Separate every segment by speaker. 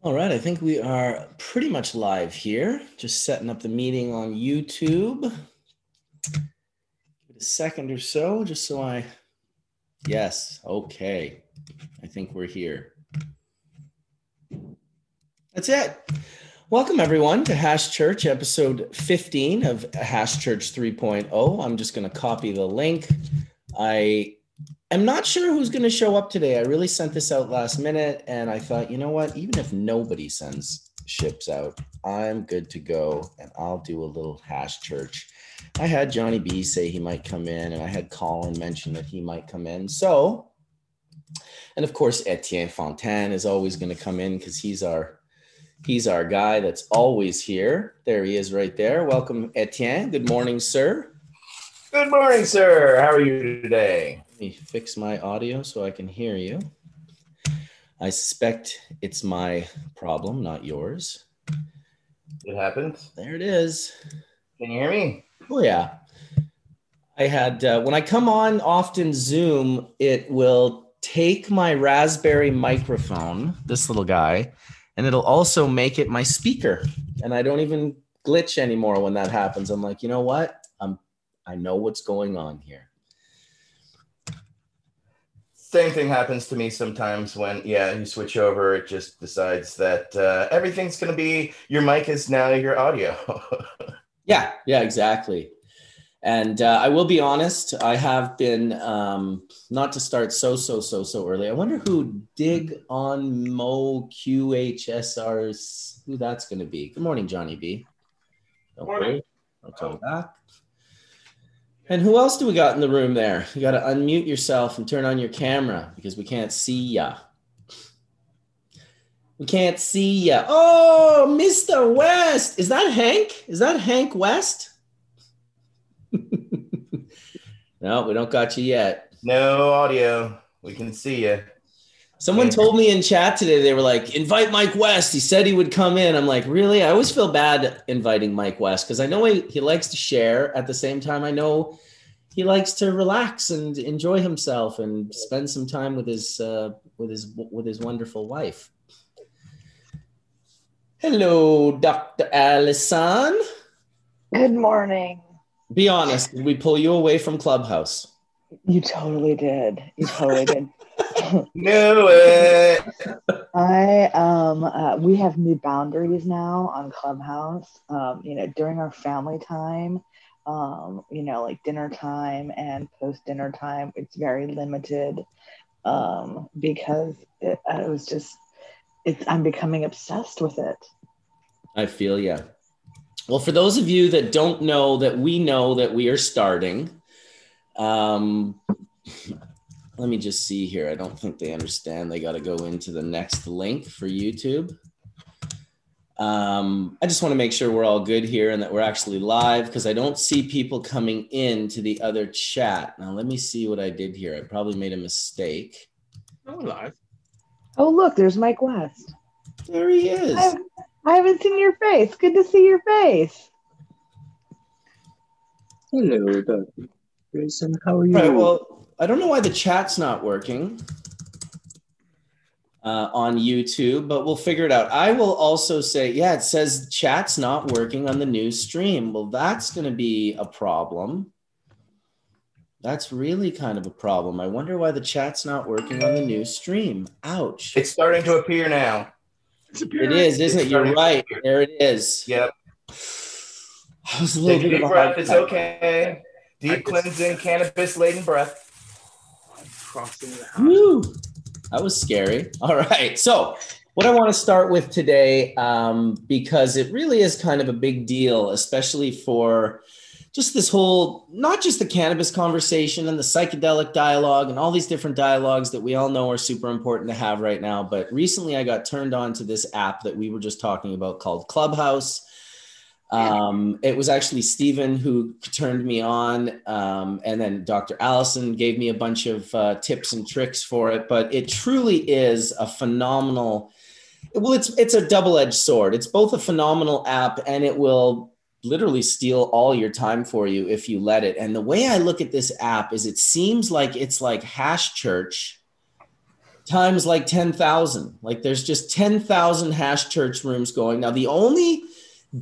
Speaker 1: All right, I think we are pretty much live here. Just setting up the meeting on YouTube. Give it a second or so, just so I. Yes, okay. I think we're here. That's it. Welcome, everyone, to Hash Church, episode 15 of Hash Church 3.0. I'm just going to copy the link. I am not sure who's going to show up today. I really sent this out last minute, and I thought, you know what? Even if nobody sends ships out, I'm good to go, and I'll do a little Hash Church. I had Johnny B say he might come in, and I had Colin mention that he might come in. So, and of course, Etienne Fontaine is always going to come in because he's our he's our guy that's always here. There he is, right there. Welcome, Etienne. Good morning, sir.
Speaker 2: Good morning, sir. How are you today?
Speaker 1: Let me fix my audio so I can hear you. I suspect it's my problem, not yours.
Speaker 2: It happened.
Speaker 1: There it is.
Speaker 2: Can you hear me?
Speaker 1: Oh, yeah. I had, uh, when I come on often Zoom, it will take my Raspberry microphone, this little guy, and it'll also make it my speaker. And I don't even glitch anymore when that happens. I'm like, you know what? I'm, I know what's going on here.
Speaker 2: Same thing happens to me sometimes when, yeah, you switch over, it just decides that uh, everything's going to be your mic is now your audio.
Speaker 1: yeah, yeah, exactly. And uh, I will be honest, I have been um, not to start so so so so early. I wonder who dig on Mo QHSR's who that's going to be. Good morning, Johnny B. Don't
Speaker 2: Morning.
Speaker 1: worry, I'll tell you that. And who else do we got in the room there? You got to unmute yourself and turn on your camera because we can't see ya. We can't see ya. Oh, Mr. West. Is that Hank? Is that Hank West? no, we don't got you yet.
Speaker 2: no audio. We can see you.
Speaker 1: Someone told me in chat today, they were like, invite Mike West. He said he would come in. I'm like, really? I always feel bad inviting Mike West because I know he, he likes to share. At the same time, I know he likes to relax and enjoy himself and spend some time with his uh, with his with his wonderful wife. Hello, Dr. Allison.
Speaker 3: Good morning.
Speaker 1: Be honest, did we pull you away from Clubhouse?
Speaker 3: You totally did. You totally did.
Speaker 2: Knew it.
Speaker 3: I um uh, we have new boundaries now on Clubhouse. Um, you know, during our family time, um, you know, like dinner time and post dinner time, it's very limited. Um, because it, it was just it's I'm becoming obsessed with it.
Speaker 1: I feel yeah. Well, for those of you that don't know that we know that we are starting, um, let me just see here. I don't think they understand. They got to go into the next link for YouTube. Um, I just want to make sure we're all good here and that we're actually live because I don't see people coming in to the other chat. Now, let me see what I did here. I probably made a mistake.
Speaker 2: I'm live.
Speaker 3: Oh look, there's Mike West.
Speaker 1: There he is.
Speaker 3: I, I haven't seen your face. Good to see your face.
Speaker 4: Hello, Dr. Grayson. How are you?
Speaker 1: All right. Well, I don't know why the chat's not working uh, on YouTube, but we'll figure it out. I will also say, yeah, it says chat's not working on the new stream. Well, that's going to be a problem. That's really kind of a problem. I wonder why the chat's not working on the new stream. Ouch.
Speaker 2: It's starting to appear now.
Speaker 1: It is, isn't it? You're right. There it is.
Speaker 2: Yep.
Speaker 1: I was a little
Speaker 2: Take a
Speaker 1: bit
Speaker 2: deep
Speaker 1: of a
Speaker 2: breath. It's okay. Deep cleansing, cannabis laden breath.
Speaker 4: Crossing the house.
Speaker 1: Woo! That was scary. All right. So, what I want to start with today, um, because it really is kind of a big deal, especially for just this whole, not just the cannabis conversation and the psychedelic dialogue and all these different dialogues that we all know are super important to have right now. But recently, I got turned on to this app that we were just talking about called Clubhouse. Um, it was actually Stephen who turned me on, um, and then Dr. Allison gave me a bunch of uh, tips and tricks for it. But it truly is a phenomenal. Well, it's it's a double edged sword. It's both a phenomenal app, and it will literally steal all your time for you if you let it. And the way I look at this app is, it seems like it's like Hash Church times like 10,000. Like there's just 10,000 hash church rooms going. Now, the only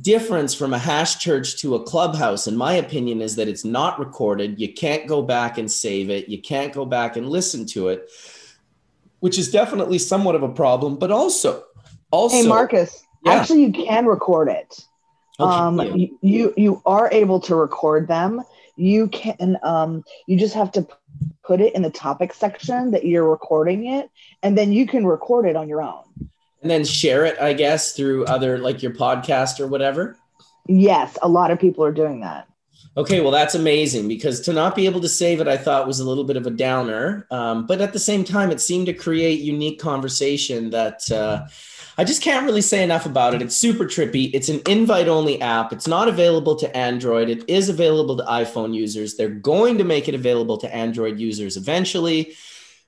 Speaker 1: difference from a hash church to a clubhouse, in my opinion, is that it's not recorded. You can't go back and save it, you can't go back and listen to it, which is definitely somewhat of a problem. But also, also,
Speaker 3: hey, Marcus,
Speaker 1: Yeah.
Speaker 3: actually, you can record it.
Speaker 1: Okay,
Speaker 3: um,
Speaker 1: yeah.
Speaker 3: you, you you are able to record them. You can um, you just have to put it in the topic section that you're recording it, and then you can record it on your own.
Speaker 1: And then share it, I guess, through other like your podcast or whatever.
Speaker 3: Yes, a lot of people are doing that.
Speaker 1: Okay, well, that's amazing because to not be able to save it, I thought was a little bit of a downer. Um, but at the same time, it seemed to create unique conversation that uh, I just can't really say enough about it. It's super trippy. It's an invite only app. It's not available to Android. It is available to iPhone users. They're going to make it available to Android users eventually.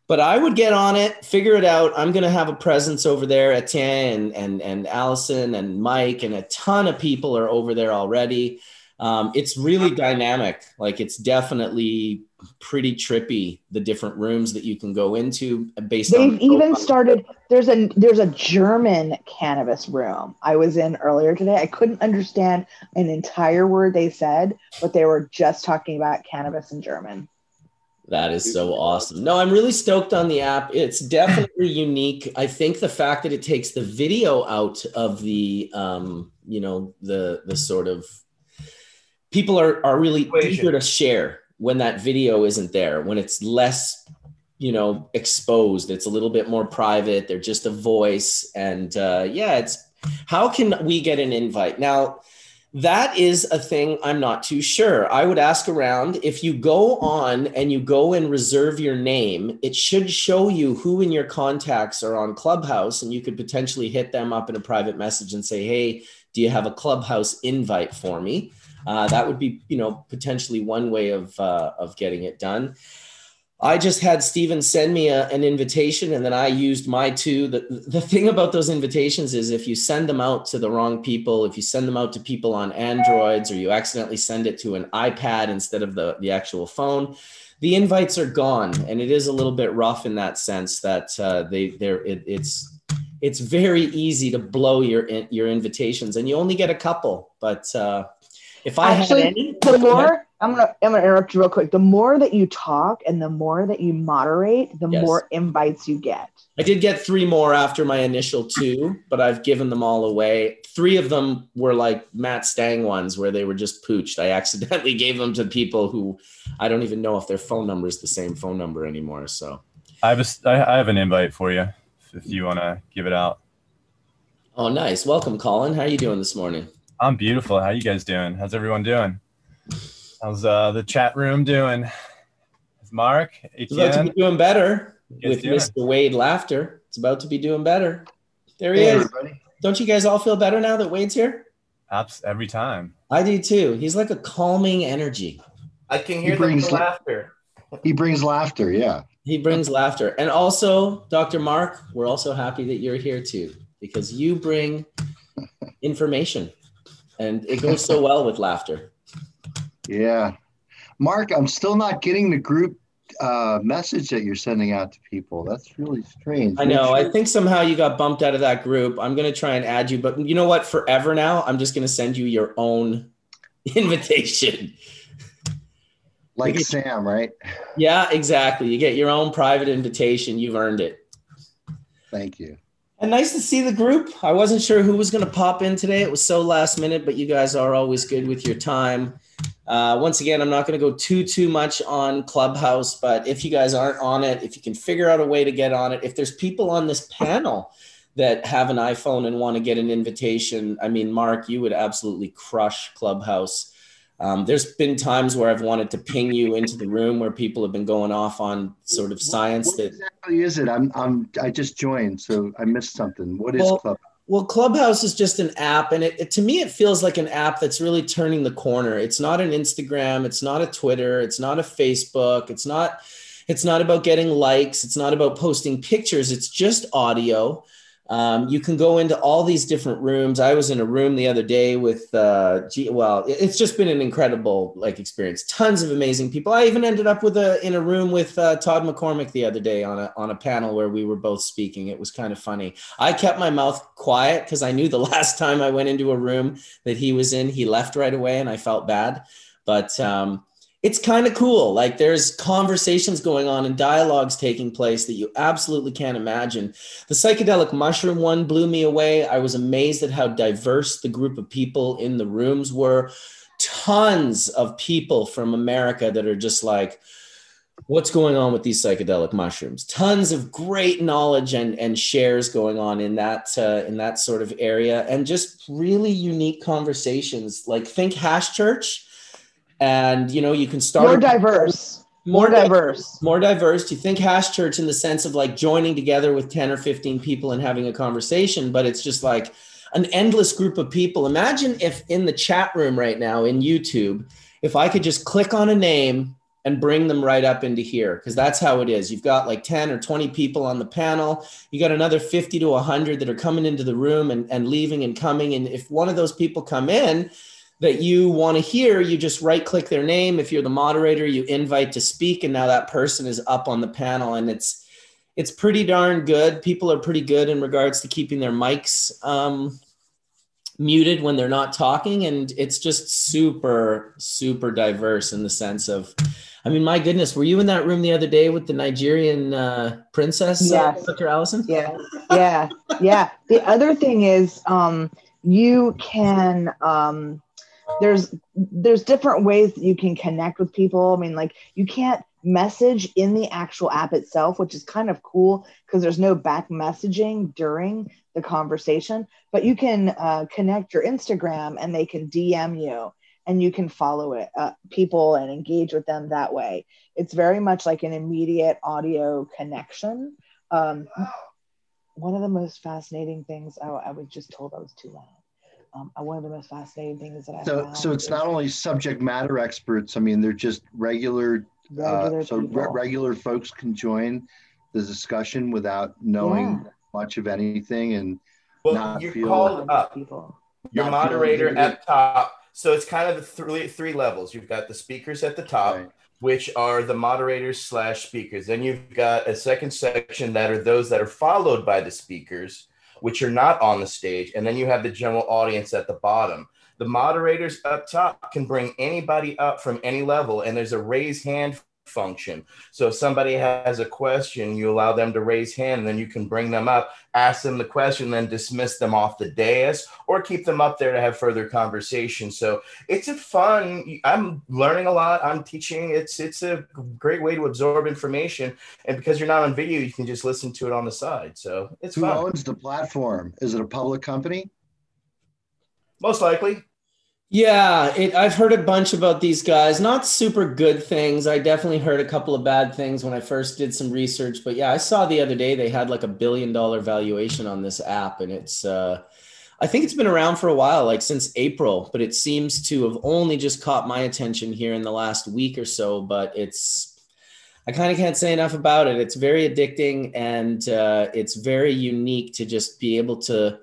Speaker 1: But I would get on it, figure it out. I'm going to have a presence over there. Etienne and, and, and Allison and Mike and a ton of people are over there already um, it's really dynamic. Like it's definitely pretty trippy. The different rooms that you can go into based on.
Speaker 3: They've even started. There's a there's a German cannabis room I was in earlier today. I couldn't understand an entire word they said, but they were just talking about cannabis in German.
Speaker 1: That is so awesome. No, I'm really stoked on the app. It's definitely unique. I think the fact that it takes the video out of the, um, you know, the the sort of people are are really eager to share when that video isn't there. When it's less, you know, exposed. It's a little bit more private. They're just a voice, and uh, yeah, it's how can we get an invite now? That is a thing I'm not too sure. I would ask around if you go on and you go and reserve your name, it should show you who in your contacts are on Clubhouse, and you could potentially hit them up in a private message and say, Hey, do you have a Clubhouse invite for me? Uh, that would be, you know, potentially one way of uh, of getting it done. I just had Steven send me a, an invitation and then I used my two. The, the thing about those invitations is if you send them out to the wrong people, if you send them out to people on Androids or you accidentally send it to an iPad instead of the, the actual phone, the invites are gone. And it is a little bit rough in that sense that uh, they they're it, it's it's very easy to blow your your invitations and you only get a couple. But uh, if I
Speaker 3: Actually,
Speaker 1: had any,
Speaker 3: the more I'm gonna I'm gonna interrupt you real quick. The more that you talk and the more that you moderate, the
Speaker 1: Yes.
Speaker 3: more invites you get.
Speaker 1: I did get three more after my initial two, but I've given them all away. Three of them were like Matt Stang ones where they were just pooched. I accidentally gave them to people who I don't even know if their phone number is the same phone number anymore. So,
Speaker 5: I have a s I I have an invite for you if you want to give it out.
Speaker 1: oh, nice. Welcome, Colin. How are you doing this morning?
Speaker 5: I'm beautiful. How you guys doing? How's everyone doing? How's uh, the chat room doing? Is Mark,
Speaker 1: It's about to be doing better with
Speaker 5: doing.
Speaker 1: Mr. Wade Laughter. It's about to be doing better. There he
Speaker 6: Hey,
Speaker 1: is.
Speaker 6: everybody.
Speaker 1: Don't you guys all feel better now that Wade's here?
Speaker 5: Abs- every time.
Speaker 1: I do too. He's like a calming energy.
Speaker 2: I can
Speaker 6: He
Speaker 2: hear the
Speaker 6: brings-
Speaker 2: laughter.
Speaker 6: He brings laughter. Yeah.
Speaker 1: He brings laughter. And also, Dr. Mark, we're also happy that you're here too, because you bring information and it goes so well with laughter.
Speaker 6: Yeah. Mark, I'm still not getting the group uh, message that you're sending out to people. That's really strange.
Speaker 1: I know. I think somehow you got bumped out of that group. I'm going to try and add you, but you know what? Forever now, I'm just going to send you your own invitation.
Speaker 6: like Sam, right?
Speaker 1: Yeah, exactly. You get your own private invitation. You've earned it.
Speaker 6: Thank you.
Speaker 1: And nice to see the group. I wasn't sure who was going to pop in today. It was so last minute, but you guys are always good with your time. Uh, once again, I'm not going to go too too much on Clubhouse, but if you guys aren't on it, if you can figure out a way to get on it, if there's people on this panel that have an iPhone and want to get an invitation, I mean, Mark, you would absolutely crush Clubhouse. Um, there's been times where I've wanted to ping you into the room where people have been going off on sort of science
Speaker 6: What
Speaker 1: that
Speaker 6: exactly is it? I'm I'm I just joined, so I missed something. What is
Speaker 1: Well,
Speaker 6: Club?
Speaker 1: Well, Clubhouse is just an app, and it, it- to me it feels like an app that's really turning the corner. It's not an Instagram, it's not a Twitter, it's not a Facebook, it's not it's not about getting likes, it's not about posting pictures. It's just audio. Um, you can go into all these different rooms. I was in a room the other day with, uh, G- well, it's just been an incredible like experience. Tons of amazing people. I even ended up with a in a room with uh, Todd McCormick the other day on a on a panel where we were both speaking. It was kind of funny. I kept my mouth quiet because I knew the last time I went into a room that he was in, he left right away, and I felt bad. But um, it's kind of cool. Like there's conversations going on and dialogues taking place that you absolutely can't imagine. The psychedelic mushroom one blew me away. I was amazed at how diverse the group of people in the rooms were. Tons of people from America that are just like, what's going on with these psychedelic mushrooms tons of great knowledge and, and shares going on in that uh, in that sort of area and just really unique conversations like think hash church and you know you can start
Speaker 3: More diverse. More
Speaker 1: di-
Speaker 3: diverse.
Speaker 1: more diverse. You think hash church in the sense of like joining together with 10 or 15 people and having a conversation, but it's just like an endless group of people. Imagine if in the chat room right now in YouTube, if I could just click on a name and bring them right up into here, because that's how it is. You've got like 10 or 20 people on the panel. You got another 50 to 100 that are coming into the room and, and leaving and coming. And if one of those people come in, that you want to hear, you just right click their name. If you're the moderator, you invite to speak, and now that person is up on the panel, and it's it's pretty darn good. People are pretty good in regards to keeping their mics um, muted when they're not talking, and it's just super super diverse in the sense of. I mean, my goodness, were you in that room the other day with the Nigerian uh, princess, uh,
Speaker 3: Yes.
Speaker 1: Dr. Allison?
Speaker 3: Yeah, yeah, yeah. The other thing is, um, you can. Um, there's there's different ways you can connect with people. I mean, like you can't message in the actual app itself, which is kind of cool because there's no back messaging during the conversation. But you can uh, connect your Instagram, and they can DM you, and you can follow it uh, people and engage with them that way. It's very much like an immediate audio connection. Um, one of the most fascinating things I, I was just told I was too loud. Um, one of the most fascinating things that I
Speaker 6: So,
Speaker 3: found
Speaker 6: so it's
Speaker 3: is
Speaker 6: not only subject matter experts. I mean, they're just regular.
Speaker 3: regular
Speaker 6: Uh, so re- regular folks can join the discussion without knowing much of anything, and
Speaker 2: Well,
Speaker 6: not
Speaker 2: you're
Speaker 6: feel-
Speaker 2: called up.
Speaker 3: people.
Speaker 2: Your
Speaker 6: Not
Speaker 2: moderator at top. So it's kind of the three three levels. You've got the speakers at the top,
Speaker 6: Right.
Speaker 2: which are the moderators slash speakers. Then you've got a second section that are those that are followed by the speakers, which are not on the stage. And then you have the general audience at the bottom. The moderators up top can bring anybody up from any level, and there's a raise hand function. So if somebody has a question, you allow them to raise hand, and then you can bring them up, ask them the question, then dismiss them off the dais, or keep them up there to have further conversation. So it's a fun. I'm learning a lot. I'm teaching. It's it's a great way to absorb information, and because you're not on video, you can just listen to it on the side. So it's
Speaker 6: who
Speaker 2: fun.
Speaker 6: owns the platform? Is it a public company?
Speaker 2: Most likely.
Speaker 1: Yeah, it, I've heard a bunch about these guys. Not super good things. I definitely heard a couple of bad things when I first did some research. But yeah, I saw the other day they had like a billion dollar valuation on this app, and it's. Uh, I think it's been around for a while, like since April, but it seems to have only just caught my attention here in the last week or so. But it's. I kind of can't say enough about it. It's very addicting, and uh, it's very unique to just be able to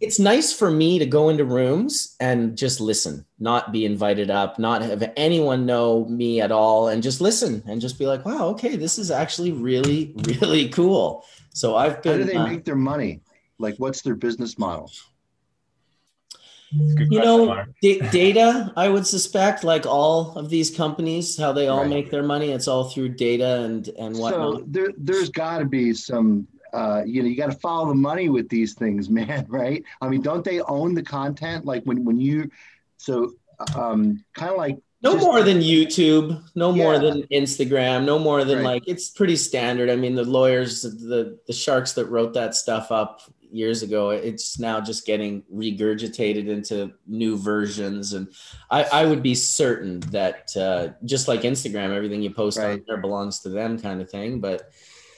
Speaker 1: it's nice for me to go into rooms and just listen, not be invited up, not have anyone know me at all, and just listen and just be like, wow, okay, this is actually really, really cool. So I've been.
Speaker 6: How do they
Speaker 1: uh,
Speaker 6: make their money? Like, what's their business model?
Speaker 5: Good
Speaker 1: you know,
Speaker 5: Mark.
Speaker 1: da- data, I would suspect, like all of these companies, how they all
Speaker 6: Right.
Speaker 1: make their money, it's all through data and and whatnot.
Speaker 6: So there, there's got to be some. Uh, you know, you got to follow the money with these things, man. Right? I mean, don't they own the content? Like when when you, so um, kind of like
Speaker 1: No
Speaker 6: just-
Speaker 1: more than YouTube, no more than Instagram, no more than
Speaker 6: Right.
Speaker 1: like it's pretty standard. I mean, the lawyers, the the sharks that wrote that stuff up years ago, it's now just getting regurgitated into new versions. And I, I would be certain that uh, just like Instagram, everything you post on there belongs to them, kind of thing. But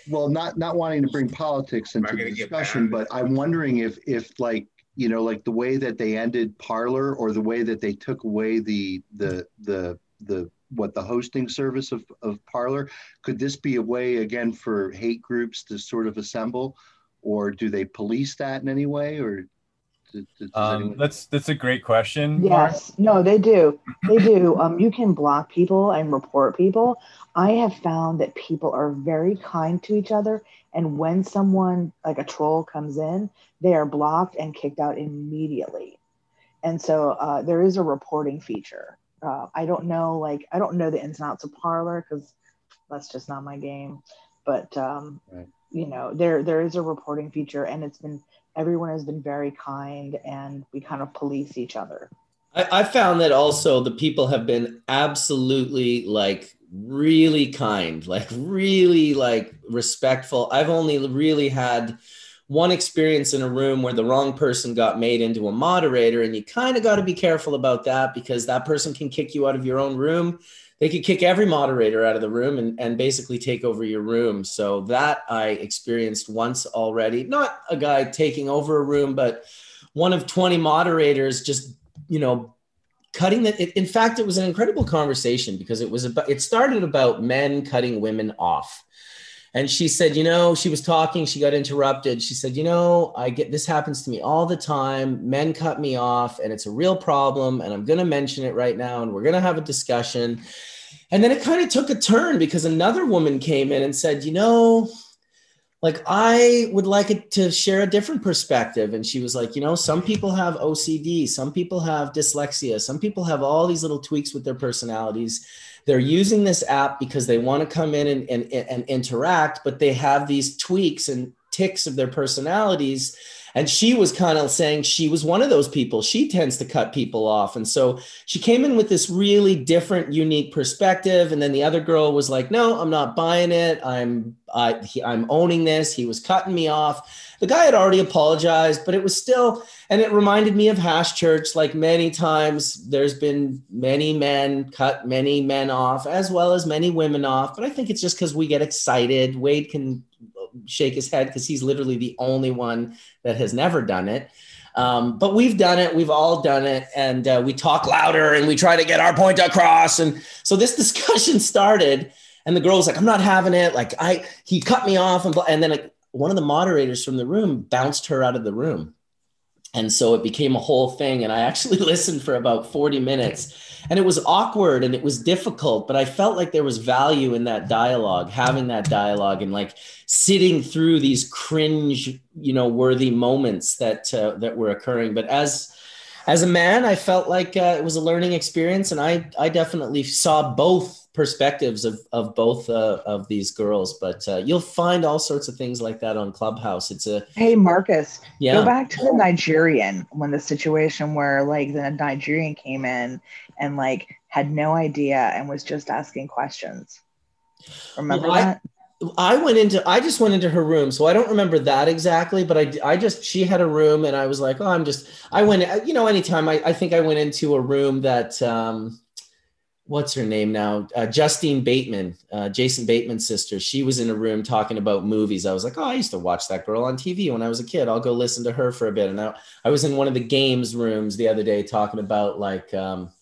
Speaker 6: well not not wanting to bring politics into the discussion but i'm wondering if if like you know like the way that they ended Parler or the way that they took away the the the the what the hosting service of, of Parler could this be a way again for hate groups to sort of assemble or do they police that in any way, or does, does
Speaker 5: Um,
Speaker 6: anyone-
Speaker 5: that's that's a great question.
Speaker 3: Yes, no, they do. They do. Um, you can block people and report people. I have found that people are very kind to each other, and when someone like a troll comes in, they are blocked and kicked out immediately. And so uh, there is a reporting feature. Uh, I don't know, like I don't know the ins and outs of Parler because that's just not my game. But um,
Speaker 6: Right.
Speaker 3: you know, there there is a reporting feature, and it's been everyone has been very kind, and we kind of police each other.
Speaker 1: I, I found that also the people have been absolutely like really kind, like really like respectful. I've only really had one experience in a room where the wrong person got made into a moderator, and you kind of got to be careful about that because that person can kick you out of your own room. They could kick every moderator out of the room and, and basically take over your room. So that I experienced once already. Not a guy taking over a room, but one of 20 moderators just, you know, cutting the it, in fact it was an incredible conversation because it was about it started about men cutting women off and she said you know she was talking she got interrupted she said you know i get this happens to me all the time men cut me off and it's a real problem and i'm going to mention it right now and we're going to have a discussion and then it kind of took a turn because another woman came in and said you know like i would like it to share a different perspective. And she was like you know some people have ocd some people have dyslexia some people have all these little tweaks with their personalities. They're using this app because they want to come in and, and, and interact but they have these tweaks and ticks of their personalities and she was kind of saying she was one of those people. She tends to cut people off. And so she came in with this really different unique perspective. And then the other girl was like no i'm not buying it. I'm I, he, i'm owning this. He was cutting me off. The guy had already apologized but it was still and it reminded me of hash church. Like many times there's been many men cut many men off as well as many women off. But i think it's just because we get excited. Wade can shake his head because he's literally the only one that has never done it. Um, but we've done it. We've all done it. And uh, we talk louder and we try to get our point across. And so this discussion started and the girl was like i'm not having it. Like i he cut me off and, and then like, one of the moderators from the room bounced her out of the room. And so it became a whole thing. And i actually listened for about 40 minutes and it was awkward and it was difficult but i felt like there was value in that dialogue having that dialogue and like sitting through these cringe you know worthy moments that uh, that were occurring. But as as a man i felt like uh, it was a learning experience and i i definitely saw both perspectives of of both uh, of these girls but uh, you'll find all sorts of things like that on clubhouse it's a
Speaker 3: Hey, Marcus,
Speaker 1: yeah
Speaker 3: go back to the Nigerian when the situation where like the Nigerian came in and like had no idea and was just asking questions. Remember
Speaker 1: Well, I-
Speaker 3: that?
Speaker 1: I went into I just went into her room, so I don't remember that exactly, but I I just she had a room and I was like, oh, I'm just I went you know anytime I I think I went into a room that um what's her name now? Uh, Justine Bateman uh, Jason Bateman's sister. She was in a room talking about movies. I was like oh I used to watch that girl on TV when I was a kid. I'll go listen to her for a bit. And I, I was in one of the games rooms the other day talking about like um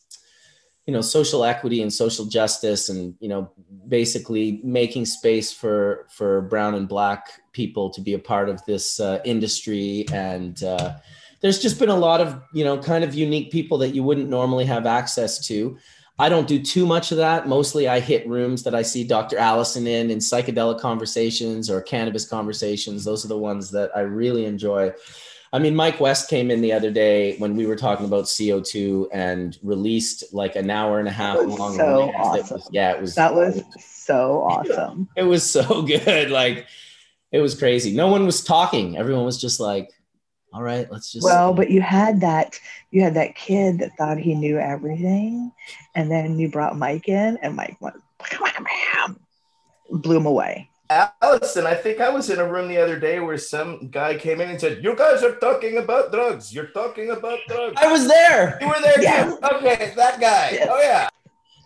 Speaker 1: you know social equity and social justice and you know basically making space for for brown and black people to be a part of this uh, industry. And uh, there's just been a lot of you know kind of unique people that you wouldn't normally have access to i don't do too much of that mostly i hit rooms that i see dr allison in in psychedelic conversations or cannabis conversations those are the ones that i really enjoy I mean, Mike West came in the other day when we were talking about CO2 and released like an hour and a half long.
Speaker 3: so awesome.
Speaker 1: was- yeah, it was.
Speaker 3: That was so awesome.
Speaker 1: It was so good. Like, it was crazy. No one was talking. Everyone was just like, "All right, let's just."
Speaker 3: Well, but you had that you had that kid that thought he knew everything, and then you brought Mike in, and Mike went blew him away.
Speaker 2: Allison, I think I was in a room the other day where some guy came in and said, "You guys are talking about drugs. You're talking about drugs."
Speaker 1: I was there.
Speaker 2: You were there
Speaker 3: Yes.
Speaker 2: too. Okay, that guy.
Speaker 3: Yes.
Speaker 2: Oh yeah.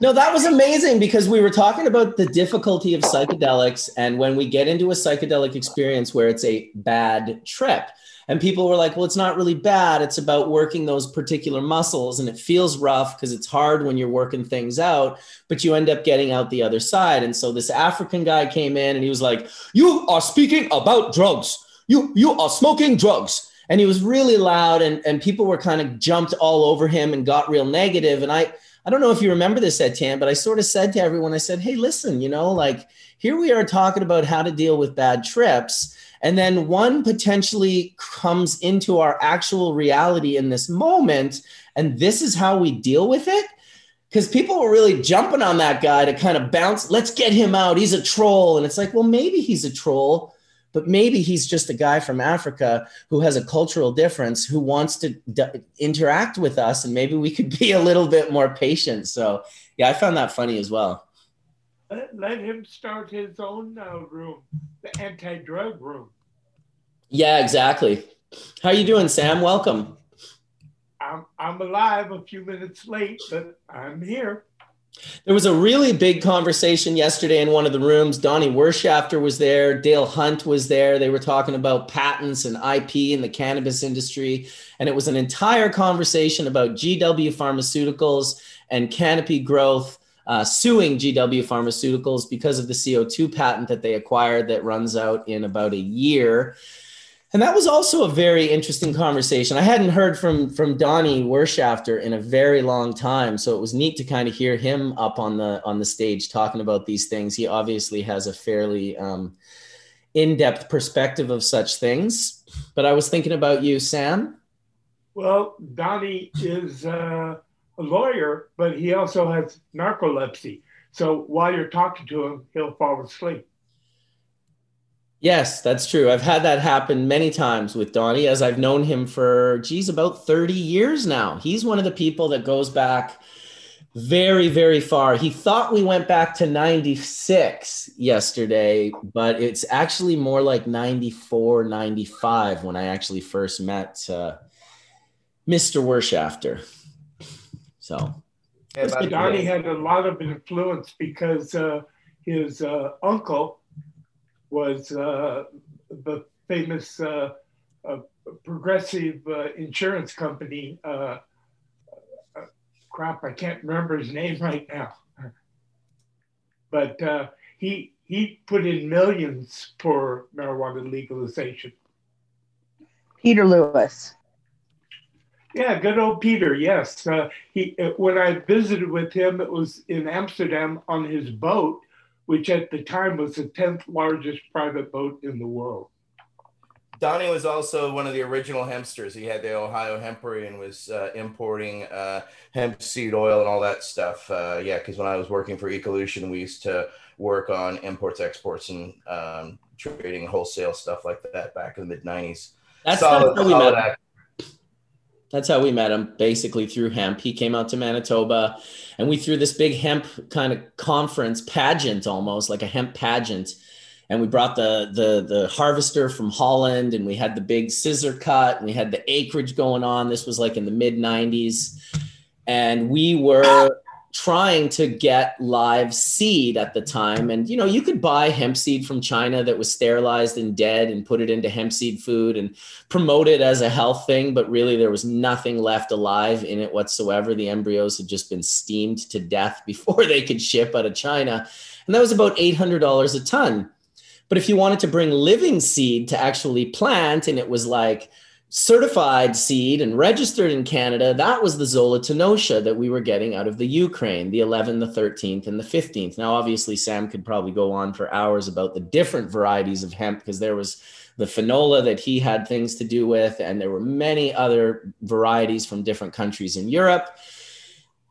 Speaker 1: No, that was amazing because we were talking about the difficulty of psychedelics and when we get into a psychedelic experience where it's a bad trip. And people were like, well, it's not really bad. It's about working those particular muscles. And it feels rough because it's hard when you're working things out, but you end up getting out the other side. And so this African guy came in and he was like, You are speaking about drugs. you you are smoking drugs and he was really loud and, and people were kind of jumped all over him and got real negative and i i don't know if you remember this etienne but i sort of said to everyone i said hey listen you know like here we are talking about how to deal with bad trips and then one potentially comes into our actual reality in this moment and this is how we deal with it because people were really jumping on that guy to kind of bounce let's get him out he's a troll and it's like well maybe he's a troll but maybe he's just a guy from Africa who has a cultural difference who wants to d- interact with us and maybe we could be a little bit more patient. So, yeah, I found that funny as well.
Speaker 7: Let, him start his own uh, room, the anti-drug room.
Speaker 1: Yeah, exactly. How you doing, Sam? Welcome.
Speaker 7: I'm, I'm alive a few minutes late, but I'm here.
Speaker 1: There was a really big conversation yesterday in one of the rooms. Donnie Wirtshafter was there. Dale Hunt was there. They were talking about patents and IP in the cannabis industry. And it was an entire conversation about GW Pharmaceuticals and Canopy Growth uh, suing GW Pharmaceuticals because of the CO2 patent that they acquired that runs out in about a year. And that was also a very interesting conversation. I hadn't heard from from Donnie Wirtshafter in a very long time, so it was neat to kind of hear him up on the on the stage talking about these things. He obviously has a fairly um, in depth perspective of such things. But I was thinking about you, Sam.
Speaker 7: Well, Donnie is uh, a lawyer, but he also has narcolepsy. So while you're talking to him, he'll fall asleep.
Speaker 1: Yes, that's true. I've had that happen many times with Donnie as I've known him for, geez, about 30 years now. He's one of the people that goes back very, very far. He thought we went back to 96 yesterday, but it's actually more like 94, 95 when I actually first met uh, Mr. Wirtshafter. So,
Speaker 7: yeah, Donnie had a lot of influence because uh, his uh, uncle was uh, the famous uh, uh, progressive uh, insurance company. Uh, uh, crap, I can't remember his name right now. But he he put in millions for marijuana legalization.
Speaker 3: Peter Lewis.
Speaker 7: Yeah, good old Peter. Yes, he. When I visited with him, it was in Amsterdam on his boat, which at the time was the 10th largest private boat in the world.
Speaker 2: Donnie was also one of the original hempsters. He had the Ohio Hempery and was uh, importing uh, hemp seed oil and all that stuff. Uh, yeah, because when I was working for Ecolution, we used to work on imports, exports, and um, trading wholesale stuff like that back in the mid 90s.
Speaker 1: That's solid, how we met. That's how we met him, basically through hemp. He came out to Manitoba and we threw this big hemp kind of conference pageant almost like a hemp pageant. And we brought the, the, the harvester from Holland and we had the big scissor cut and we had the acreage going on. This was like in the mid 90s. And we were trying to get live seed at the time. And, you know, you could buy hemp seed from China that was sterilized and dead and put it into hemp seed food and promote it as a health thing. But really, there was nothing left alive in it whatsoever. The embryos had just been steamed to death before they could ship out of China. And that was about $800 a ton. But if you wanted to bring living seed to actually plant, and it was like, certified seed and registered in Canada, that was the Zolotonosha that we were getting out of the Ukraine, the 11th, the 13th, and the 15th. Now, obviously, Sam could probably go on for hours about the different varieties of hemp because there was the finola that he had things to do with, and there were many other varieties from different countries in Europe.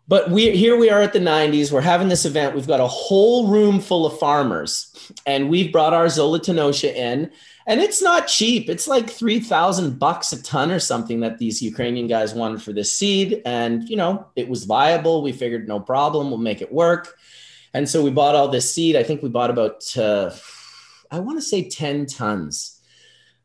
Speaker 1: But we here we are at the 90s. We're having this event. We've got a whole room full of farmers, and we've brought our Zolotonosha in and it's not cheap. It's like 3000 bucks a ton or something that these Ukrainian guys wanted for this seed and you know, it was viable. We figured no problem, we'll make it work. And so we bought all this seed. I think we bought about uh, I want to say 10 tons.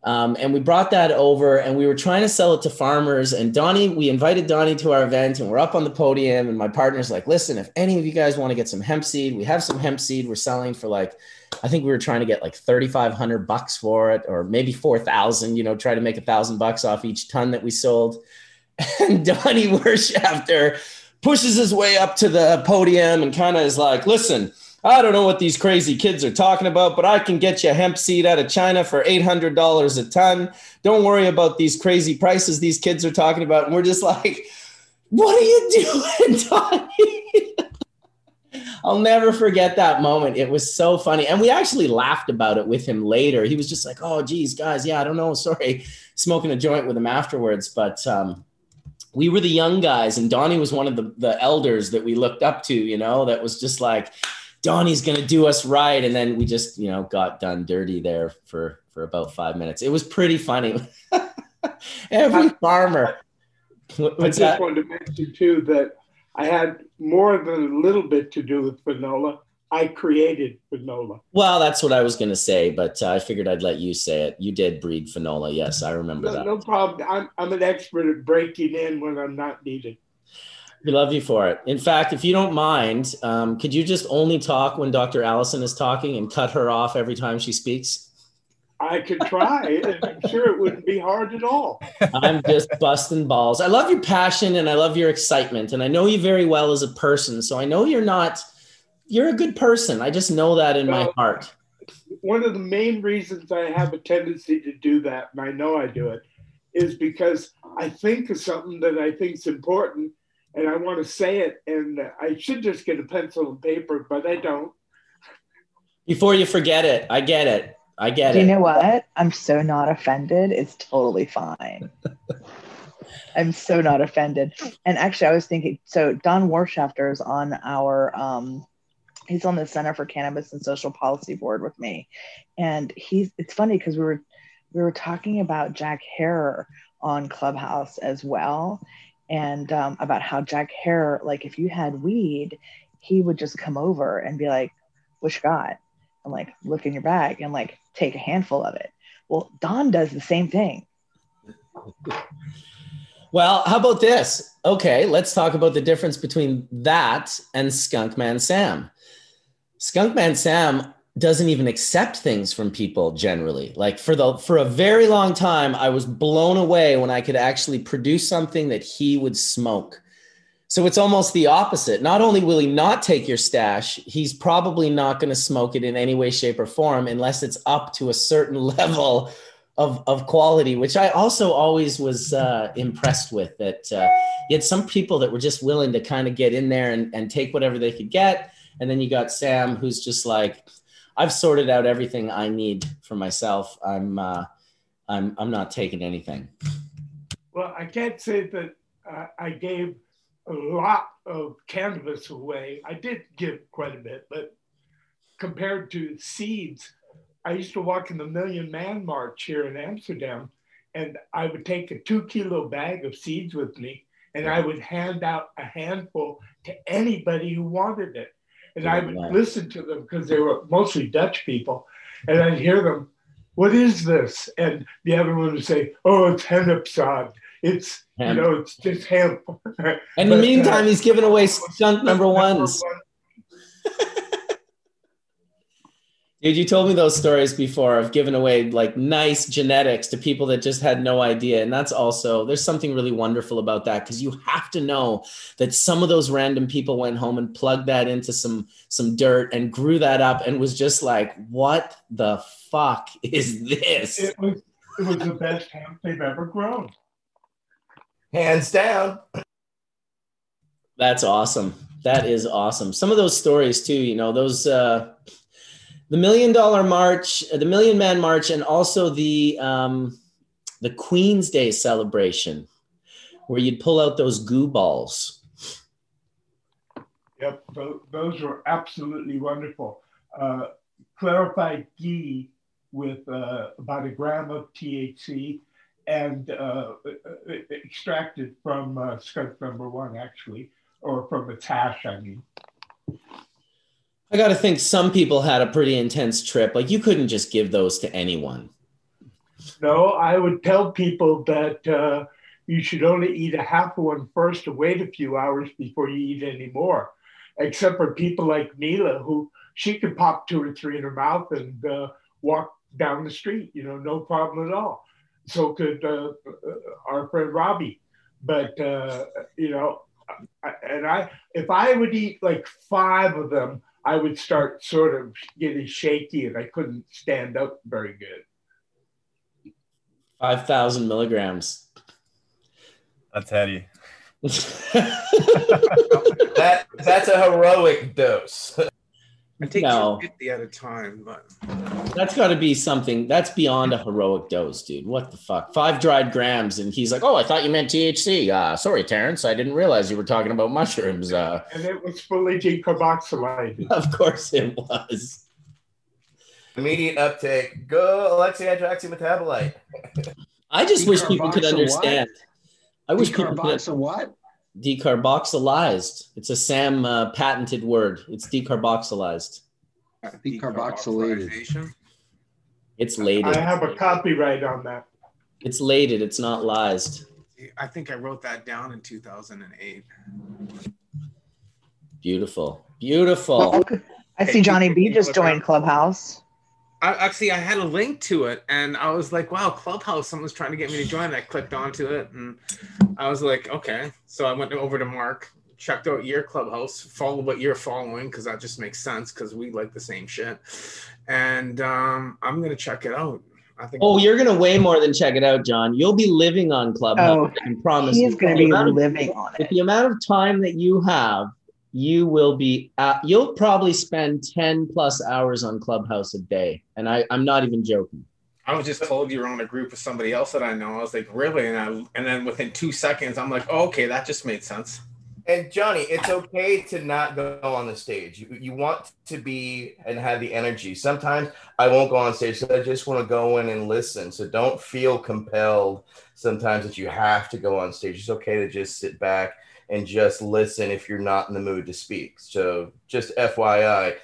Speaker 1: Um, and we brought that over and we were trying to sell it to farmers. And Donnie, we invited Donnie to our event and we're up on the podium. And my partner's like, listen, if any of you guys want to get some hemp seed, we have some hemp seed we're selling for like I think we were trying to get like 3,500 bucks for it, or maybe 4,000, you know, try to make a thousand bucks off each ton that we sold. And Donnie Wirtshafter pushes his way up to the podium and kind of is like, listen, I don't know what these crazy kids are talking about, but I can get you hemp seed out of China for $800 a ton. Don't worry about these crazy prices these kids are talking about. And we're just like, what are you doing, Donnie? I'll never forget that moment. It was so funny. And we actually laughed about it with him later. He was just like, oh, geez, guys, yeah, I don't know. Sorry. Smoking a joint with him afterwards. But um, we were the young guys, and Donnie was one of the, the elders that we looked up to, you know, that was just like, Donnie's gonna do us right. And then we just, you know, got done dirty there for for about five minutes. It was pretty funny. Every farmer.
Speaker 7: What's I just that? wanted to mention too that I had more than a little bit to do with Finola. I created Finola.
Speaker 1: Well, that's what I was going to say, but uh, I figured I'd let you say it. You did breed Finola. Yes, I remember
Speaker 7: no,
Speaker 1: that.
Speaker 7: No problem. I'm, I'm an expert at breaking in when I'm not needed.
Speaker 1: We love you for it. In fact, if you don't mind, um, could you just only talk when Dr. Allison is talking and cut her off every time she speaks?
Speaker 7: I could try, and I'm sure it wouldn't be hard at all.
Speaker 1: I'm just busting balls. I love your passion and I love your excitement, and I know you very well as a person. So I know you're not. You're a good person. I just know that in well, my heart.
Speaker 7: One of the main reasons I have a tendency to do that, and I know I do it, is because I think of something that I think is important, and I want to say it, and I should just get a pencil and paper, but I don't.
Speaker 1: Before you forget it, I get it. I get
Speaker 3: Do
Speaker 1: it.
Speaker 3: You know what? I'm so not offended. It's totally fine. I'm so not offended. And actually, I was thinking. So Don Wirtshafter is on our. Um, he's on the Center for Cannabis and Social Policy board with me, and he's. It's funny because we were we were talking about Jack Herer on Clubhouse as well, and um, about how Jack Herer, like if you had weed, he would just come over and be like, "What you got?" And like look in your bag and like take a handful of it. Well, Don does the same thing.
Speaker 1: Well, how about this? Okay, let's talk about the difference between that and Skunkman Sam. Skunkman Sam doesn't even accept things from people generally. Like for the for a very long time, I was blown away when I could actually produce something that he would smoke. So it's almost the opposite. Not only will he not take your stash, he's probably not going to smoke it in any way, shape, or form unless it's up to a certain level of, of quality, which I also always was uh, impressed with. That uh, you had some people that were just willing to kind of get in there and, and take whatever they could get. And then you got Sam, who's just like, I've sorted out everything I need for myself. I'm uh, I'm I'm not taking anything.
Speaker 7: Well, I can't say that uh, I gave a lot of cannabis away. I did give quite a bit, but compared to seeds, I used to walk in the Million Man March here in Amsterdam, and I would take a two kilo bag of seeds with me, and I would hand out a handful to anybody who wanted it. And I would listen to them because they were mostly Dutch people. And I'd hear them, what is this? And the other one would say, oh, it's hennepzaad. It's, hemp. you know, it's just.
Speaker 1: And in the meantime, uh, he's giving away skunk number ones. Number one. Dude, you told me those stories before of giving away like nice genetics to people that just had no idea. And that's also, there's something really wonderful about that because you have to know that some of those random people went home and plugged that into some some dirt and grew that up and was just like, what the fuck is this?
Speaker 7: It was, it was the best hemp they've ever grown.
Speaker 2: Hands down.
Speaker 1: That's awesome. That is awesome. Some of those stories too, you know, those uh the million dollar march, the million man march, and also the um, the Queen's Day celebration, where you'd pull out those goo balls.
Speaker 7: Yep, those were absolutely wonderful. Uh, clarified ghee with uh, about a gram of THC and uh, extracted from uh, number one, actually, or from its hash, I mean.
Speaker 1: I got to think some people had a pretty intense trip. Like you couldn't just give those to anyone.
Speaker 7: No, I would tell people that uh, you should only eat a half of one first to wait a few hours before you eat any more. Except for people like Neela, who she could pop two or three in her mouth and uh, walk down the street, you know, no problem at all. So could uh, uh our friend Robbie. But, uh, you know, and I, if I would eat like five of them, I would start sort of getting shaky and I couldn't stand up very good.
Speaker 1: 5,000 milligrams.
Speaker 5: That's heady.
Speaker 2: that that's a heroic dose.
Speaker 4: I take
Speaker 1: No.
Speaker 4: 250 at a time, but
Speaker 1: That's got to be something that's beyond a heroic dose, dude. What the fuck? Five dried grams, and he's like, "Oh, I thought you meant THC." Uh, sorry, Terrence, I didn't realize you were talking about mushrooms. Uh,
Speaker 7: And it was fully decarboxylated.
Speaker 1: of course, it was.
Speaker 2: Immediate uptake. Go Alexi hydroxy metabolite.
Speaker 1: I just wish people could
Speaker 6: Decarboxyl what?
Speaker 1: understand. I wish people could
Speaker 6: Decarboxyl what?
Speaker 1: Decarboxylized. It's a Sam uh, patented word. It's decarboxylized.
Speaker 6: Decarboxylated.
Speaker 4: decarboxylation.
Speaker 1: It's
Speaker 7: I
Speaker 1: lated.
Speaker 7: have a copyright on that.
Speaker 1: It's lated. It's not lized.
Speaker 4: I think I wrote that down in 2008.
Speaker 1: Beautiful. Beautiful.
Speaker 3: Well, I see Johnny B just joined Clubhouse.
Speaker 4: I, actually, I had a link to it, and I was like, "Wow, Clubhouse! Someone's trying to get me to join." I clicked onto it, and I was like, "Okay." So I went over to Mark, checked out your Clubhouse, followed what you're following because that just makes sense because we like the same shit, and um, I'm gonna check it out. I think.
Speaker 1: Oh, you're gonna way more than check it out, John. You'll be living on Clubhouse.
Speaker 3: Oh,
Speaker 1: I can promise.
Speaker 3: He
Speaker 1: you.
Speaker 3: is gonna be
Speaker 1: amount of-
Speaker 3: living on
Speaker 1: with
Speaker 3: it.
Speaker 1: the amount of time that you have, you will be. At, you'll probably spend ten plus hours on Clubhouse a day, and I, I'm not even joking.
Speaker 4: I was just told you were on a group with somebody else that I know. I was like, really? And I, and then within two seconds, I'm like, oh, okay, that just made sense.
Speaker 2: And Johnny, it's okay to not go on the stage. You, you want to be and have the energy. Sometimes I won't go on stage, so I just want to go in and listen. So don't feel compelled sometimes that you have to go on stage. It's okay to just sit back and just listen if you're not in the mood to speak. So just FYI,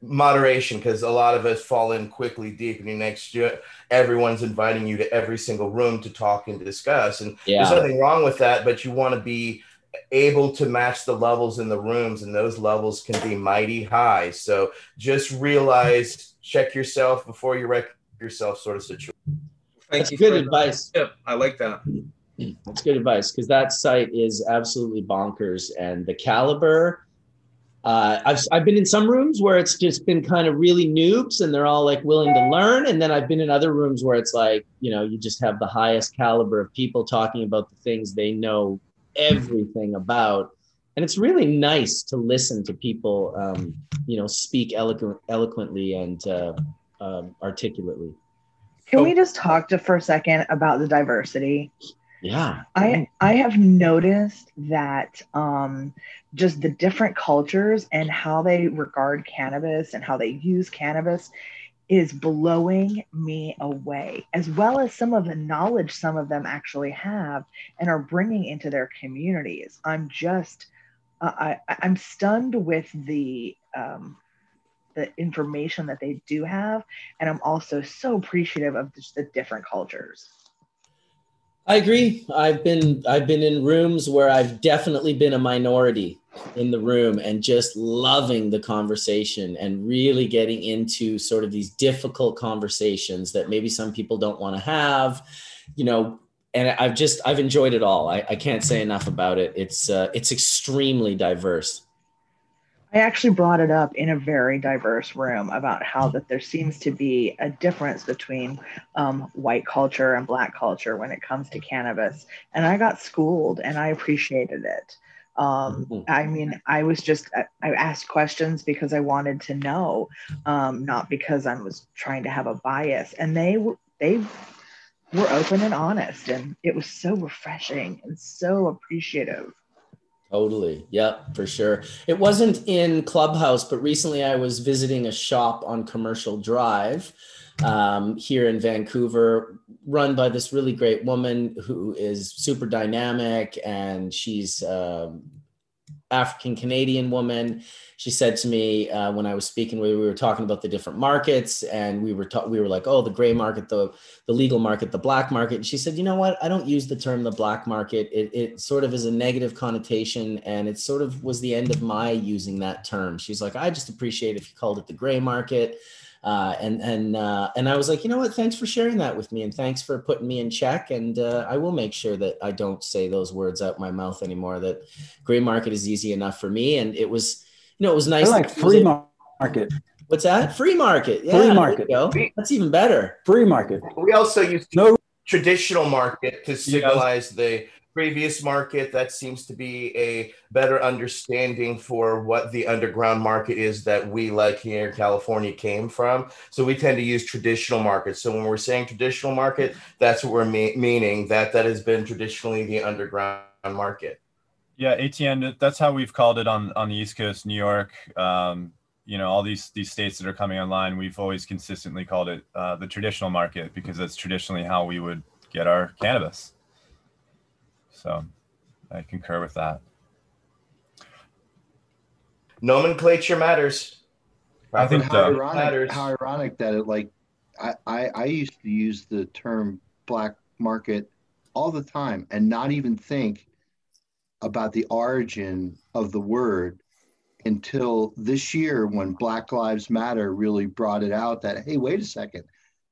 Speaker 2: moderation, because a lot of us fall in quickly deep, and the next year everyone's inviting you to every single room to talk and discuss. And there's nothing wrong with that, but you want to be able to match the levels in the rooms, and those levels can be mighty high. So just realize, check yourself before you wreck yourself, sort of situation.
Speaker 4: Thank
Speaker 1: that's
Speaker 4: you
Speaker 1: good
Speaker 4: for
Speaker 1: advice.
Speaker 4: the tip. I like that.
Speaker 1: That's good advice because that site is absolutely bonkers, and the caliber. Uh, I've I've been in some rooms where it's just been kind of really noobs, and they're all like willing to learn, and then I've been in other rooms where it's like you know you just have the highest caliber of people talking about the things they know everything about, and it's really nice to listen to people um, you know speak eloquent, eloquently and uh, um, articulately.
Speaker 3: Can we just talk to for a second about the diversity?
Speaker 1: Yeah,
Speaker 3: I I have noticed that um, just the different cultures and how they regard cannabis and how they use cannabis is blowing me away, as well as some of the knowledge some of them actually have and are bringing into their communities. I'm just I, I I'm stunned with the um, the information that they do have, and I'm also so appreciative of just the different cultures.
Speaker 1: I agree. I've been I've been in rooms where I've definitely been a minority in the room and just loving the conversation and really getting into sort of these difficult conversations that maybe some people don't want to have, you know. And I've just I've enjoyed it all. I, I can't say enough about it. It's uh, it's extremely diverse.
Speaker 3: I actually brought it up in a very diverse room about how that there seems to be a difference between um, white culture and black culture when it comes to cannabis, and I got schooled, and I appreciated it. Um,
Speaker 1: Mhm.
Speaker 3: I mean, I was just I, I asked questions because I wanted to know, um, not because I was trying to have a bias, and they were they were open and honest, and it was so refreshing and so appreciative.
Speaker 1: Totally. Yep, for sure. It wasn't in Clubhouse, but recently I was visiting a shop on Commercial Drive um, here in Vancouver, run by this really great woman who is super dynamic and she's um, African Canadian woman. She said to me uh, when I was speaking, we we were talking about the different markets, and we were ta- we were like, oh, the gray market, the the legal market, the black market. And she said, you know what? I don't use the term the black market. It it sort of is a negative connotation, and it sort of was the end of my using that term. She's like, I just appreciate if you called it the gray market. Uh, and and uh, and I was like, you know what? Thanks for sharing that with me, and thanks for putting me in check. And uh, I will make sure that I don't say those words out my mouth anymore. That gray market is easy enough for me, and it was you know, it was nice.
Speaker 8: I like
Speaker 1: that it
Speaker 8: free market.
Speaker 1: What's that? Free market. Yeah,
Speaker 8: Free
Speaker 1: there
Speaker 8: market.
Speaker 1: you go. That's even better.
Speaker 8: Free market.
Speaker 2: We also use
Speaker 8: No
Speaker 2: traditional market to signalize the previous market. That seems to be a better understanding for what the underground market is that we, like here in California, came from. So we tend to use traditional markets. So when we're saying traditional market, that's what we're me- meaning that that has been traditionally the underground market.
Speaker 5: Yeah, ATN. That's how we've called it on on the East Coast, New York. Um, you know, all these these states that are coming online, we've always consistently called it uh, the traditional market because that's traditionally how we would get our cannabis. So, I concur with that.
Speaker 2: Nomenclature matters.
Speaker 5: I think
Speaker 2: Proper
Speaker 6: how
Speaker 5: so.
Speaker 6: ironic,
Speaker 2: matters.
Speaker 6: how ironic that it like I, I I used to use the term black market all the time and not even think about the origin of the word until this year when Black Lives Matter really brought it out that hey wait a second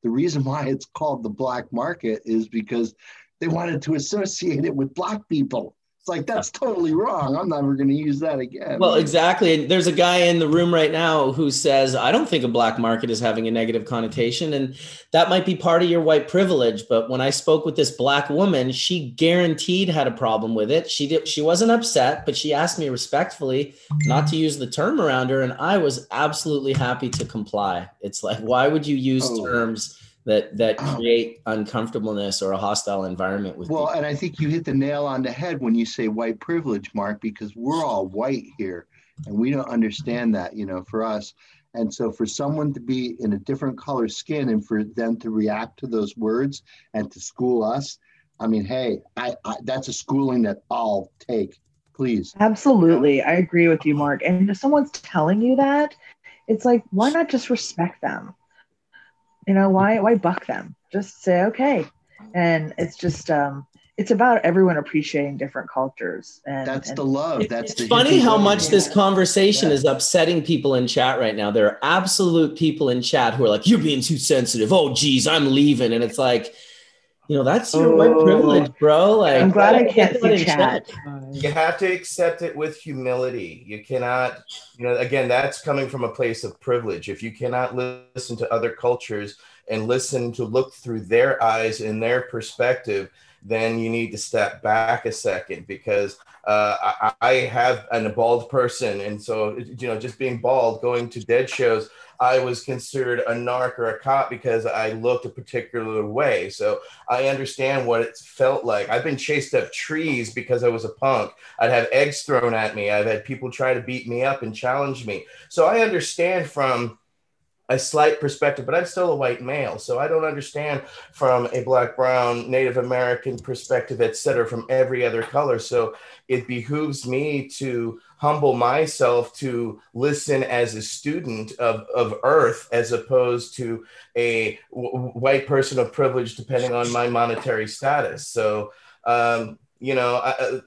Speaker 6: the reason why it's called the black market is because they wanted to associate it with black people it's like that's totally wrong i'm never going to use that again
Speaker 1: Well, exactly. And there's a guy in the room right now who says, I don't think a black market is having a negative connotation. And that might be part of your white privilege. But when I spoke with this black woman, she guaranteed had a problem with it. She did, she wasn't upset, but she asked me respectfully not to use the term around her. And I was absolutely happy to comply. It's like, why would you use
Speaker 6: Oh.
Speaker 1: terms that that
Speaker 6: Oh.
Speaker 1: create uncomfortableness or a hostile environment with
Speaker 6: Well,
Speaker 1: people?
Speaker 6: and I think you hit the nail on the head when you say white privilege, Mark, because we're all white here and we don't understand that, you know, for us. And so for someone to be in a different color skin and for them to react to those words and to school us, I mean, hey, I, I that's a schooling that I'll take, please.
Speaker 3: Absolutely. I agree with you, Mark. And if someone's telling you that, it's like, why not just respect them? You know, why why buck them? Just say, okay. And it's just um it's about everyone appreciating different cultures. And
Speaker 6: That's
Speaker 3: and
Speaker 6: the love. That's
Speaker 1: it's
Speaker 6: the
Speaker 1: funny how
Speaker 6: way.
Speaker 1: much this conversation
Speaker 6: Yeah.
Speaker 1: is upsetting people in chat right now. There are absolute people in chat who are like, "You're being too sensitive." Oh, geez, I'm leaving, and it's like, you know, that's your white
Speaker 3: Oh.
Speaker 1: privilege, bro. Like,
Speaker 3: I'm glad I can't see
Speaker 1: in
Speaker 3: chat.
Speaker 2: You have to accept it with humility. You cannot, you know, again, that's coming from a place of privilege. If you cannot listen to other cultures and listen to look through their eyes and their perspective, then you need to step back a second because uh, I, I have an, a bald person. And so, you know, just being bald, going to dead shows, I was considered a narc or a cop because I looked a particular way. So I understand what it felt like. I've been chased up trees because I was a punk. I'd have eggs thrown at me. I've had people try to beat me up and challenge me. So I understand from a slight perspective, but I'm still a white male. So I don't understand from a black, brown, Native American perspective, et cetera, from every other color. So it behooves me to humble myself to listen as a student of, of earth as opposed to a w- white person of privilege depending on my monetary status so um, you know I, I-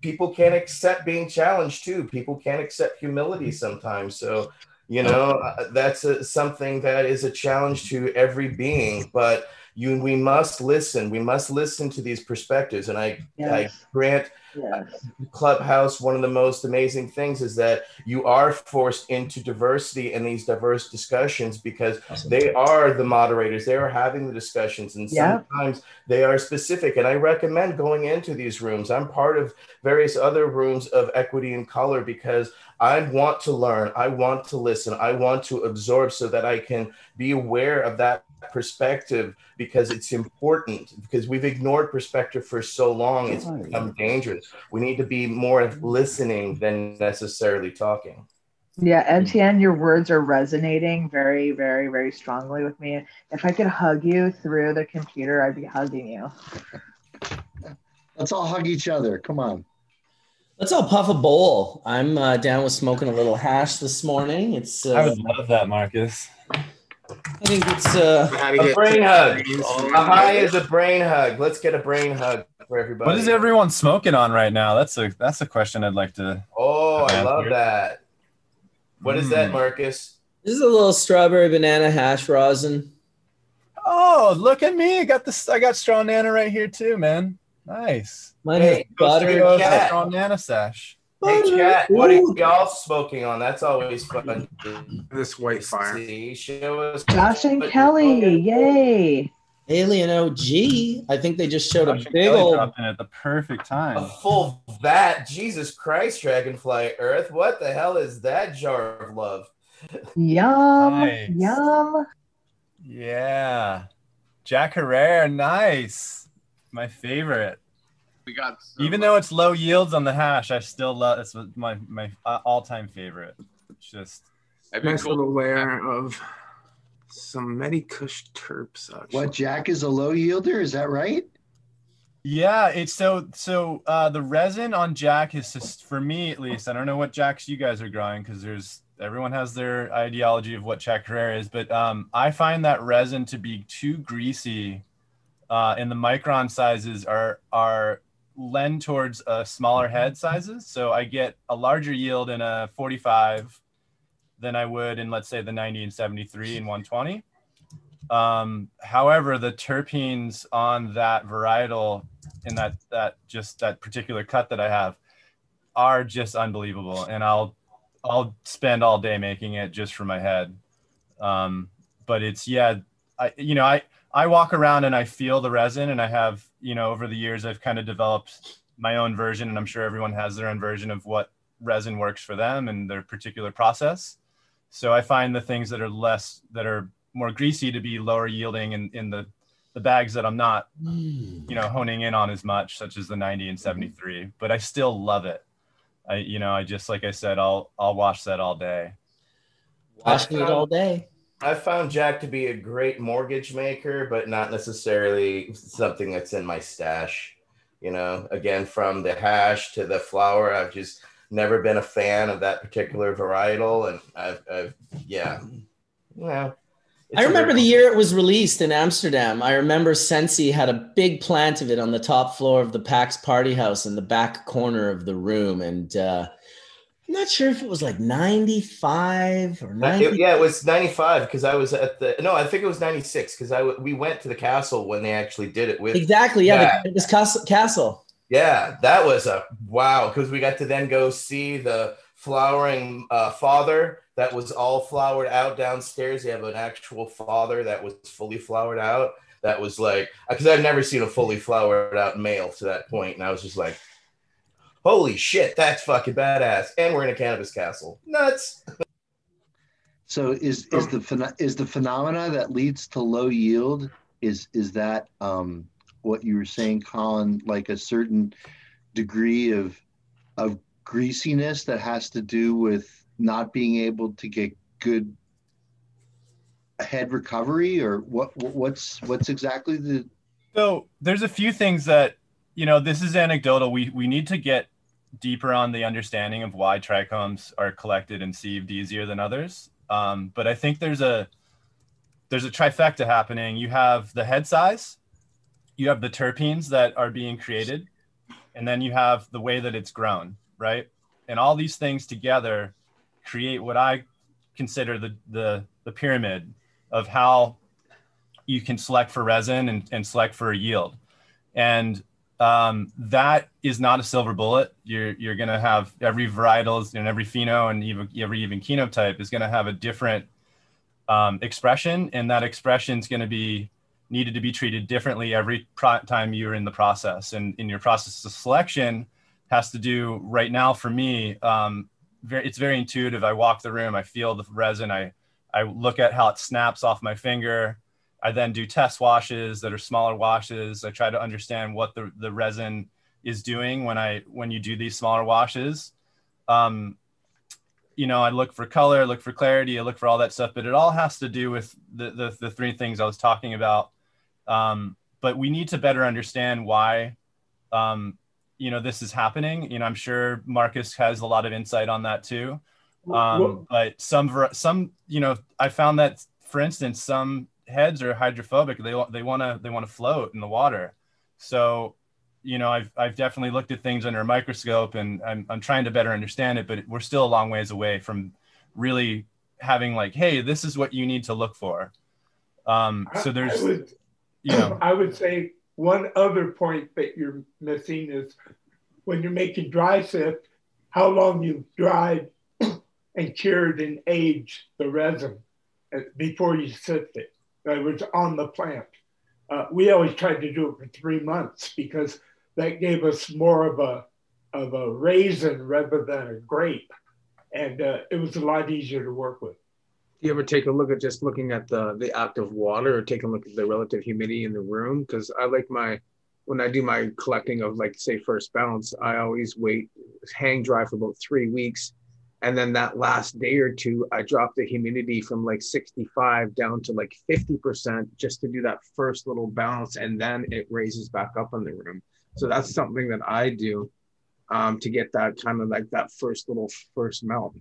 Speaker 2: people can't accept being challenged too people can't accept humility sometimes so you know uh, that's a, something that is a challenge to every being but you we must listen we must listen to these perspectives and i i grant
Speaker 3: Yes.
Speaker 2: Clubhouse, one of the most amazing things is that you are forced into diversity in these diverse discussions because they are the moderators. They are having the discussions, and
Speaker 3: Yeah.
Speaker 2: sometimes they are specific. And I recommend going into these rooms. I'm part of various other rooms of equity and color because I want to learn. I want to listen. I want to absorb so that I can be aware of that perspective because it's important because we've ignored perspective for so long it's become dangerous we need to be more listening than necessarily talking
Speaker 3: Yeah, MTN, your words are resonating very, very, very strongly with me. If I could hug you through the computer, I'd be hugging you.
Speaker 6: Let's all hug each other. Come on.
Speaker 1: Let's all puff a bowl. I'm uh, down with smoking a little hash this morning. It's uh,
Speaker 5: I would love that, Marcus.
Speaker 1: I think it's uh,
Speaker 2: a brain hug a high is a brain hug let's get a brain hug for everybody
Speaker 5: What is everyone smoking on right now? That's a that's a question I'd like to.
Speaker 2: oh i
Speaker 5: Yeah.
Speaker 2: love that What is that
Speaker 5: Mm.
Speaker 2: marcus
Speaker 1: this is a little strawberry banana hash rosin.
Speaker 5: Oh, look at me! I got this. I got straw nana right here too, man. Nice.
Speaker 1: Mine
Speaker 2: Hey,
Speaker 1: has
Speaker 2: go
Speaker 1: butter.
Speaker 2: up. Yeah.
Speaker 5: Nana sash.
Speaker 2: Hey, chat, what are y'all smoking on? That's always fun.
Speaker 4: This white fire.
Speaker 2: See, show us.
Speaker 3: Josh and Kelly, yay!
Speaker 1: Alien OG. I think they just showed a
Speaker 5: Josh and
Speaker 1: big
Speaker 5: Kelly
Speaker 1: old.
Speaker 5: in at the perfect time.
Speaker 2: A full vat. Jesus Christ, Dragonfly Earth. What the hell is that jar of love?
Speaker 3: Yum,
Speaker 5: Nice.
Speaker 3: yum.
Speaker 5: Yeah. Jack Herer, nice. My favorite.
Speaker 8: We got some,
Speaker 5: Even though it's low yields on the hash, I still love it's my my uh, all-time favorite. It's just
Speaker 8: It'd be
Speaker 4: Nice
Speaker 8: cool.
Speaker 4: little layer of some Medikush terps. Actually.
Speaker 6: What Jack is a low yielder? Is that right?
Speaker 5: Yeah, it's so so uh the resin on Jack is just for me at least. I don't know what Jacks you guys are growing because there's everyone has their ideology of what Jack Herer is, but um I find that resin to be too greasy uh and the micron sizes are are lend towards uh, smaller head sizes. So I get a larger yield in a 45 than I would in let's say the 90 and 73 and 120. Um, however, the terpenes on that varietal in that that just that particular cut that I have are just unbelievable, and I'll I'll spend all day making it just for my head. Um, but it's yeah, I you know I I walk around and I feel the resin, and I have you know over the years I've kind of developed my own version, and I'm sure everyone has their own version of what resin works for them and their particular process. So I find the things that are less that are more greasy to be lower yielding in, in the the bags that I'm not you know honing in on as much such as the 90 and 73 but I still love it I you know I just like I said I'll I'll wash that all day
Speaker 1: Washing it all day.
Speaker 2: I found Jack to be a great mortgage maker, but not necessarily something that's in my stash. You know, again, from the hash to the flower, I've just never been a fan of that particular varietal. And I've, I've yeah. Well,
Speaker 1: I remember the year it was released in Amsterdam. I remember Sensi had a big plant of it on the top floor of the PAX party house in the back corner of the room. And uh, I'm not sure if it was like 95 or 90.
Speaker 2: It- yeah, it was 95 because I was at the, no, I think it was 96 because I we went to the castle when they actually did it with
Speaker 1: Exactly. Yeah. The, it was castle, castle.
Speaker 2: Yeah, that was a wow because we got to then go see the flowering uh, father that was all flowered out downstairs. They have an actual father that was fully flowered out. That was like because I've never seen a fully flowered out male to that point, and I was just like, "Holy shit, that's fucking badass!" And we're in a cannabis castle, nuts.
Speaker 6: So is is the is the phenomena that leads to low yield is is that um, what you were saying, Colin? Like a certain degree of of greasiness that has to do with not being able to get good head recovery, or what? what- What's what's exactly the
Speaker 5: So there's a few things that you know. This is anecdotal. We we need to get deeper on the understanding of why trichomes are collected and sieved easier than others. Um, but I think there's a there's a trifecta happening. You have the head size, you have the terpenes that are being created, and then you have the way that it's grown, right? And all these things together create what I consider the the, the pyramid of how you can select for resin and, and select for a yield. And um, that is not a silver bullet. You're, you're going to have every varietals and every pheno and even every even chemotype is going to have a different um, expression. And that expression is going to be needed to be treated differently every pro- time you're in the process. And in your process of selection has to do right now for me, um, very, it's very intuitive. I walk the room, I feel the resin, I, I look at how it snaps off my finger. I then do test washes that are smaller washes. I try to understand what the, the resin is doing when I when you do these smaller washes. Um, you know, I look for color, look for clarity, I look for all that stuff, but it all has to do with the the, the three things I was talking about. Um, but we need to better understand why um, you know this is happening. You know, I'm sure Marcus has a lot of insight on that too um, but some some you know i found that for instance some heads are hydrophobic. They, they want to they want to float in the water. So you know I've, I've definitely looked at things under a microscope and I'm, I'm trying to better understand it but we're still a long ways away from really having like hey this is what you need to look for. Um, so there's
Speaker 7: I would,
Speaker 5: you know.
Speaker 7: I would say one other point that you're missing is when you're making dry sift, how long you dried and cured and aged the resin uh, before you sift it. That was on the plant. Uh, we always tried to do it for three months because that gave us more of a of a raisin rather than a grape, and uh, it was a lot easier to work with.
Speaker 4: Do you ever take a look at just looking at the the active water, or take a look at the relative humidity in the room? Because I like my when I do my collecting of like say first bounce, I always wait hang dry for about three weeks and then that last day or two, I dropped the humidity from like 65 down to like 50% just to do that first little bounce. And then it raises back up in the room. So that's something that I do um, to get that kind of like that first little first melt.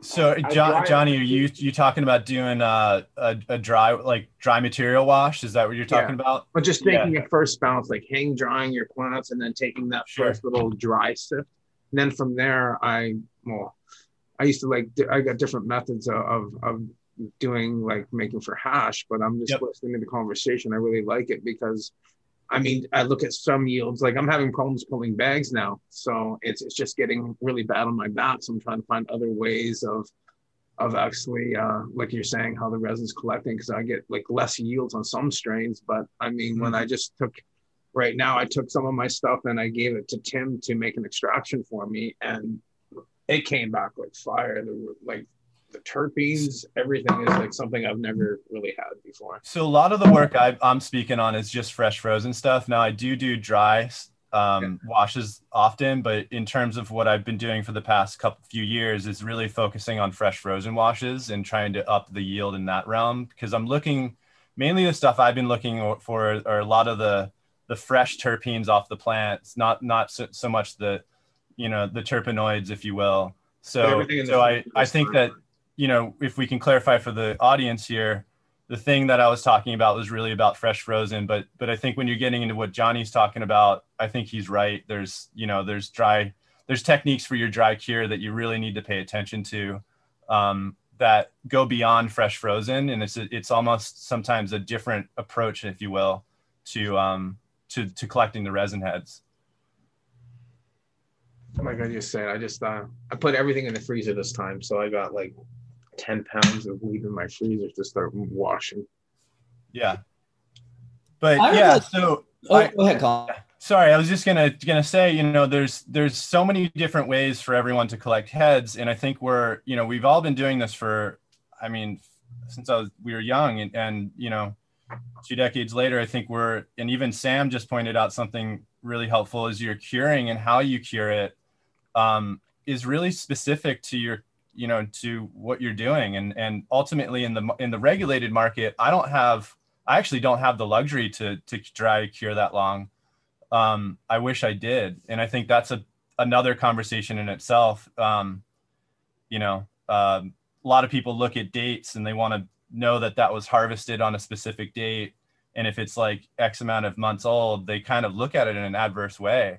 Speaker 5: So John, Johnny, are you you talking about doing uh, a, a dry like dry material wash? Is that what you're talking yeah. about?
Speaker 4: But just taking yeah. a first bounce, like hang drying your plants, and then taking that sure. first little dry sift. And then from there, I well, I used to like I got different methods of of doing like making for hash, but I'm just yep. listening to the conversation. I really like it because I mean, I look at some yields, like I'm having problems pulling bags now. So it's, it's just getting really bad on my back. So I'm trying to find other ways of, of actually, uh, like you're saying, how the resin's collecting. Cause I get like less yields on some strains. But I mean, mm-hmm. when I just took, right now, I took some of my stuff and I gave it to Tim to make an extraction for me. And it came back like fire. The like the terpenes, everything is like something I've never really had before.
Speaker 5: So a lot of the work I, am speaking on is just fresh frozen stuff. Now I do do dry um, washes often, but in terms of what I've been doing for the past couple few years is really focusing on fresh frozen washes and trying to up the yield in that realm because I'm looking mainly the stuff I've been looking for are a lot of the the fresh terpenes off the plants, not not so, so much the you know the terpenoids if you will. So so i i think that you know if we can clarify for the audience here the thing that i was talking about was really about fresh frozen but but i think when you're getting into what johnny's talking about i think he's right. There's you know there's dry there's techniques for your dry cure that you really need to pay attention to um, that go beyond fresh frozen. And it's it's almost sometimes a different approach if you will to um to to collecting the resin heads
Speaker 4: like I just said, I just uh, I put everything in the freezer this time, so I got like ten pounds of weed in my freezer to start washing.
Speaker 5: Yeah, but yeah, so
Speaker 1: oh, I, go ahead, Colin.
Speaker 5: Sorry, I was just gonna gonna say, you know, there's there's so many different ways for everyone to collect heads, and I think we're, you know, we've all been doing this for, I mean, since I was we were young, and and you know, two decades later, I think we're, and even Sam just pointed out something really helpful is you're curing and how you cure it um, is really specific to your you know to what you're doing. And and ultimately in the in the regulated market i don't have i actually don't have the luxury to to dry cure that long. Um, i wish i did. And i think that's a another conversation in itself. Um, you know um, a lot of people look at dates and they want to know that that was harvested on a specific date. And if it's like x amount of months old they kind of look at it in an adverse way.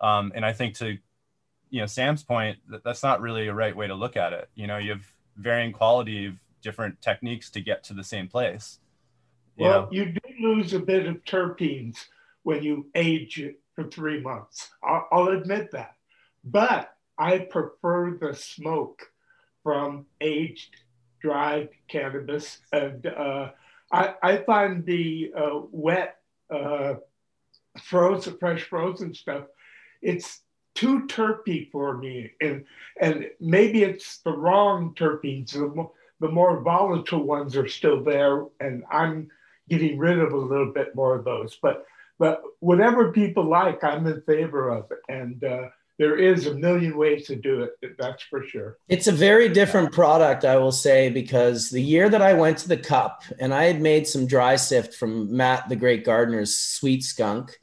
Speaker 5: Um, and i think to you know sam's point that that's not really a right way to look at it. You know you have varying quality of different techniques to get to the same place.
Speaker 7: You well know? you do lose a bit of terpenes when you age it for three months. I'll, I'll admit that. But i prefer the smoke from aged dried cannabis. And uh, I, I find the uh, wet uh, frozen fresh frozen stuff it's too terpy for me, and and maybe it's the wrong terpenes. The more, the more volatile ones are still there, and I'm getting rid of a little bit more of those. But but whatever people like, I'm in favor of it, and uh, there is a million ways to do it. That's for sure.
Speaker 1: It's a very different product, I will say, because the year that I went to the Cup and I had made some dry sift from Matt the Great Gardener's Sweet Skunk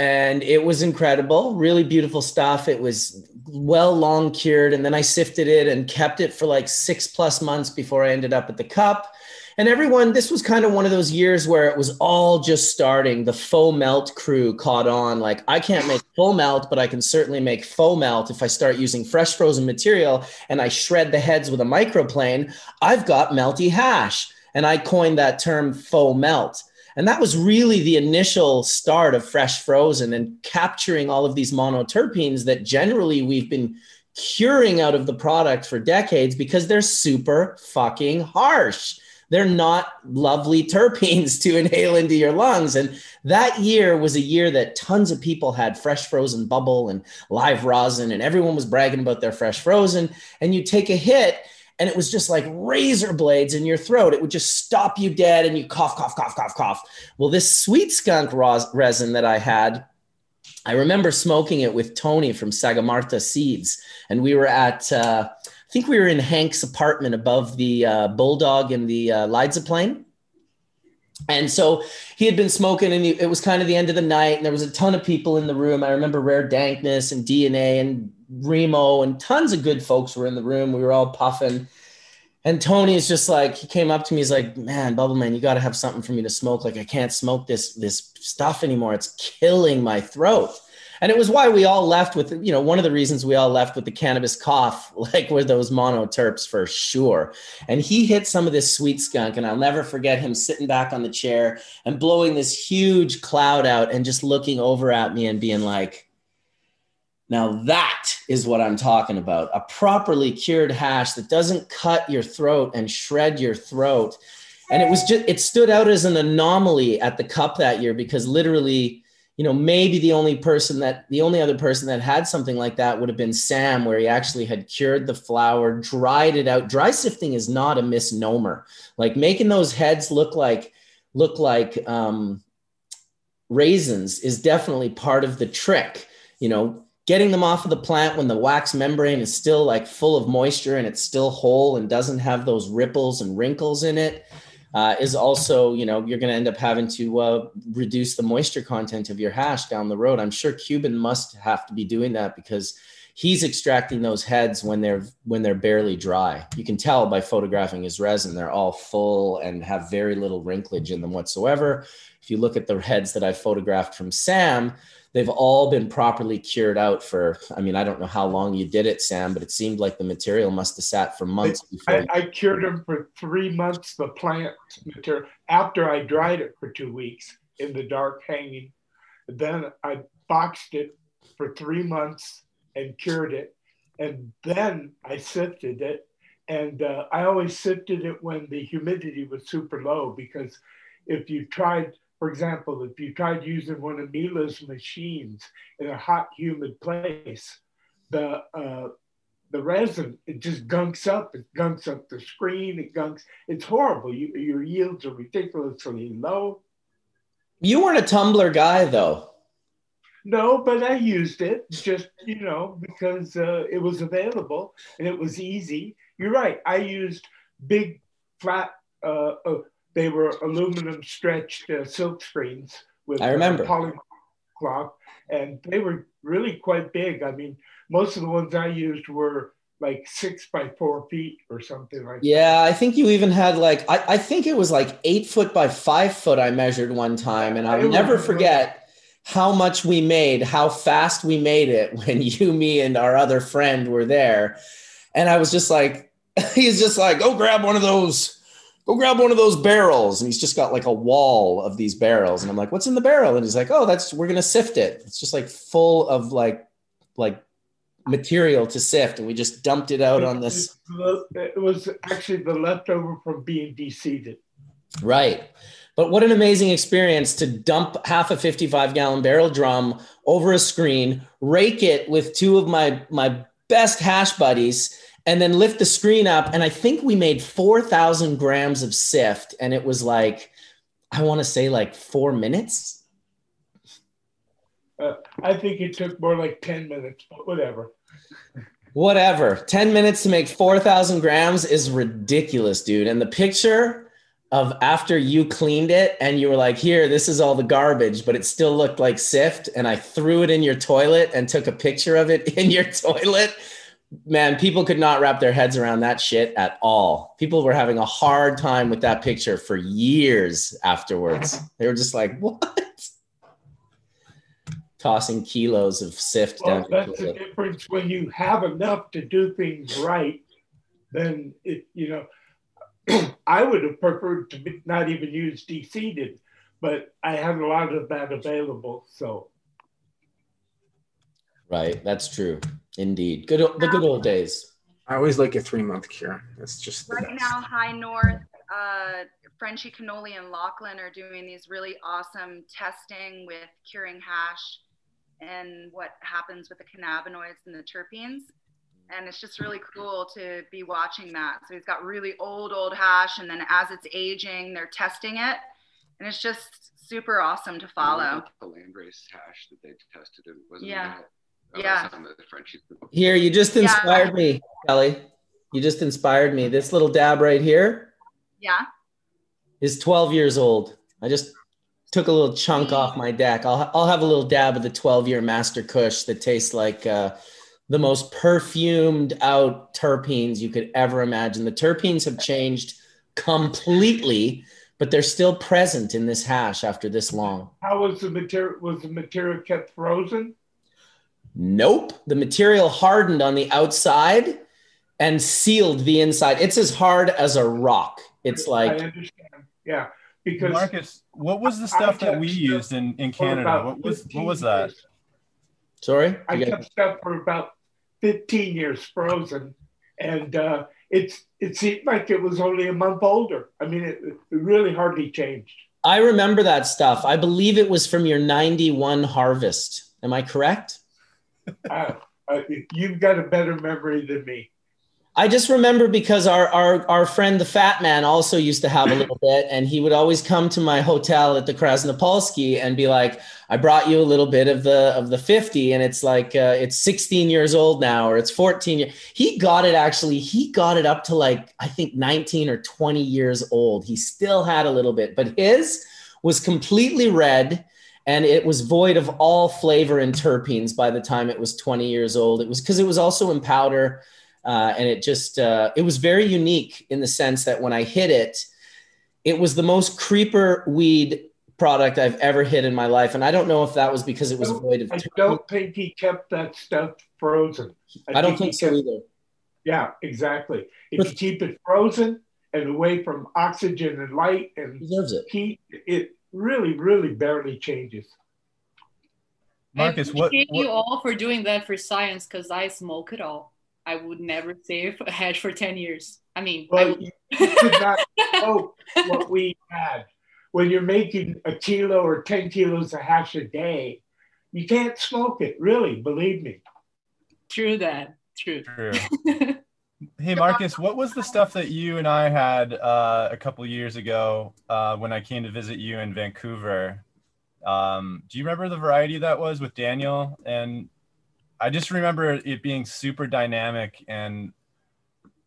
Speaker 1: and it was incredible really beautiful stuff. It was well long cured and then i sifted it and kept it for like six plus months before i ended up at the cup. And everyone this was kind of one of those years where it was all just starting. The faux melt crew caught on. Like i can't make full melt but i can certainly make faux melt if i start using fresh frozen material and i shred the heads with a microplane. I've got melty hash and i coined that term faux melt And that was really the initial start of fresh frozen and capturing all of these monoterpenes that generally we've been curing out of the product for decades because they're super fucking harsh. They're not lovely terpenes to inhale into your lungs. And that year was a year that tons of people had fresh frozen bubble and live rosin, and everyone was bragging about their fresh frozen. And you take a hit, and it was just like razor blades in your throat. It would just stop you dead, and you cough, cough, cough, cough, cough. Well, this sweet skunk resin that I had I remember smoking it with Tony from Sagarmatha Seeds, and we were at, uh, I think we were in Hank's apartment above the uh, Bulldog in the uh, Leidseplein. And so he had been smoking, and he, it was kind of the end of the night, and there was a ton of people in the room. I remember Rare Dankness and DNA and Remo, and tons of good folks were in the room. We were all puffing. And Tony is just like, he came up to me, he's like, man, Bubble Man, you got to have something for me to smoke. Like, I can't smoke this, this stuff anymore. It's killing my throat. And it was why we all left with, you know, one of the reasons we all left with the cannabis cough, like were those monoterps for sure. And he hit some of this sweet skunk, and I'll never forget him sitting back on the chair and blowing this huge cloud out and just looking over at me and being like, now that is what I'm talking about. A properly cured hash that doesn't cut your throat and shred your throat. And it was just, it stood out as an anomaly at the cup that year because literally, you know, maybe the only person that, the only other person that had something like that would have been Sam, where he actually had cured the flower, dried it out. Dry sifting is not a misnomer. Like making those heads look like, look like um, raisins is definitely part of the trick. You know, getting them off of the plant when the wax membrane is still like full of moisture and it's still whole and doesn't have those ripples and wrinkles in it uh, is also, you know, you're going to end up having to uh, reduce the moisture content of your hash down the road. I'm sure Cuban must have to be doing that because he's extracting those heads when they're when they're barely dry. You can tell by photographing his resin; they're all full and have very little wrinklage in them whatsoever. If you look at the heads that I photographed from Sam, they've all been properly cured out for i mean i don't know how long you did it sam but it seemed like the material must have sat for months before
Speaker 7: I, I cured them for three months the plant material after i dried it for two weeks in the dark hanging. Then i boxed it for three months and cured it. And then i sifted it. And uh, i always sifted it when the humidity was super low because if you tried for example, if you tried using one of Mila's machines in a hot, humid place, the uh, the resin it just gunks up. It gunks up the screen. It gunks. It's horrible. You, your yields are ridiculously low.
Speaker 1: You weren't a tumbler guy, though.
Speaker 7: No, but I used it just you know because uh, it was available and it was easy. You're right. I used big flat uh, uh they were aluminum stretched uh, silk screens with
Speaker 1: I remember.
Speaker 7: polycloth, and they were really quite big. I mean, most of the ones I used were like six by four feet or something like
Speaker 1: yeah, that. I think you even had like I, I think it was like eight foot by five foot I measured one time, and I'll never forget how much we made, how fast we made it when you, me, and our other friend were there. And I was just like, he's just like, go grab one of those go grab one of those barrels. And he's just got like a wall of these barrels. And I'm like, what's in the barrel? And he's like, oh, that's, we're going to sift it. It's just like full of like, like material to sift. And we just dumped it out on this.
Speaker 7: It was actually the leftover from being deseeded.
Speaker 1: Right. But what an amazing experience to dump half a 55 gallon barrel drum over a screen, rake it with two of my, my best hash buddies and then lift the screen up. And I think we made 4,000 grams of sift. And it was like, I want to say like four minutes.
Speaker 7: Uh, I think it took more like 10 minutes, but whatever.
Speaker 1: Whatever. 10 minutes to make 4,000 grams is ridiculous, dude. And the picture of after you cleaned it and you were like, here, this is all the garbage, but it still looked like sift. And I threw it in your toilet and took a picture of it in your toilet man, people could not wrap their heads around that shit at all. People were having a hard time with that picture for years afterwards. They were just like, what? Tossing kilos of sift
Speaker 7: well,
Speaker 1: down.
Speaker 7: That's the difference when you have enough to do things right. Then it, you know, I would have preferred to not even use deseeded, but I had a lot of that available. So
Speaker 1: Right, that's true. Indeed, good the good old days.
Speaker 4: I always like a three month cure. It's just the
Speaker 8: Right
Speaker 4: best.
Speaker 8: now, High North, uh, Frenchie Cannoli and Lachlan are doing these really awesome testing with curing hash and what happens with the cannabinoids and the terpenes. And it's just really cool to be watching that. So he's got really old, old hash, and then as it's aging, they're testing it. And it's just super awesome to follow.
Speaker 9: The landrace hash that they tested it wasn't
Speaker 8: Yeah.
Speaker 9: that. That
Speaker 8: Yeah.
Speaker 9: some of the Frenchies.
Speaker 1: Here, you just
Speaker 8: Yeah.
Speaker 1: inspired me, Kelly. You just inspired me. This little dab right here
Speaker 8: Yeah.
Speaker 1: is 12 years old. I just took a little chunk off my deck. I'll, I'll have a little dab of the 12 year Master Kush that tastes like uh, the most perfumed out terpenes you could ever imagine. The terpenes have changed completely, but they're still present in this hash after this long.
Speaker 7: how was the material? Was the material kept frozen?
Speaker 1: Nope. The material hardened on the outside and sealed the inside. It's as hard as a rock. It's
Speaker 7: I
Speaker 1: like
Speaker 7: understand. Yeah, because
Speaker 5: Marcus, what was the
Speaker 7: I
Speaker 5: stuff that we used in, in Canada? What was what was that?
Speaker 7: years.
Speaker 1: sorry.
Speaker 7: I
Speaker 1: You got-
Speaker 7: kept stuff for about 15 years frozen, and uh, it's it seemed like it was only a month older. I mean, it, it really hardly changed.
Speaker 1: I remember that stuff. I believe it was from your 91 harvest. Am I correct?
Speaker 7: Uh, you've got a better memory than me.
Speaker 1: I just remember because our, our our friend the fat man also used to have a little bit, and he would always come to my hotel at the Krasnapolsky and be like, "I brought you a little bit of the of the 50," and it's like uh, it's 16 years old now, or it's 14. year- He got it actually. He got it up to like I think 19 or 20 years old. He still had a little bit, but his was completely red and it was void of all flavor and terpenes by the time it was 20 years old. It was because it was also in powder. Uh, and it just uh, it was very unique in the sense that when I hit it, it was the most creeper weed product I've ever hit in my life, and I don't know if that was because it was void of.
Speaker 7: I
Speaker 1: terpenes.
Speaker 7: don't think he kept that stuff frozen.
Speaker 1: I don't
Speaker 7: he
Speaker 1: think so
Speaker 7: kept-
Speaker 1: either.
Speaker 7: Yeah, exactly. If
Speaker 1: But-
Speaker 7: you keep it frozen and away from oxygen and light and heat, it really, really barely changes.
Speaker 5: Marcus,
Speaker 10: I
Speaker 5: what,
Speaker 10: appreciate you all for doing that for science because I smoke it all. I would never save a hash for 10 years. I mean, I
Speaker 7: Well,
Speaker 10: would-
Speaker 7: you could not know what we had. When you're making a kilo or 10 kilos of hash a day, you can't smoke it, really, believe me.
Speaker 10: true that. True.
Speaker 5: True. Hey Marcus, what was the stuff that you and I had uh, a couple years ago uh, when I came to visit you in Vancouver? Um, do you remember the variety that was with Daniel? And I just remember it being super dynamic, and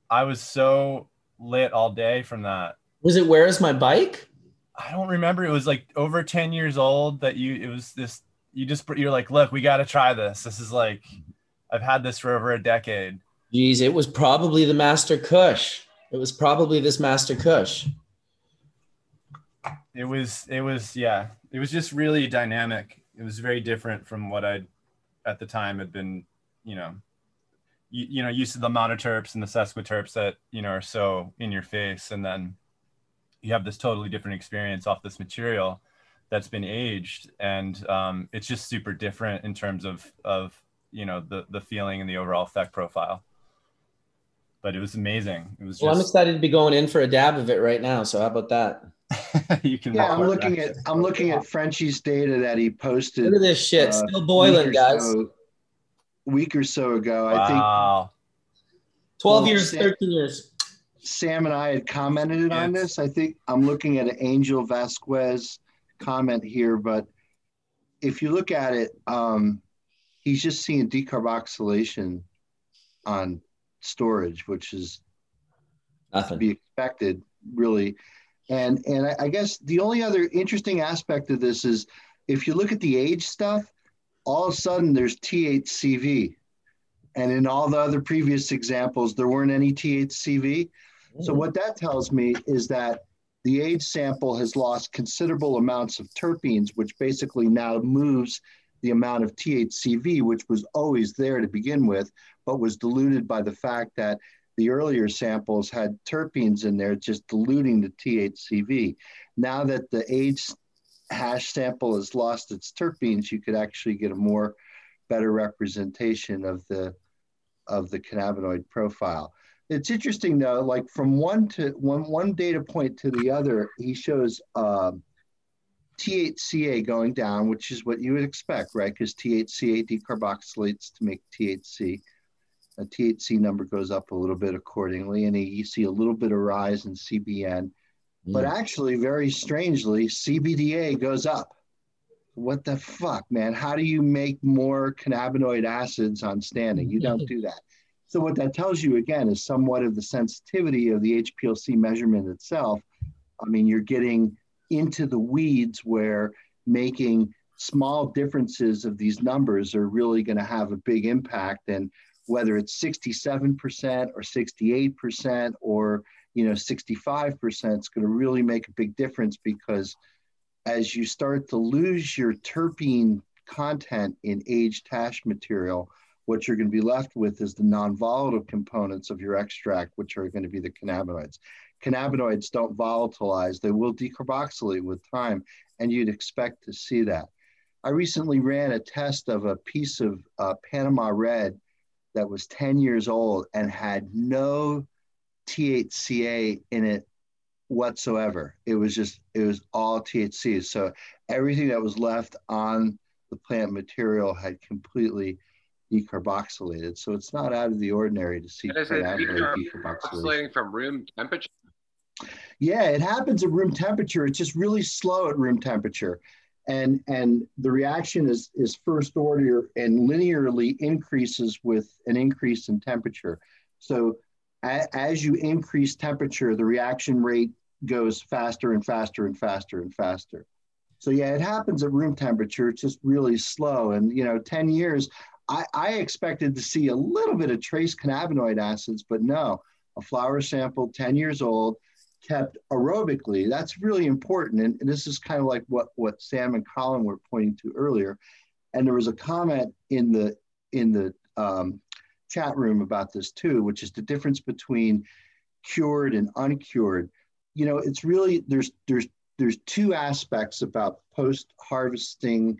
Speaker 5: I was so lit all day from that.
Speaker 1: Was it where is my bike?
Speaker 5: I don't remember. It was like over ten years old that you. It was this. You just you're like, look, we got to try this. This is like, I've had this for over a decade.
Speaker 1: Geez, it was probably the Master Kush. It was probably this Master Kush.
Speaker 5: it was it was yeah. It was just really dynamic. It was very different from what i at the time had been you know you, you know used to the monoterps and the sesquiterps that you know are so in your face. And then you have this totally different experience off this material that's been aged. And um, it's just super different in terms of of you know the the feeling and the overall effect profile but it was amazing it was
Speaker 1: Well, I'm excited to be going in for a dab of it right now. So how about that?
Speaker 5: you can
Speaker 6: Yeah, I'm looking
Speaker 5: back.
Speaker 6: at I'm looking at Frenchie's data that he posted.
Speaker 1: Look at this shit,
Speaker 6: uh,
Speaker 1: still boiling, guys.
Speaker 6: so- week or so ago. I think
Speaker 5: wow
Speaker 1: 12
Speaker 6: Well,
Speaker 1: years,
Speaker 6: Sam-
Speaker 1: 13 years.
Speaker 6: Sam and I had commented on this. I think I'm looking at an Angel Vasquez comment here, but if you look at it, um, he's just seeing decarboxylation on storage, which is to be expected, really. And and I, I guess the only other interesting aspect of this is if you look at the age stuff, all of a sudden there's THCV. And in all the other previous examples, there weren't any THCV. So mm. what that tells me is that the age sample has lost considerable amounts of terpenes, which basically now moves the amount of THCV, which was always there to begin with, but was diluted by the fact that the earlier samples had terpenes in there, just diluting the THCV. Now that the age hash sample has lost its terpenes, you could actually get a more better representation of the of the cannabinoid profile. It's interesting though, like from one to one one data point to the other, he shows um, THCA going down, which is what you would expect, right? Because THCA decarboxylates to make THC. A THC number goes up a little bit accordingly, and you see a little bit of rise in CBN. But mm. actually, very strangely, CBDA goes up. What the fuck, man? How do you make more cannabinoid acids on standing? You don't do that. So, what that tells you again is somewhat of the sensitivity of the HPLC measurement itself. I mean, you're getting into the weeds where making small differences of these numbers are really going to have a big impact. And whether it's 67% or 68% or you know 65% it's going to really make a big difference because as you start to lose your terpene content in aged hash material what you're going to be left with is the non-volatile components of your extract which are going to be the cannabinoids cannabinoids don't volatilize they will decarboxylate with time and you'd expect to see that i recently ran a test of a piece of uh, panama red that was 10 years old and had no THCA in it whatsoever. It was just, it was all THC. So everything that was left on the plant material had completely decarboxylated. So it's not out of the ordinary to see
Speaker 9: decarboxylating from room temperature.
Speaker 6: Yeah, it happens at room temperature. It's just really slow at room temperature. And, and the reaction is, is first order and linearly increases with an increase in temperature. So as you increase temperature, the reaction rate goes faster and faster and faster and faster. So yeah, it happens at room temperature. It's just really slow. And you know, 10 years, I, I expected to see a little bit of trace cannabinoid acids, but no, a flower sample 10 years old, kept aerobically. That's really important. And, and this is kind of like what, what Sam and Colin were pointing to earlier. And there was a comment in the in the um, chat room about this too, which is the difference between cured and uncured. You know, it's really there's there's there's two aspects about post harvesting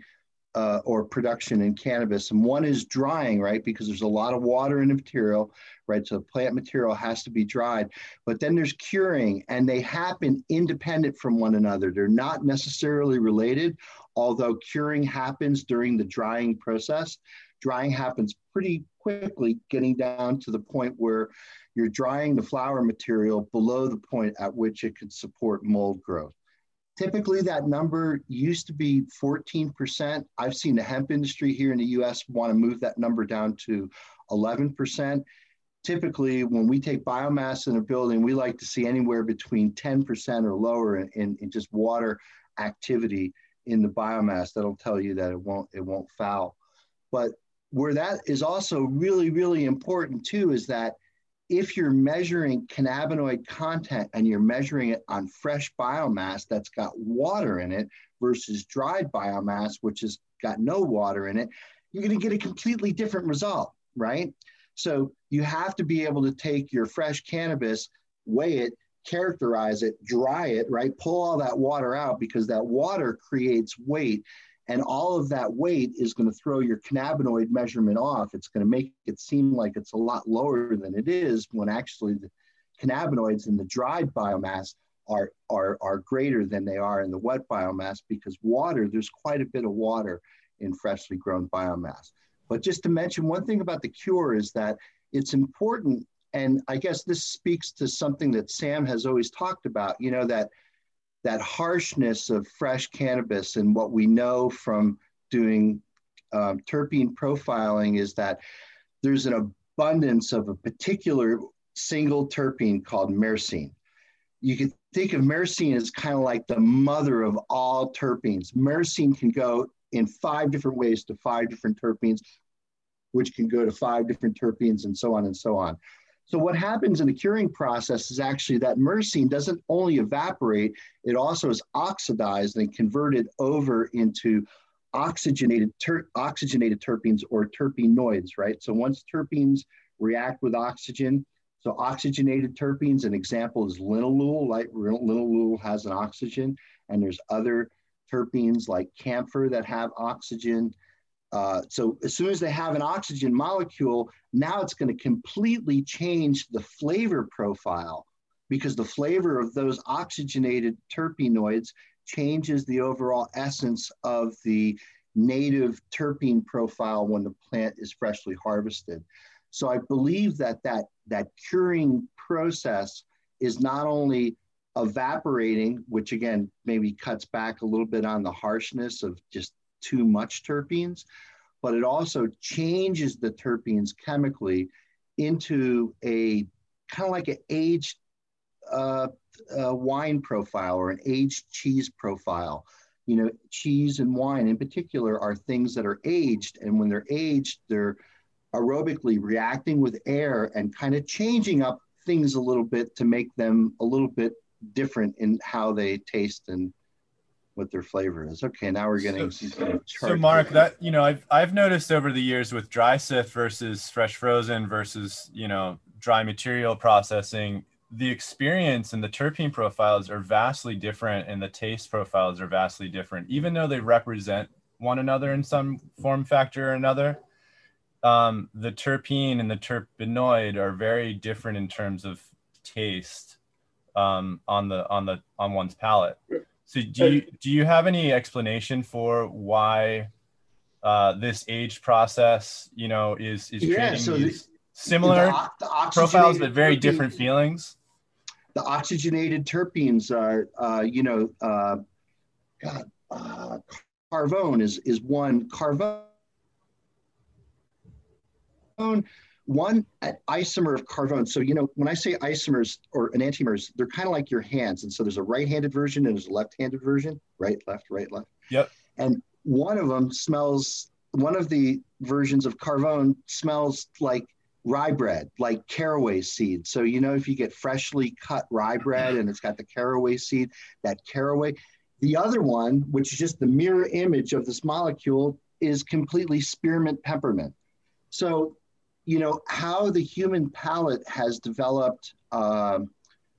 Speaker 6: uh, or production in cannabis, and one is drying, right? Because there's a lot of water in the material, right? So the plant material has to be dried. But then there's curing, and they happen independent from one another. They're not necessarily related, although curing happens during the drying process. Drying happens pretty quickly, getting down to the point where you're drying the flower material below the point at which it could support mold growth. Typically, that number used to be 14%. I've seen the hemp industry here in the US want to move that number down to 11%. Typically, when we take biomass in a building, we like to see anywhere between 10% or lower in, in, just water activity in the biomass. That'll tell you that it won't it won't foul. But where that is also really, really important too is that if you're measuring cannabinoid content and you're measuring it on fresh biomass that's got water in it versus dried biomass, which has got no water in it, you're going to get a completely different result, right? So you have to be able to take your fresh cannabis, weigh it, characterize it, dry it, right? Pull all that water out because that water creates weight and all of that weight is going to throw your cannabinoid measurement off. It's going to make it seem like it's a lot lower than it is when actually the cannabinoids in the dried biomass are, are, are greater than they are in the wet biomass because water, there's quite a bit of water in freshly grown biomass. But just to mention one thing about the cure is that it's important, and I guess this speaks to something that Sam has always talked about, you know, that that harshness of fresh cannabis and what we know from doing um, terpene profiling is that there's an abundance of a particular single terpene called myrcene. You can think of myrcene as kind of like the mother of all terpenes. Myrcene can go in five different ways to five different terpenes, which can go to five different terpenes and so on and so on. So what happens in the curing process is actually that myrcene doesn't only evaporate, it also is oxidized and converted over into oxygenated, ter oxygenated terpenes or terpenoids, right? So once terpenes react with oxygen, so oxygenated terpenes, an example is linalool, right? Linalool has an oxygen and there's other terpenes like camphor that have oxygen. Uh, so as soon as they have an oxygen molecule, now it's going to completely change the flavor profile because the flavor of those oxygenated terpenoids changes the overall essence of the native terpene profile when the plant is freshly harvested. So I believe that that, that curing process is not only evaporating, which again maybe cuts back a little bit on the harshness of just too much terpenes, but it also changes the terpenes chemically into a kind of like an aged uh, uh, wine profile or an aged cheese profile. You know, cheese and wine in particular are things that are aged, and when they're aged, they're aerobically reacting with air and kind of changing up things a little bit to make them a little bit different in how they taste and what their flavor is. Okay, now we're getting
Speaker 5: so, so Mark, that you know, I've I've noticed over the years with dry sift versus fresh frozen versus you know dry material processing, the experience and the terpene profiles are vastly different, and the taste profiles are vastly different, even though they represent one another in some form factor or another. Um, the terpene and the terpenoid are very different in terms of taste um, on the on the on one's palate. So do you do you have any explanation for why uh, this age process, you know, is is yeah, creating so these the, similar the, the profiles but very terpenes, different feelings?
Speaker 6: The oxygenated terpenes are, uh, you know, uh, God, uh, carvone is is one carvone one isomer of carvone. So, you know, when I say isomers or enantiomers, they're kind of like your hands. And so there's a right handed version and there's a left handed version, right, left, right, left.
Speaker 5: Yep.
Speaker 6: And one of them smells, one of the versions of carvone smells like rye bread, like caraway seed. So, you know, if you get freshly cut rye bread and it's got the caraway seed, that caraway. The other one, which is just the mirror image of this molecule, is completely spearmint peppermint. So you know, how the human palate has developed um,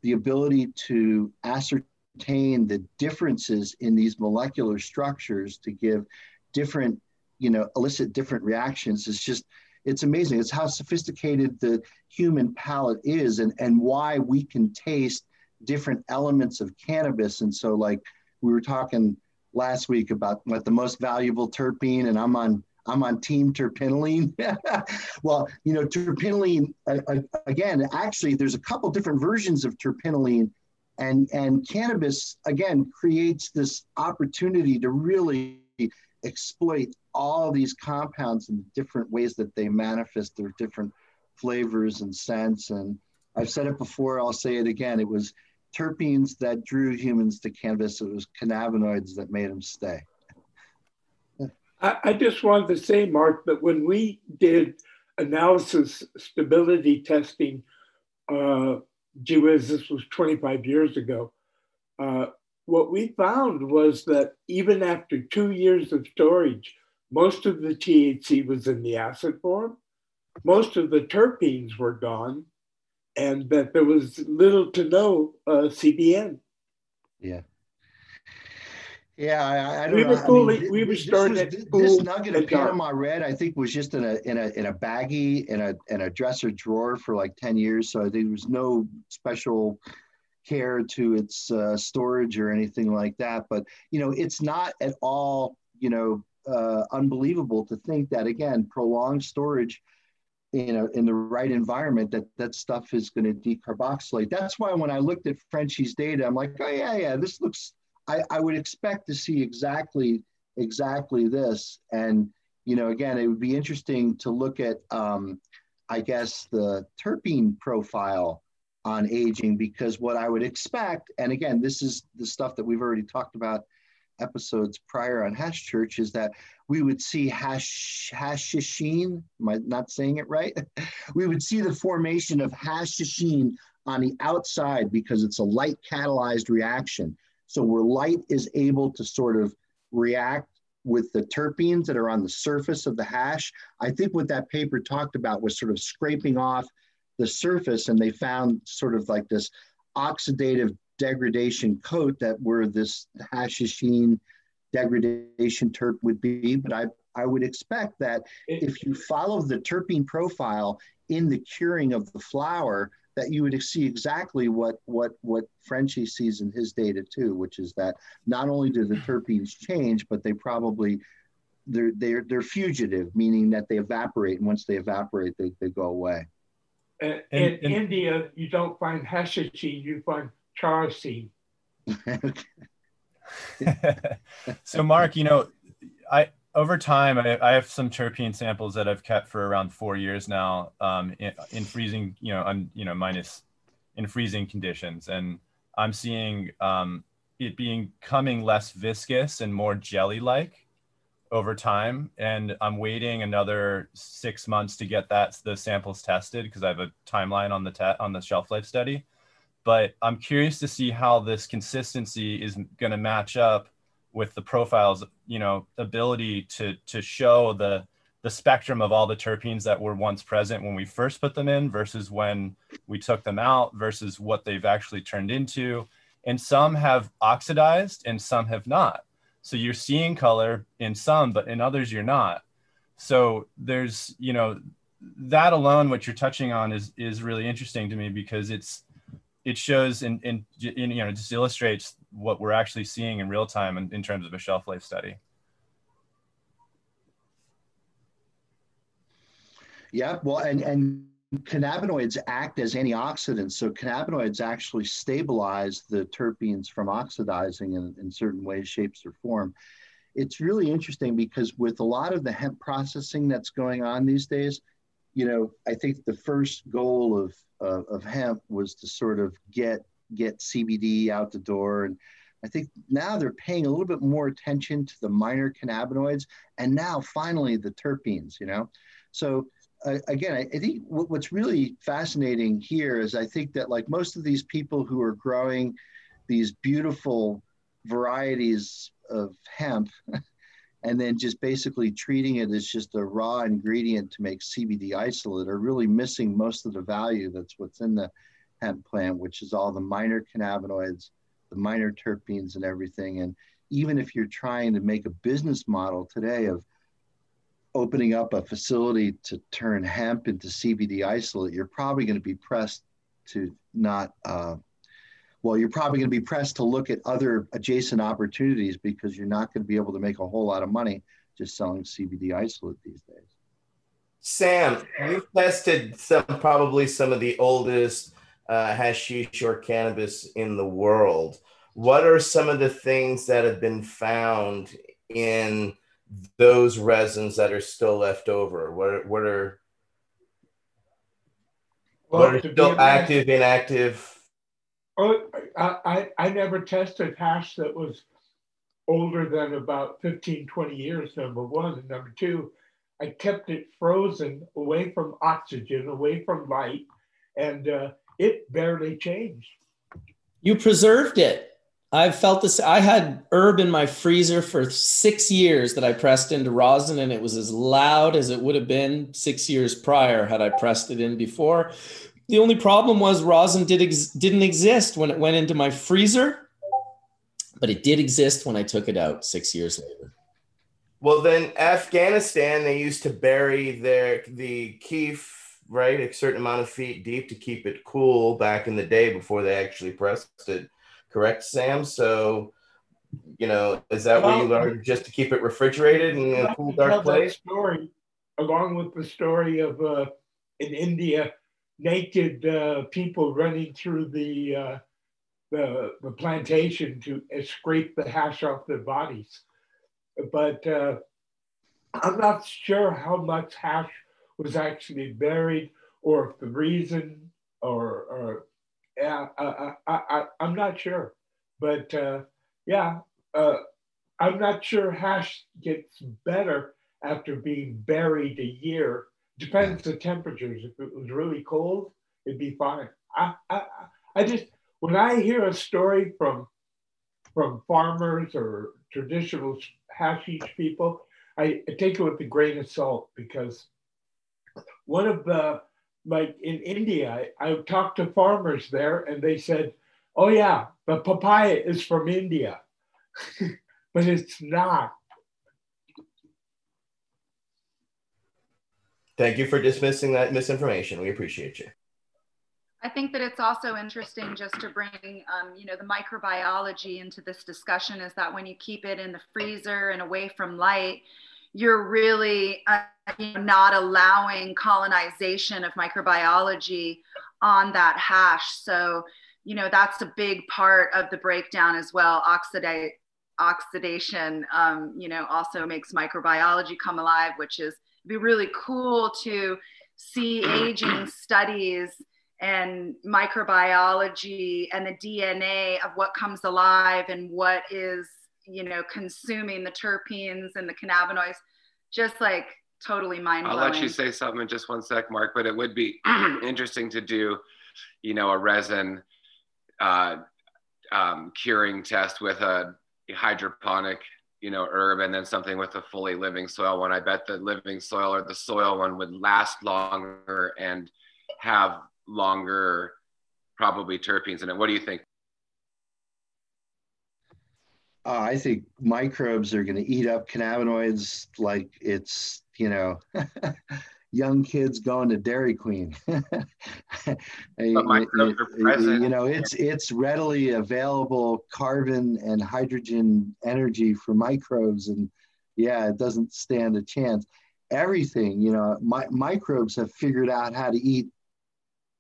Speaker 6: the ability to ascertain the differences in these molecular structures to give different, you know, elicit different reactions is just, it's amazing. It's how sophisticated the human palate is and, and why we can taste different elements of cannabis. And so, like, we were talking last week about what the most valuable terpene, and I'm on I'm on team terpinolene. well, you know, terpinolene, uh, again, actually, there's a couple different versions of terpinolene. And, and cannabis, again, creates this opportunity to really exploit all these compounds in different ways that they manifest their different flavors and scents. And I've said it before, I'll say it again. It was terpenes that drew humans to cannabis, it was cannabinoids that made them stay.
Speaker 7: I, just wanted to say, Mark, that when we did analysis stability testing, uh, gee whiz, this was 25 years ago, uh, what we found was that even after two years of storage, most of the THC was in the acid form, most of the terpenes were gone, and that there was little to no uh, CBN.
Speaker 6: Yeah. Yeah, I, I don't
Speaker 7: we
Speaker 6: know.
Speaker 7: Were I mean, we were starting
Speaker 6: this, was, this nugget of Panama Red, I think, was just in a in a in a baggie in a in a dresser drawer for like ten years. So I think there was no special care to its uh, storage or anything like that. But you know, it's not at all you know uh, unbelievable to think that again, prolonged storage you know in the right environment that that stuff is going to decarboxylate that's why when i looked at frenchie's data i'm like oh yeah yeah this looks I, I would expect to see exactly exactly this. And you know, again, it would be interesting to look at, um, I guess, the terpene profile on aging because what I would expect, and again, this is the stuff that we've already talked about episodes prior on Hash Church, is that we would see hash hashishene. Am I not saying it right? we would see the formation of hashishene on the outside because it's a light catalyzed reaction. So where light is able to sort of react with the terpenes that are on the surface of the hash, I think what that paper talked about was sort of scraping off the surface and they found sort of like this oxidative degradation coat that where this hashishene degradation terp would be, but I, I would expect that if you follow the terpene profile in the curing of the flower, that you would see exactly what what what Frenchy sees in his data too, which is that not only do the terpenes change, but they probably they're they're they're fugitive, meaning that they evaporate, and once they evaporate, they, they go away.
Speaker 7: Uh, in India, you don't find hashishene, you find charosine.
Speaker 5: so, Mark, you know, I over time, I, I, have some terpene samples that I've kept for around four years now, um, in, in, freezing, you know, you know, minus in freezing conditions, and I'm seeing um, it being coming less viscous and more jelly-like over time. And I'm waiting another six months to get that the samples tested because I have a timeline on the te- on the shelf life study. But I'm curious to see how this consistency is going to match up with the profiles, you know, ability to to show the the spectrum of all the terpenes that were once present when we first put them in versus when we took them out versus what they've actually turned into. And some have oxidized and some have not. So you're seeing color in some, but in others you're not. So there's, you know, that alone, what you're touching on is is really interesting to me because it's it shows and, and, you know just illustrates what we're actually seeing in real time in, in terms of a shelf life study.
Speaker 6: Yeah well and and cannabinoids act as antioxidants so cannabinoids actually stabilize the terpenes from oxidizing in, in certain ways shapes or form. It's really interesting because with a lot of the hemp processing that's going on these days you know i think the first goal of of, hemp was to sort of get get CBD out the door and I think now they're paying a little bit more attention to the minor cannabinoids and now finally the terpenes, you know. So uh, again, I, I think w- what's really fascinating here is I think that like most of these people who are growing these beautiful varieties of hemp and then just basically treating it as just a raw ingredient to make CBD isolate are really missing most of the value that's what's in the hemp plant, which is all the minor cannabinoids, the minor terpenes, and everything. And even if you're trying to make a business model today of opening up a facility to turn hemp into CBD isolate, you're probably going to be pressed to not uh, well, you're probably going to be pressed to look at other adjacent opportunities because you're not going to be able to make a whole lot of money just selling CBD isolate these days.
Speaker 2: Sam, you've tested some probably some of the oldest uh, hashish or cannabis in the world. What are some of the things that have been found in those resins that are still left over? What are, what are well, what are still active, inactive?
Speaker 7: Oh, I, I, never tested hash that was older than about 15, 20 years, number one. And number two, I kept it frozen away from oxygen, away from light, and uh, it barely changed.
Speaker 1: You preserved it. I've felt this. I had herb in my freezer for six years that I pressed into rosin, and it was as loud as it would have been six years prior had I pressed it in before. The only problem was rosin did ex- didn't exist when it went into my freezer, but it did exist when I took it out six years later.
Speaker 2: Well, then Afghanistan, they used to bury their the keef right a certain amount of feet deep to keep it cool back in the day before they actually pressed it. Correct, Sam? So, you know, is that well, where you learned just to keep it refrigerated in a cool, dark place?
Speaker 7: Story, along with the story of uh, in India naked uh, people running through the, uh, the, the plantation to scrape the hash off their bodies. But uh, I'm not sure how much hash was actually buried or if the reason or, or yeah, I, I, I, am not sure. But uh, yeah, uh, I'm not sure hash gets better after being buried a year Depends the temperatures. If it was really cold, it'd be fine. I, I, I just when I hear a story from from farmers or traditional hashish people, I, I take it with a grain of salt because one of the like in India, I, I talked to farmers there and they said, "Oh yeah, the papaya is from India." but it's not.
Speaker 2: Thank you for dismissing that misinformation. We appreciate you.
Speaker 8: I think that it's also interesting just to bring, um, you know, the microbiology into this discussion is that when you keep it in the freezer and away from light, you're really uh, not allowing colonization of microbiology on that hash. So, you know, that's a big part of the breakdown as well. Oxidate, oxidation, um, you know, also makes microbiology come alive, which is be really cool to see aging studies and microbiology and the DNA of what comes alive and what is, you know, consuming the terpenes and the cannabinoids, just like totally mind blowing.
Speaker 9: I'll let you say something in just one sec, Mark, but it would be interesting to do, you know, a resin uh, um, curing test with a hydroponic, you know, herb and then something with a fully living soil one. I bet the living soil or the soil one would last longer and have longer probably terpenes in it. What do you think?
Speaker 6: Uh, I think microbes are going to eat up cannabinoids like it's, you know, young kids going to Dairy Queen. you, you know, it's it's readily available carbon and hydrogen energy for microbes, and yeah, it doesn't stand a chance. Everything, you know, my, microbes have figured out how to eat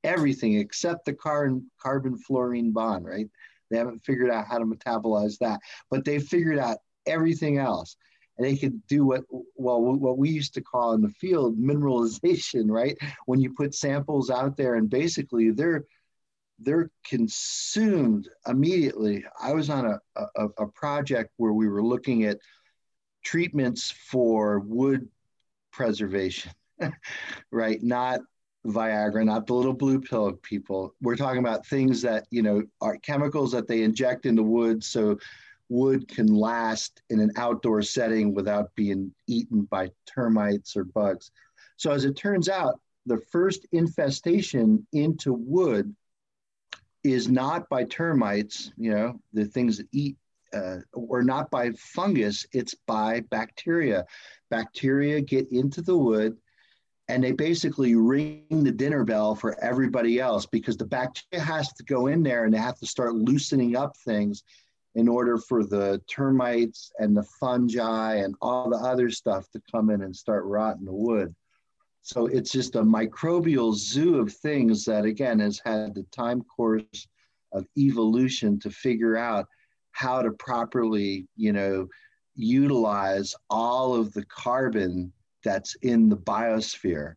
Speaker 6: everything except the carbon carbon fluorine bond, right? They haven't figured out how to metabolize that, but they've figured out everything else. And they could do what well what we used to call in the field mineralization, right? When you put samples out there and basically they're they're consumed immediately. I was on a, a, a project where we were looking at treatments for wood preservation, right? Not Viagra, not the little blue pill people. We're talking about things that, you know, are chemicals that they inject in the wood so wood can last in an outdoor setting without being eaten by termites or bugs. So as it turns out, the first infestation into wood is not by termites, you know, the things that eat, uh, or not by fungus, it's by bacteria. Bacteria get into the wood and they basically ring the dinner bell for everybody else because the bacteria has to go in there and they have to start loosening up things in order for the termites and the fungi and all the other stuff to come in and start rotting the wood. So it's just a microbial zoo of things that, again, has had the time course of evolution to figure out how to properly, you know, utilize all of the carbon that's in the biosphere.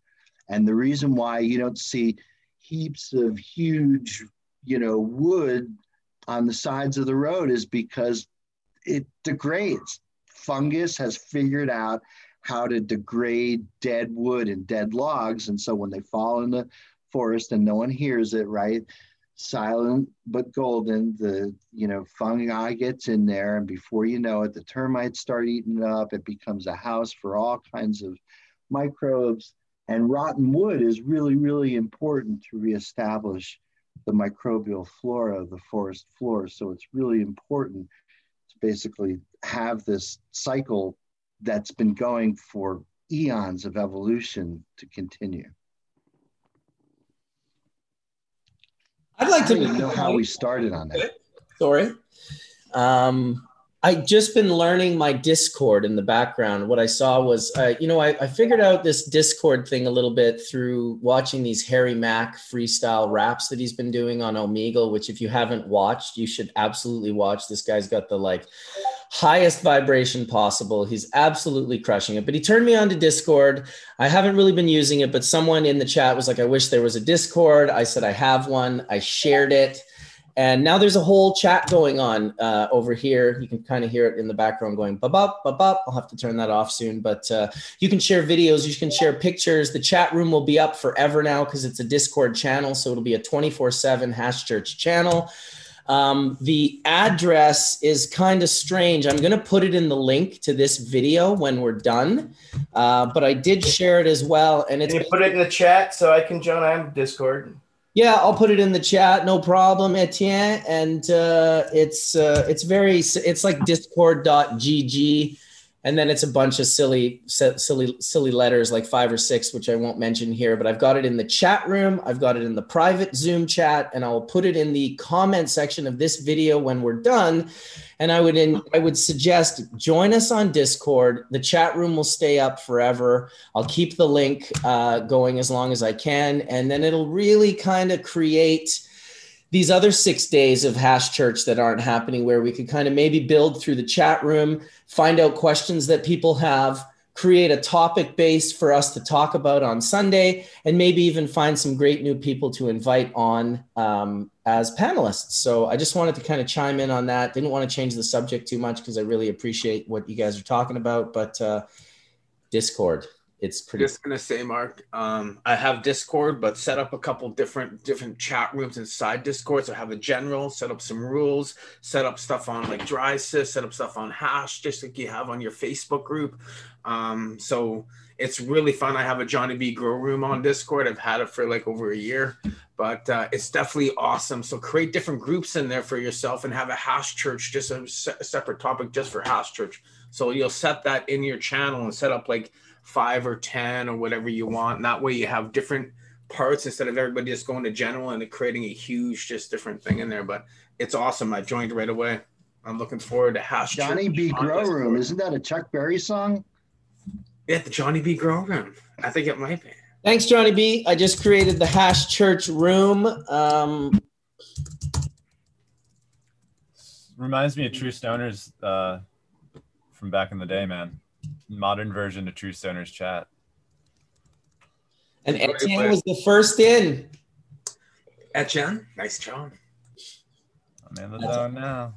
Speaker 6: And the reason why you don't see heaps of huge, you know, wood on the sides of the road is because it degrades. Fungus has figured out how to degrade dead wood and dead logs. And so when they fall in the forest and no one hears it, right? Silent but golden, the you know, fungi gets in there, and before you know it, the termites start eating it up. It becomes a house for all kinds of microbes. And rotten wood is really, really important to reestablish the microbial flora of the forest floor. So it's really important to basically have this cycle that's been going for eons of evolution to continue.
Speaker 1: I'd like to
Speaker 6: know how we started on that.
Speaker 1: Sorry. Um, I just been learning my Discord in the background. What I saw was, uh, you know, I, I, figured out this Discord thing a little bit through watching these Harry Mack freestyle raps that he's been doing on Omegle. Which, if you haven't watched, you should absolutely watch. This guy's got the like highest vibration possible. He's absolutely crushing it. But he turned me on to Discord. I haven't really been using it, but someone in the chat was like, "I wish there was a Discord." I said, "I have one." I shared it and now there's a whole chat going on uh, over here. You can kind of hear it in the background going ba bop ba bop. I'll have to turn that off soon, but uh, you can share videos, you can share pictures. The chat room will be up forever now because it's a Discord channel, so it'll be a 24/7 Hash Church channel. Um, the address is kind of strange. I'm going to put it in the link to this video when we're done, uh, but I did share it as well. And it's
Speaker 2: can you put it in the chat so I can join. I'm Discord.
Speaker 1: Yeah, I'll put it in the chat. No problem, Etienne. And uh, it's uh, it's very it's like discord.gg and then it's a bunch of silly silly silly letters like five or six which i won't mention here but i've got it in the chat room i've got it in the private zoom chat and i'll put it in the comment section of this video when we're done. And i would in, i would suggest join us on discord. The chat room will stay up forever. I'll keep the link uh, going as long as i can and then it'll really kind of create these other six days of hash church that aren't happening where we could kind of maybe build through the chat room find out questions that people have create a topic base for us to talk about on sunday and maybe even find some great new people to invite on um, as panelists. So i just wanted to kind of chime in on that. Didn't want to change the subject too much because i really appreciate what you guys are talking about but uh, discord it's pretty
Speaker 4: just gonna say mark um, i have discord but set up a couple different different chat rooms inside discord. So have a general set up some rules set up stuff on like dry sift set up stuff on hash just like you have on your facebook group. Um, so it's really fun. I have a johnny b. Grow room on discord. I've had it for like over a year but uh, it's definitely awesome. So create different groups in there for yourself and have a hash church just a, se- a separate topic just for hash church. So you'll set that in your channel and set up like five or 10 or whatever you want. And that way you have different parts instead of everybody just going to general and creating a huge, just different thing in there. But it's awesome. I joined right away. I'm looking forward to Hash
Speaker 6: Johnny B. Grow Room. Isn't that a Chuck Berry song?
Speaker 4: Yeah, the Johnny B. Grow Room. I think it might be.
Speaker 1: Thanks, Johnny B. I just created the Hash Church Room. Um,
Speaker 5: Reminds me of True Stoners uh, from back in the day, man modern version of True Stoners chat.
Speaker 1: And Etienne was the first in.
Speaker 4: Etienne, nice job.
Speaker 5: I'm in the zone now.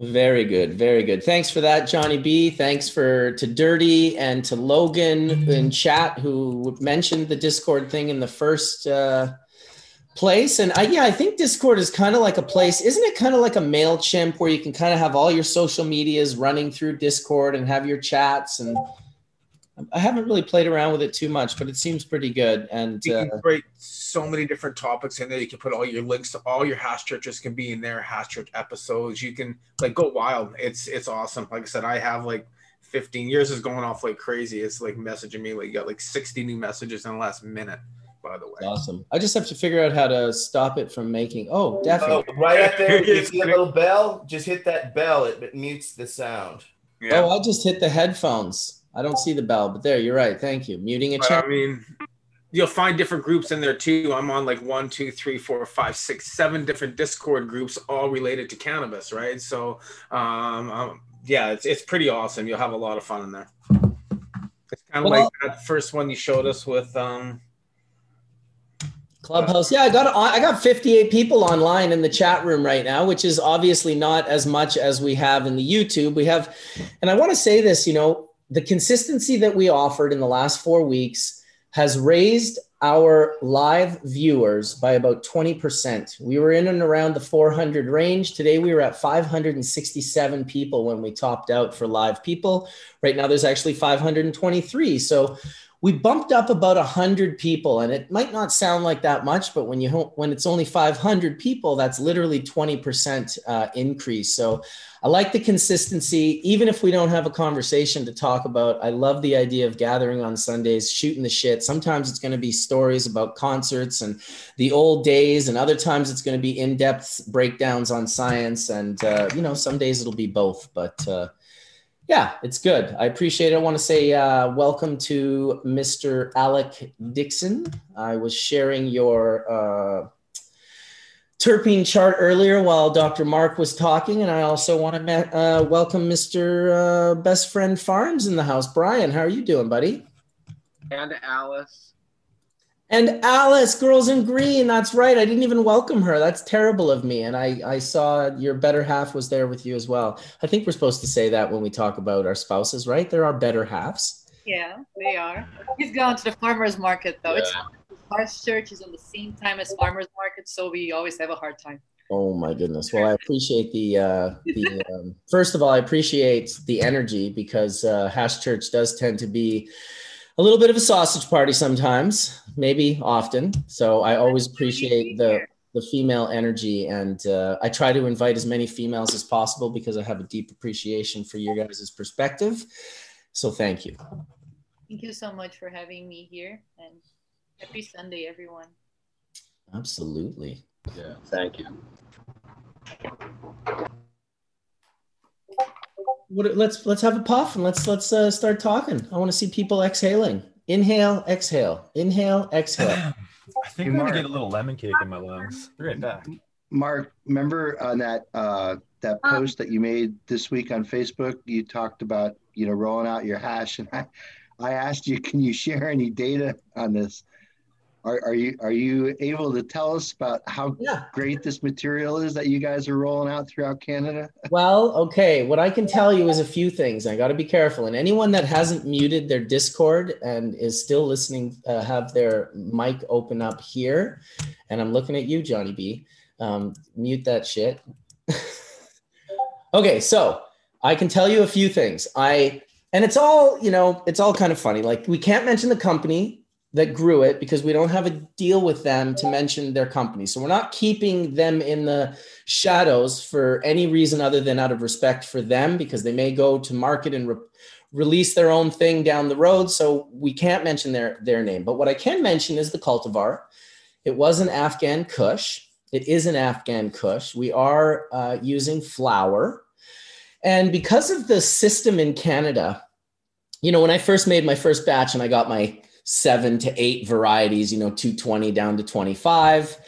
Speaker 1: Very good, very good. Thanks for that, Johnny B. Thanks for to Dirty and to Logan in chat who mentioned the Discord thing in the first uh, place. And I, yeah, I think Discord is kind of like a place, isn't it kind of like a MailChimp where you can kind of have all your social medias running through Discord and have your chats? And I haven't really played around with it too much, but it seems pretty good. And
Speaker 4: you can uh, create so many different topics in there. You can put all your links to all your hash churches can be in there, hash church episodes. You can like go wild. It's it's awesome. Like I said, I have like 15 years is going off like crazy. It's like messaging me like you got like 60 new messages in the last minute by the way.
Speaker 1: Awesome. I just have to figure out how to stop it from making. Oh, definitely. Oh,
Speaker 2: right up there, you see a little bell. Just hit that bell. It, it mutes the sound.
Speaker 1: Yeah. Oh, I just hit the headphones. I don't see the bell, but there, you're right. Thank you. Muting a
Speaker 4: chat. I mean, you'll find different groups in there too. I'm on like one, two, three, four, five, six, seven different Discord groups, all related to cannabis, right? So, um, um yeah, it's it's pretty awesome. You'll have a lot of fun in there. It's kind of well, like that first one you showed us with um
Speaker 1: Clubhouse. Yeah, I got I got 58 people online in the chat room right now, which is obviously not as much as we have in the YouTube. We have and I want to say this, you know, the consistency that we offered in the last 4 weeks has raised our live viewers by about 20%. We were in and around the 400 range. Today we were at 567 people when we topped out for live people. Right now there's actually 523. So we bumped up about 100 people and it might not sound like that much but when you when it's only 500 people that's literally 20% uh, increase. So i like the consistency. Even if we don't have a conversation to talk about i love the idea of gathering on sundays shooting the shit. Sometimes it's going to be stories about concerts and the old days and other times it's going to be in-depth breakdowns on science and uh, you know some days it'll be both but uh, yeah, it's good. I appreciate it. I want to say uh, welcome to Mr. Alec Dixon. I was sharing your uh, terpene chart earlier while Dr. Mark was talking, and I also want to uh, welcome Mr. Uh, best friend Farms in the house. Brian, how are you doing, buddy?
Speaker 11: And Alice.
Speaker 1: And Alice, Girls in Green. That's right. I didn't even welcome her. That's terrible of me. And I, I saw your better half was there with you as well. I think we're supposed to say that when we talk about our spouses, right? There are better halves.
Speaker 10: Yeah, they are. He's gone to the farmers market though. Yeah. It's our church is on the same time as farmers market, so we always have a hard time.
Speaker 1: Oh my goodness. Well, I appreciate the uh, the um, first of all, I appreciate the energy because uh, Hash Church does tend to be a a little bit of a sausage party sometimes, maybe often. So I always appreciate the the female energy, and uh, I try to invite as many females as possible because I have a deep appreciation for your guys' perspective. So thank you.
Speaker 10: Thank you so much for having me here, and happy Sunday, everyone.
Speaker 1: Absolutely.
Speaker 2: Yeah, thank you.
Speaker 1: What, let's let's have a puff and let's let's uh, start talking. I want to see people exhaling. Inhale, exhale. Inhale, exhale.
Speaker 5: I think I'm gonna get a little lemon cake in my lungs. Be right back.
Speaker 6: Mark, remember on that uh, that post that you made this week on Facebook? You talked about you know rolling out your hash, and I, I asked you, can you share any data on this? Are, are you are you able to tell us about how
Speaker 1: Yeah.
Speaker 6: great this material is that you guys are rolling out throughout Canada?
Speaker 1: Well, okay. What I can tell you is a few things. I got to be careful. And anyone that hasn't muted their Discord and is still listening, uh, have their mic open up here. And I'm looking at you, Johnny B. Um, mute that shit. okay, so I can tell you a few things. I and it's all you know. It's all kind of funny. Like we can't mention the company that grew it because we don't have a deal with them to mention their company. So we're not keeping them in the shadows for any reason other than out of respect for them because they may go to market and re- release their own thing down the road. So we can't mention their their name. But what I can mention is the cultivar. It was an Afghan Kush. It is an Afghan Kush. We are uh, using flower. And because of the system in Canada, you know, when I first made my first batch and I got my seven to eight varieties, you know, 220 down to 25,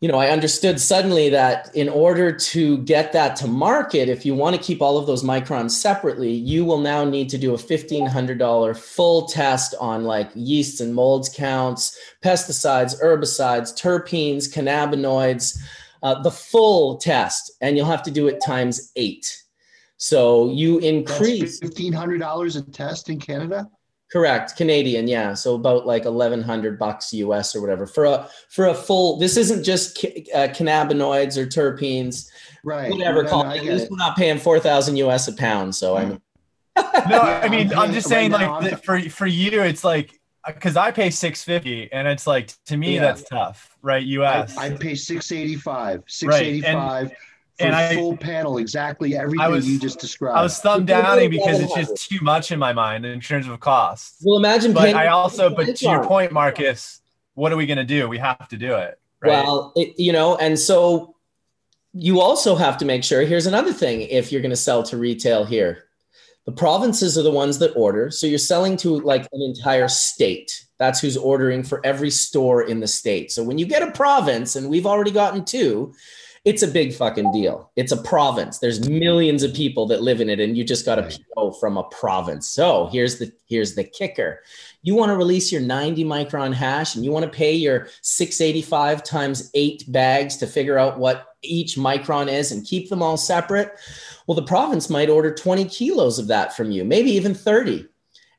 Speaker 1: you know, I understood suddenly that in order to get that to market, if you want to keep all of those microns separately, you will now need to do a $1,500 full test on like yeasts and molds counts, pesticides, herbicides, terpenes, cannabinoids, uh, the full test. And you'll have to do it times eight. So you increase
Speaker 6: fifteen hundred dollars a test in Canada.
Speaker 1: Correct, Canadian, yeah. So about like eleven hundred bucks US or whatever for a for a full. This isn't just ca- uh, cannabinoids or terpenes,
Speaker 6: Right.
Speaker 1: whatever.
Speaker 6: No,
Speaker 1: call
Speaker 6: no,
Speaker 1: it. At least
Speaker 6: it.
Speaker 1: we're not paying four thousand US a pound. So I'm
Speaker 5: No, I mean, I'm just saying,
Speaker 6: Right
Speaker 5: like,
Speaker 6: I'm-
Speaker 5: for for you, it's like, because I pay six fifty, and it's like to me
Speaker 1: Yeah.
Speaker 5: that's tough, right?
Speaker 6: I,
Speaker 5: U.S.
Speaker 6: I pay six eighty five. Six eighty five for
Speaker 5: and I-
Speaker 6: full panel, exactly everything
Speaker 5: was-
Speaker 6: you just described.
Speaker 5: I was thumb
Speaker 1: You're
Speaker 5: downing because it's just too much in my mind in terms of cost.
Speaker 1: well. Imagine
Speaker 5: But. I also, but to your point, Marcus, what are we gonna do? We have to do it, right?
Speaker 1: Well, it, you know, and so you also have to make sure. Here's another thing: if you're going to sell to retail here, the provinces are the ones that order. So you're selling to like an entire state. That's who's ordering for every store in the state. So when you get a province, and we've already gotten two, it's a big fucking deal. It's a province. There's millions of people that live in it, and you just got a
Speaker 6: Right.
Speaker 1: PO from a province. So here's the here's the kicker. You want to release your 90 micron hash and you want to pay your 685 times eight bags to figure out what each micron is and keep them all separate. Well, the province might order 20 kilos of that from you, maybe even 30.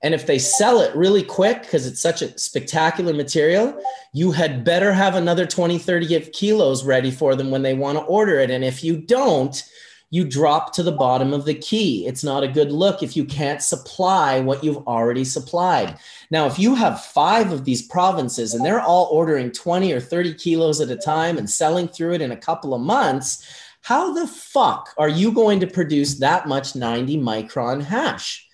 Speaker 1: And if they sell it really quick because it's such a spectacular material, you had better have another 20, 30 kilos ready for them when they want to order it. And if you don't, you drop to the bottom of the key. It's not a good look if you can't supply what you've already supplied. Now, if you have five of these provinces and they're all ordering 20 or 30 kilos at a time and selling through it in a couple of months, how the fuck are you going to produce that much 90 micron hash?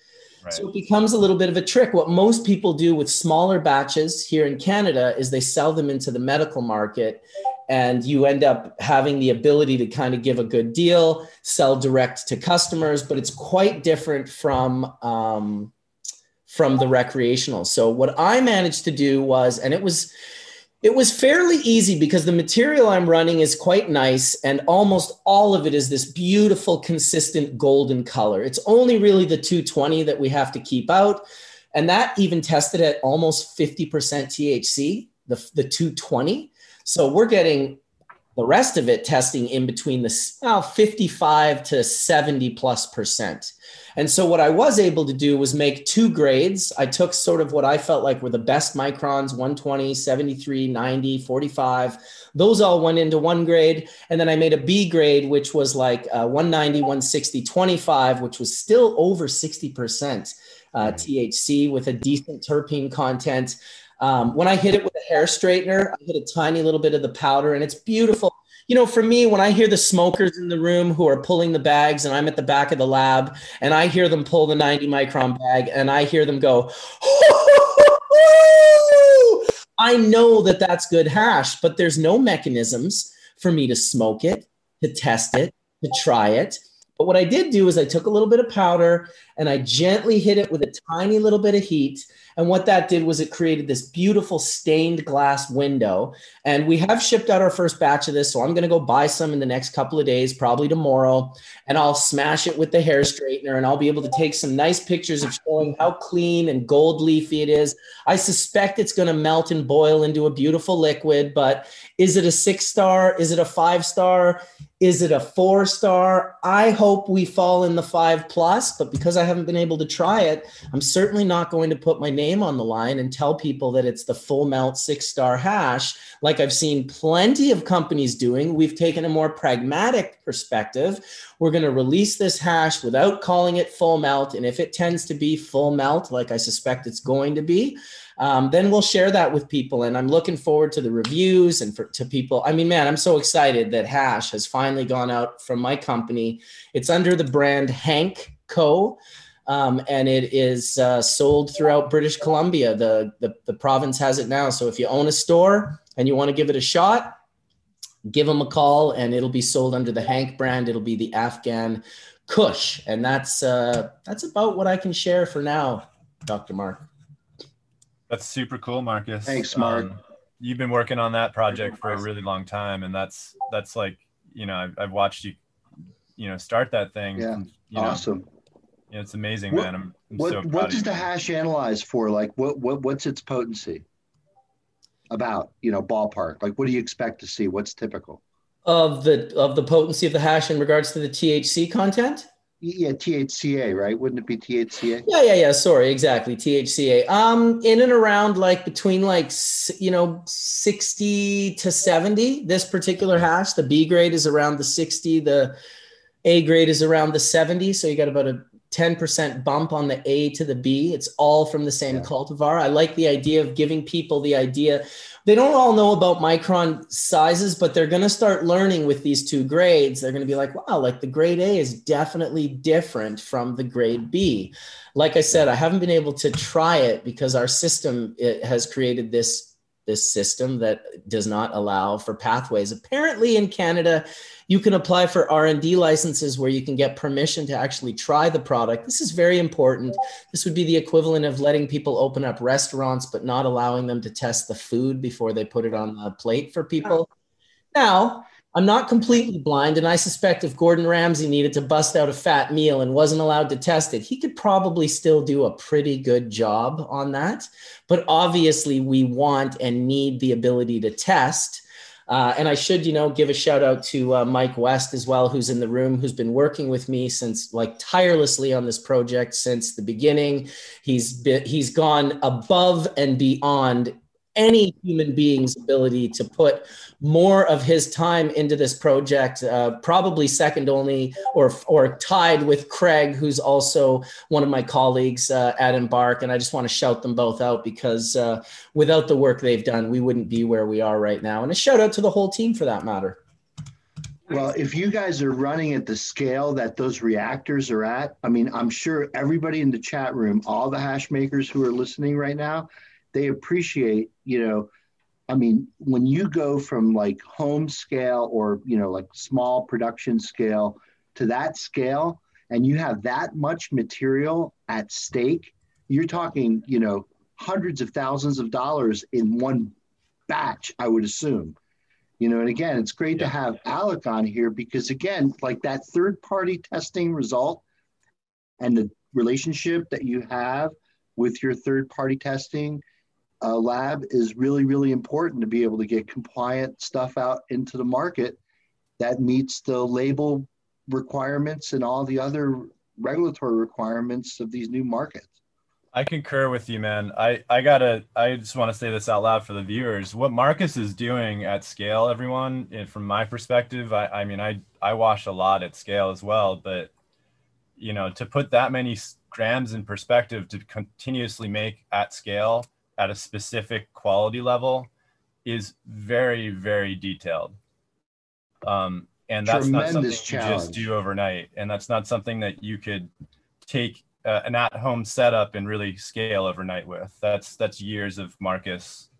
Speaker 5: Right.
Speaker 1: So it becomes a little bit of a trick. What most people do with smaller batches here in Canada is they sell them into the medical market and you end up having the ability to kind of give a good deal, sell direct to customers, but it's quite different from um, from the recreational. So what I managed to do was, and it was it was fairly easy because the material I'm running is quite nice, and almost all of it is this beautiful, consistent golden color. It's only really the 220 that we have to keep out, and that even tested at almost 50% THC, the, the 220. So we're getting the rest of it testing in between the well, 55 to 70 plus percent. And so what I was able to do was make two grades. I took sort of what I felt like were the best microns 120, 73, 90, 45. Those all went into one grade. And then I made a B grade, which was like uh, 190, 160, 25, which was still over 60% uh, THC with a decent terpene content. Um, when I hit it with a hair straightener, I hit a tiny little bit of the powder, and it's beautiful. You know, for me, when I hear the smokers in the room who are pulling the bags, and I'm at the back of the lab, and I hear them pull the 90 micron bag, and I hear them go, I know that that's good hash, but there's no mechanisms for me to smoke it, to test it, to try it. But what I did do is I took a little bit of powder and I gently hit it with a tiny little bit of heat. And what that did was it created this beautiful stained glass window. And we have shipped out our first batch of this. So I'm going to go buy some in the next couple of days, probably tomorrow. And I'll smash it with the hair straightener and I'll be able to take some nice pictures of showing how clean and gold leafy it is. I suspect it's going to melt and boil into a beautiful liquid, but is it a six star? Is it a five star? Is it a four star? I hope we fall in the five plus, but because I haven't been able to try it, I'm certainly not going to put my name on the line and tell people that it's the full melt six star hash, like I've seen plenty of companies doing. We've taken a more pragmatic perspective. We're going to release this hash without calling it full melt. And if it tends to be full melt, like I suspect it's going to be, um, then we'll share that with people. And I'm looking forward to the reviews and for, to people. I mean, man, I'm so excited that Hash has finally gone out from my company. It's under the brand Hank Co. Um, and it is uh, sold throughout British Columbia. The, the, the province has it now. So if you own a store and you want to give it a shot, give them a call and it'll be sold under the Hank brand. It'll be the Afghan Kush. And that's, uh, that's about what I can share for now, Dr. Mark.
Speaker 5: That's super cool, Marcus.
Speaker 6: Thanks, Mark.
Speaker 5: Um, you've been working on that project for a really long time, and that's that's like you know I've, I've watched you, you know, start that thing.
Speaker 6: Yeah,
Speaker 5: and, you
Speaker 6: awesome.
Speaker 5: Know, yeah, it's amazing,
Speaker 6: What-
Speaker 5: man. I'm, I'm
Speaker 6: What
Speaker 5: so proud
Speaker 6: what
Speaker 5: of
Speaker 6: does
Speaker 5: you.
Speaker 6: the hash analyze for? Like what what what's its potency? About you know ballpark. Like what do you expect to see? What's typical?
Speaker 1: Of the of the potency of the hash in regards to the THC content?
Speaker 6: Yeah, THCA, right? Wouldn't it be THCA?
Speaker 1: Yeah, yeah, yeah. Sorry, exactly. THCA. Um, in and around like between like you know sixty to seventy. This particular hash, the B grade is around the sixty. The A grade is around the seventy. So you got about a ten percent bump on the A to the B. It's all from the same cultivar. I like the idea of giving people the idea. They don't all know about micron sizes, but they're going to start learning with these two grades. They're going to be like, wow, like the grade A is definitely different from the grade B. Like I said, I haven't been able to try it because our system it has created this this system that does not allow for pathways. Apparently in Canada, you can apply for R&D licenses where you can get permission to actually try the product. This is very important. This would be the equivalent of letting people open up restaurants but not allowing them to test the food before they put it on the plate for people. Oh. Now, I'm not completely blind, and I suspect if Gordon Ramsay needed to bust out a fat meal and wasn't allowed to test it, he could probably still do a pretty good job on that. But obviously, we want and need the ability to test. Uh, and I should, you know, give a shout out to uh, Mike West as well, who's in the room, who's been working with me since like tirelessly on this project since the beginning. He's been, he's gone above and beyond any human being's ability to put more of his time into this project, uh, probably second only or or tied with Craig, who's also one of my colleagues uh, at Embark. And I just want to shout them both out because uh, without the work they've done, we wouldn't be where we are right now. And a shout out to the whole team for that matter.
Speaker 6: Well, if you guys are running at the scale that those reactors are at, I mean, I'm sure everybody in the chat room, all the hash makers who are listening right now, they appreciate, you know, I mean, when you go from like home scale or, you know, like small production scale to that scale, and you have that much material at stake, you're talking, you know, hundreds of thousands of dollars in one batch, I would assume. You know, and again, it's great to have Alec on here because, again, like that third party testing result and the relationship that you have with your third party testing uh, lab is really, really important to be able to get compliant stuff out into the market that meets the label requirements and all the other regulatory requirements of these new markets.
Speaker 5: I concur with you, man. I, I gotta, I just want to say this out loud for the viewers. What Marcus is doing at scale, everyone, and from my perspective, I, I mean, I, I wash a lot at scale as well, but you know, to put that many grams in perspective to continuously make at scale at a specific quality level is very very detailed. Um, and that's not something
Speaker 6: Tremendous
Speaker 5: you just do overnight. And that's not something that you could take uh, an at-home setup and really scale overnight with. That's that's years of marcus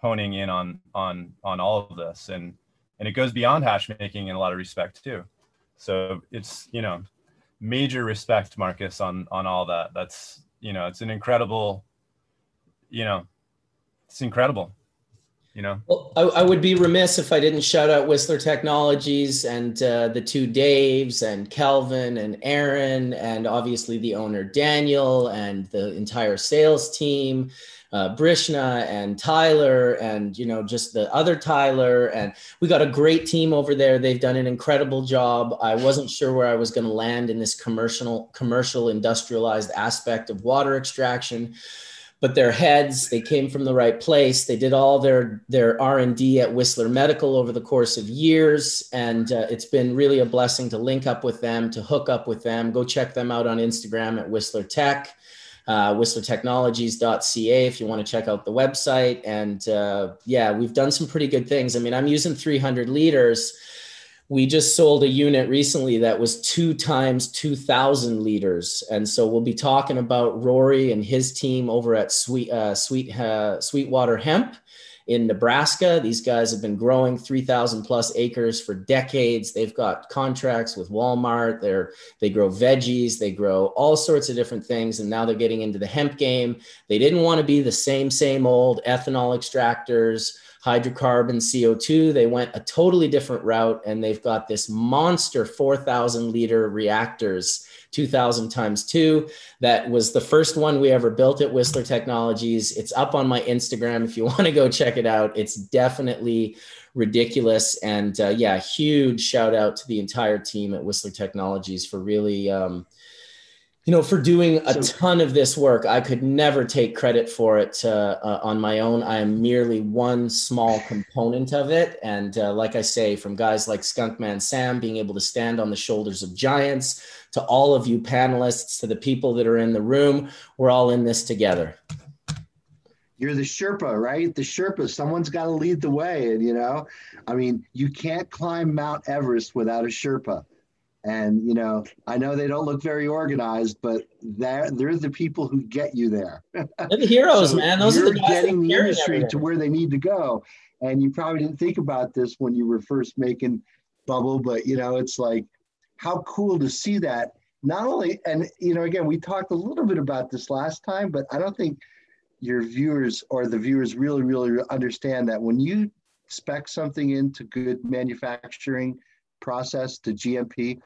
Speaker 5: honing in on on on all of this. And and it goes beyond hash making in a lot of respect too. So it's you know major respect marcus on on all that. That's you know it's an incredible you know it's incredible you know
Speaker 1: Well, I, I would be remiss if I didn't shout out Whistler Technologies and uh, the two Daves and Kelvin and Aaron and obviously the owner Daniel and the entire sales team, uh, Brishna and Tyler and you know just the other Tyler and we got a great team over there. They've done an incredible job. I wasn't sure where I was going to land in this commercial commercial industrialized aspect of water extraction but their heads they came from the right place. They did all their their r&d at whistler medical over the course of years and uh, it's been really a blessing to link up with them to hook up with them. Go check them out on instagram at whistler tech uh, whistlertechnologies.ca if you want to check out the website and uh, yeah we've done some pretty good things. I mean i'm using 300 liters we just sold a unit recently that was two times 2000 liters. And so we'll be talking about rory and his team over at sweet uh, sweet uh, sweetwater hemp in nebraska. These guys have been growing 3000 plus acres for decades. They've got contracts with walmart. They're they grow veggies. They grow all sorts of different things. And now they're getting into the hemp game. They didn't want to be the same same old ethanol extractors hydrocarbon CO2. They went a totally different route and they've got this monster 4,000 liter reactors, 2,000 times two. That was the first one we ever built at Whistler Technologies. It's up on my Instagram if you want to go check it out. It's definitely ridiculous. And uh, yeah, huge shout out to the entire team at Whistler Technologies for really. Um, you know, for doing a ton of this work, I could never take credit for it uh, uh, on my own. I am merely one small component of it. And uh, like I say, from guys like Skunkman Sam being able to stand on the shoulders of giants, to all of you panelists, to the people that are in the room, we're all in this together.
Speaker 6: You're the Sherpa, right? The Sherpa. Someone's got to lead the way. And, you know, I mean, you can't climb Mount Everest without a Sherpa. And, you know, I know they don't look very organized, but they're, they're the people who get you there.
Speaker 1: They're the heroes,
Speaker 6: So
Speaker 1: man. Those are the guys
Speaker 6: getting the industry
Speaker 1: everything.
Speaker 6: to where they need to go. And you probably didn't think about this when you were first making Bubble, but you know, it's like how cool to see that. Not only, and you know, again, we talked a little bit about this last time, but I don't think your viewers or the viewers really, really understand that when you spec something into good manufacturing process to GMP,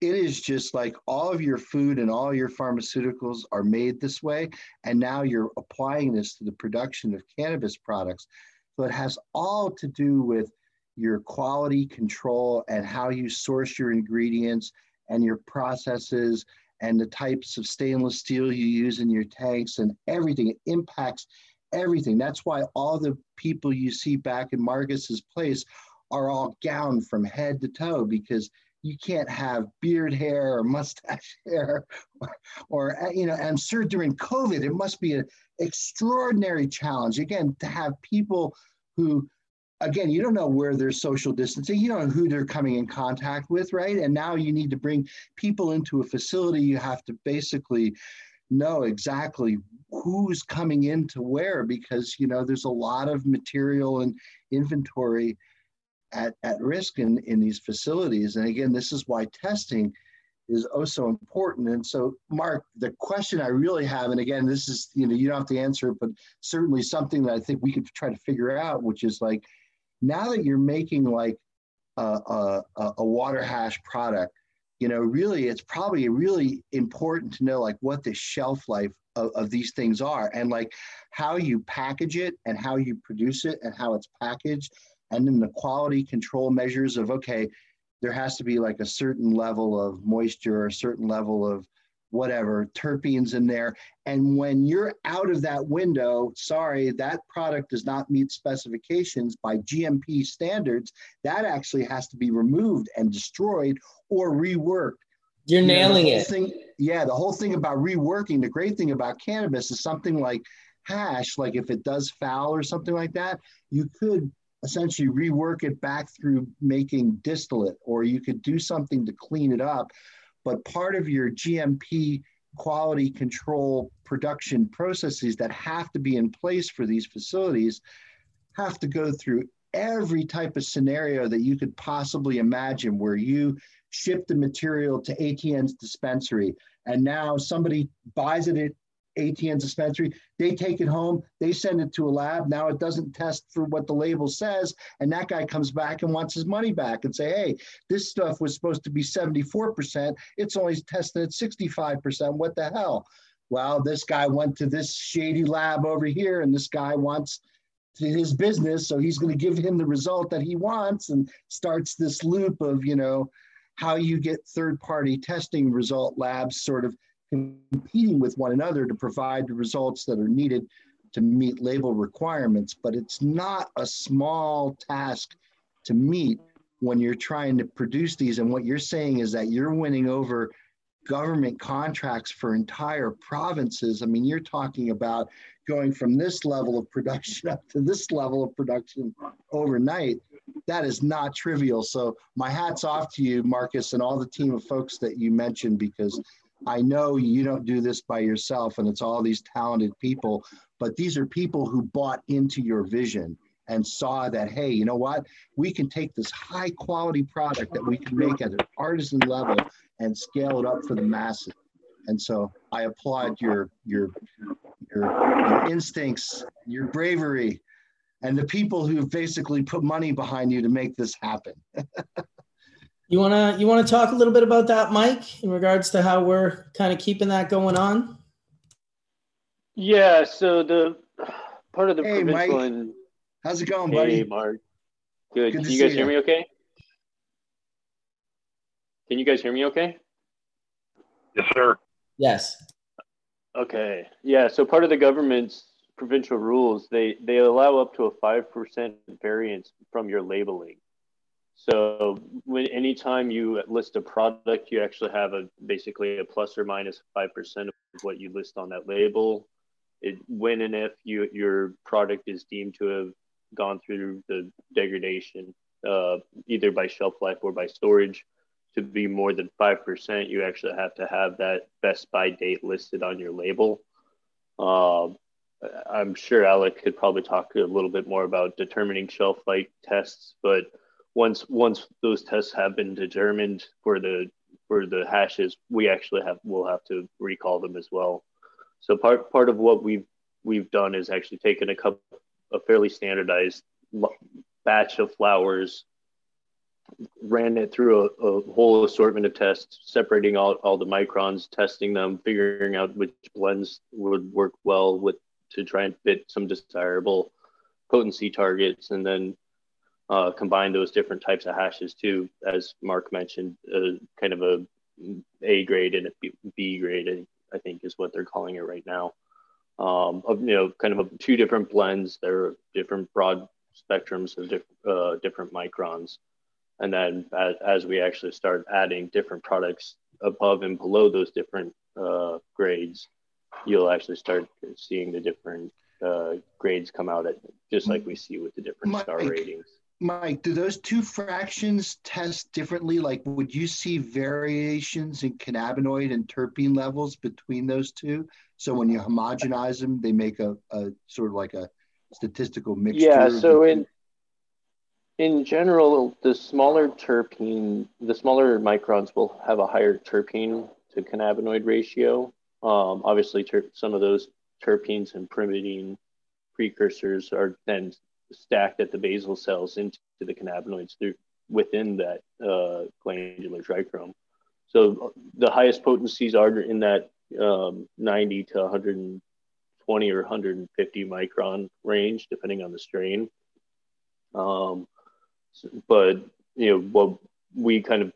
Speaker 6: it is just like all of your food and all your pharmaceuticals are made this way. And now you're applying this to the production of cannabis products. So it has all to do with your quality control and how you source your ingredients and your processes and the types of stainless steel you use in your tanks and everything. It impacts everything. That's why all the people you see back in Marcus's place are all gowned from head to toe because you can't have beard hair or mustache hair or, or you know i'm sure during covid it must be an extraordinary challenge again to have people who again you don't know where they're social distancing you don't know who they're coming in contact with right? And now you need to bring people into a facility you have to basically know exactly who's coming in to where because you know there's a lot of material and inventory at, at risk in, in these facilities. And again, this is why testing is oh so important. And so, Mark, the question I really have, and again, this is, you know, you don't have to answer it, but certainly something that I think we could try to figure out, which is like, now that you're making like a, a, a water hash product, you know, really, it's probably really important to know like what the shelf life of, of these things are and like how you package it and how you produce it and how it's packaged and then the quality control measures of okay there has to be like a certain level of moisture or a certain level of whatever terpenes in there and when you're out of that window sorry that product does not meet specifications by gmp standards that actually has to be removed and destroyed or reworked
Speaker 1: You're
Speaker 6: you
Speaker 1: nailing
Speaker 6: whole
Speaker 1: it.
Speaker 6: Thing, yeah, the whole thing about reworking, the great thing about cannabis is something like hash, like if it does foul or something like that, you could essentially rework it back through making distillate, or you could do something to clean it up. But part of your GMP quality control production processes that have to be in place for these facilities have to go through every type of scenario that you could possibly imagine where you ship the material to ATN's dispensary and now somebody buys it at ATN's dispensary, they take it home, they send it to a lab. Now it doesn't test for what the label says. And that guy comes back and wants his money back and say, hey, this stuff was supposed to be 74%. It's only tested at 65%. What the hell? Well, this guy went to this shady lab over here, and this guy wants his business. So he's going to give him the result that he wants and starts this loop of, you know, how you get third party testing result labs sort of competing with one another to provide the results that are needed to meet label requirements. But it's not a small task to meet when you're trying to produce these. And what you're saying is that you're winning over government contracts for entire provinces. I mean, you're talking about going from this level of production up to this level of production overnight. That is not trivial. So, my hat's off to you, Marcus, and all the team of folks that you mentioned, because I know you don't do this by yourself and it's all these talented people, but these are people who bought into your vision and saw that, hey, you know what? We can take this high quality product that we can make at an artisan level and scale it up for the masses. And so I applaud your your your, your instincts, your bravery, and the people who basically put money behind you to make this happen.
Speaker 1: You wanna you wanna talk a little bit about that, Mike, in regards to how we're kind of keeping that going on?
Speaker 12: Yeah. So the part of the
Speaker 6: Hey,
Speaker 12: provincial
Speaker 6: Mike.
Speaker 12: and
Speaker 6: How's it going, buddy?
Speaker 12: hey,
Speaker 6: buddy?
Speaker 12: Mark. Good.
Speaker 6: Good
Speaker 12: Can you guys hear
Speaker 6: you.
Speaker 12: me? Okay. Can you guys hear me? Okay.
Speaker 13: Yes, sir.
Speaker 1: Yes.
Speaker 12: Okay. Yeah. So part of the government's provincial rules, they they allow up to a five percent variance from your labeling. So when anytime you list a product, you actually have a basically a plus or minus five percent of what you list on that label. It, when and if you your product is deemed to have gone through the degradation, uh, either by shelf life or by storage, to be more than five percent, you actually have to have that best by date listed on your label. Um, I'm sure Alec could probably talk a little bit more about determining shelf life tests, but once once those tests have been determined for the for the hashes, we actually have we'll have to recall them as well. So part part of what we've we've done is actually taken a cup a fairly standardized batch of flowers, ran it through a, a whole assortment of tests, separating all, all the microns, testing them, figuring out which blends would work well with to try and fit some desirable potency targets, and then uh, combine those different types of hashes too, as Mark mentioned, uh, kind of a A grade and a B, B grade, I- I think is what they're calling it right now. Um, of you know, kind of a, two different blends. They're different broad spectrums of diff, uh, different microns, and then as, as we actually start adding different products above and below those different uh, grades, you'll actually start seeing the different uh, grades come out at just like we see with the different star ratings.
Speaker 6: Mike, do those two fractions test differently? Like, would you see variations in cannabinoid and terpene levels between those two? So when you homogenize them, they make a, a sort of like a statistical mixture.
Speaker 12: Yeah, so in in general, the smaller terpene, the smaller microns will have a higher terpene to cannabinoid ratio. Um, obviously, ter- some of those terpenes and pyrimidine precursors are then stacked at the basal cells into the cannabinoids through within that uh, glandular trichome. So the highest potencies are in that um, 90 to 120 or 150 micron range, depending on the strain. Um, but you know what we kind of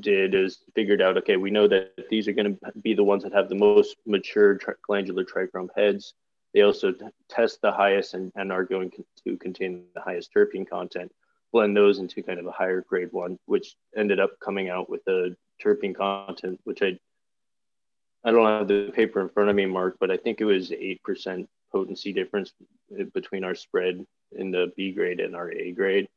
Speaker 12: did is figured out okay we know that these are going to be the ones that have the most mature tri- glandular trichome heads they also test the highest and, and are going to contain the highest terpene content blend those into kind of a higher grade one which ended up coming out with a terpene content, which I I don't have the paper in front of me, Mark, but I think it was eight percent potency difference between our spread in the B grade and our A grade,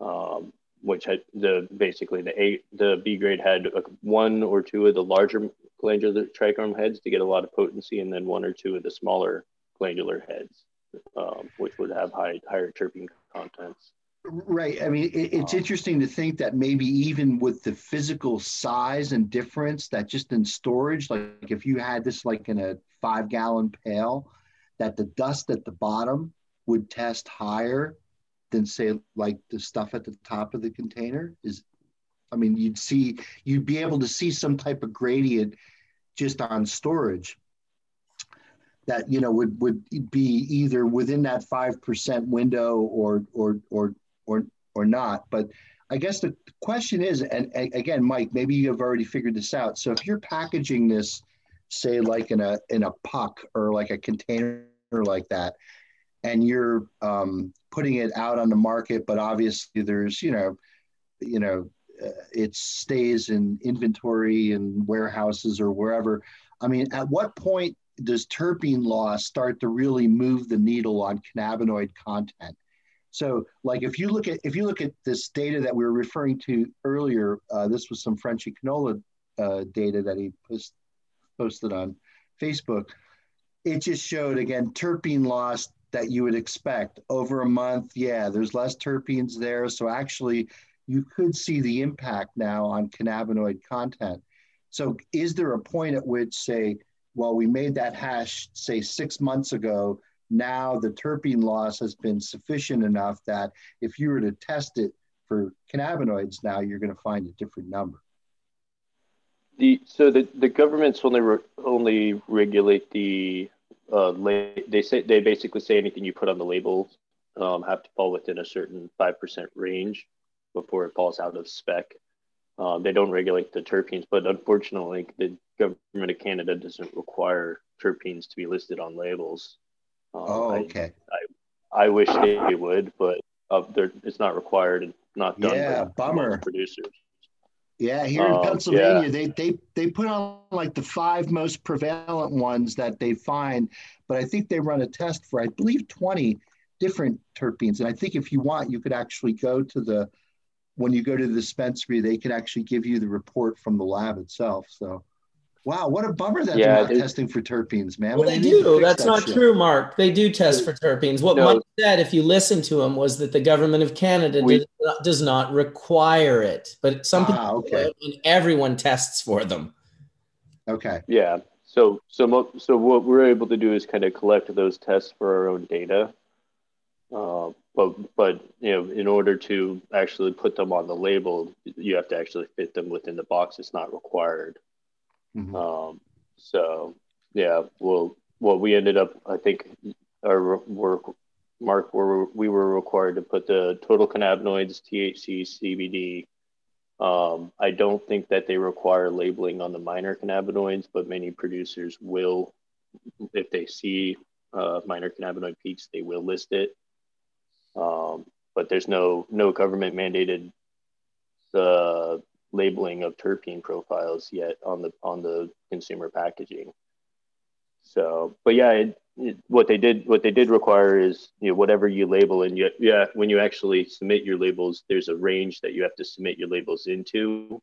Speaker 12: um, which had the basically the A the B grade had one or two of the larger glandular trichome heads to get a lot of potency, and then one or two of the smaller glandular heads, um, which would have high higher terpene contents.
Speaker 6: Right. I mean, it, it's interesting to think that maybe even with the physical size and difference, that just in storage, like if you had this like in a five gallon pail, that the dust at the bottom would test higher than say like the stuff at the top of the container is i mean you'd see you'd be able to see some type of gradient just on storage that you know would would be either within that 5% window or or or or or not. But i guess the question is and, and again mike maybe you have already figured this out. So if you're packaging this say like in a in a puck or like a container like that and you're um, putting it out on the market but obviously there's you know you know uh, it stays in inventory and warehouses or wherever i mean at what point does terpene loss start to really move the needle on cannabinoid content so like if you look at if you look at this data that we were referring to earlier uh, this was some Frenchy Cannoli uh, data that he post, posted on facebook it just showed again terpene loss that you would expect over a month. Yeah, there's less terpenes there. So actually, you could see the impact now on cannabinoid content. So, is there a point at which, say, well, we made that hash, say, six months ago, now the terpene loss has been sufficient enough that if you were to test it for cannabinoids now, you're going to find a different number?
Speaker 12: The, so the, the governments only re, only regulate the uh, they say they basically say anything you put on the labels um, have to fall within a certain five percent range before it falls out of spec. Um, they don't regulate the terpenes, but unfortunately, the government of Canada doesn't require terpenes to be listed on labels.
Speaker 6: Um, oh, okay.
Speaker 12: I, I, I, wish they would, but uh, it's not required and not done.
Speaker 6: Yeah, bummer.
Speaker 12: Producers.
Speaker 6: Yeah, here in um, Pennsylvania, yeah. they they they put on like the five most prevalent ones that they find, but I think they run a test for I believe 20 different terpenes. And I think if you want, you could actually go to the when you go to the dispensary, they can actually give you the report from the lab itself. So Wow, what a bummer that yeah, they're not they, testing for terpenes, man.
Speaker 1: Well, they, they do. That's that not shit. true, Mark. They do test for terpenes. What no. Mike said, if you listen to him, was that the government of Canada we, does, not, does, not, require it, but some people ah, okay. and everyone tests for them.
Speaker 6: Okay.
Speaker 12: Yeah. So, so, so what we're able to do is kind of collect those tests for our own data. Uh, but, but you know, in order to actually put them on the label, you have to actually fit them within the box. It's not required. Mm-hmm. Um, so yeah, well, well, we ended up, I think, our work, Mark, where we were required to put the total cannabinoids, THC, CBD. Um, I don't think that they require labeling on the minor cannabinoids, but many producers will, if they see uh, minor cannabinoid peaks, they will list it. Um, but there's no no government mandated uh, labeling of terpene profiles yet on the on the consumer packaging. So, but yeah, it, it, what they did what they did require is you know whatever you label and you, yeah when you actually submit your labels, there's a range that you have to submit your labels into,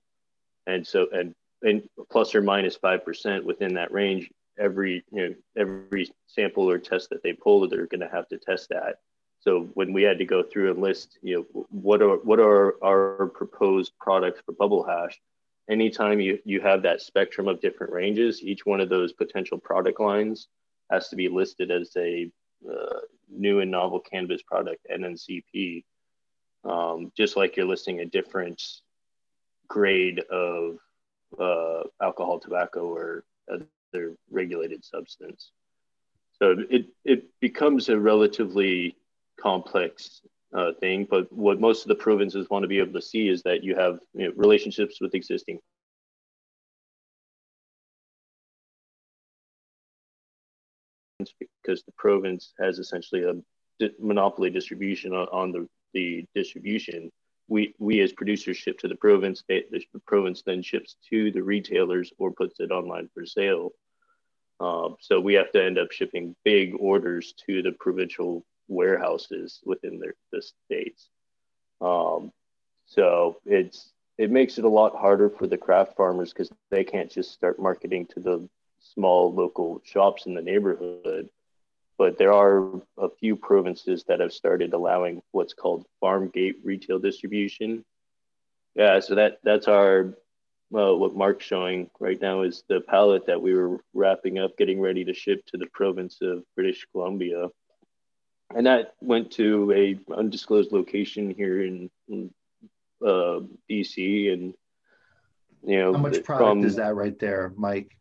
Speaker 12: and so and and plus or minus five percent within that range. Every you know every sample or test that they pull, they're going to have to test that. So when we had to go through and list, you know, what are what are our proposed products for bubble hash? Anytime you you have that spectrum of different ranges, each one of those potential product lines has to be listed as a uh, new and novel cannabis product NNCP, um, just like you're listing a different grade of uh, alcohol, tobacco, or other regulated substance. So it it becomes a relatively complex uh, thing. But what most of the provinces want to be able to see is that you have you know, relationships with existing because the province has essentially a di- monopoly distribution on, on, the, the distribution. we we as producers ship to the province. They, the province then ships to the retailers or puts it online for sale. Um, so we have to end up shipping big orders to the provincial warehouses within the, the states. Um, so it's it makes it a lot harder for the craft farmers because they can't just start marketing to the small local shops in the neighborhood. But there are a few provinces that have started allowing what's called farm gate retail distribution. Yeah, so that that's our what Mark's showing right now is the pallet that we were wrapping up, getting ready to ship to the province of British Columbia, and that went to a undisclosed location here in, in uh, BC, and you know
Speaker 6: How much product
Speaker 12: from-
Speaker 6: is that right there, Mike?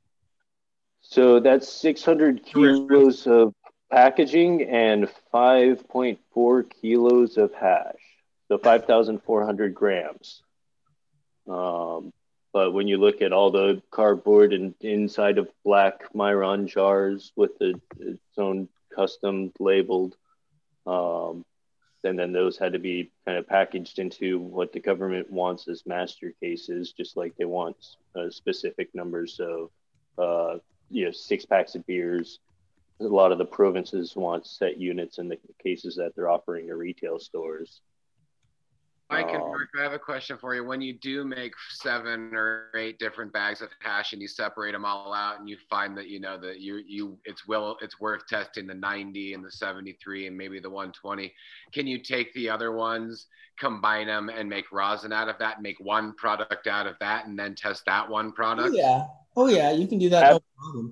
Speaker 12: So that's 600 kilos of packaging and 5.4 kilos of hash. So 5,400 grams. Um, but when you look at all the cardboard and inside of black Miron jars with the, its own custom labeled, um, and then those had to be kind of packaged into what the government wants as master cases, just like they want uh, specific numbers of, uh, you know, six packs of beers. A lot of the provinces want set units in the cases that they're offering to retail stores.
Speaker 9: Mike and
Speaker 12: Um,
Speaker 9: Mark, I have a question for you. When you do make seven or eight different bags of hash and you separate them all out and you find that you know that you you it's will it's worth testing the 90 and the 73 and maybe the 120, can you take the other ones, combine them, and make rosin out of that, make one product out of that, and then test that one product?
Speaker 1: Oh, yeah. Oh, yeah. You can do that. No.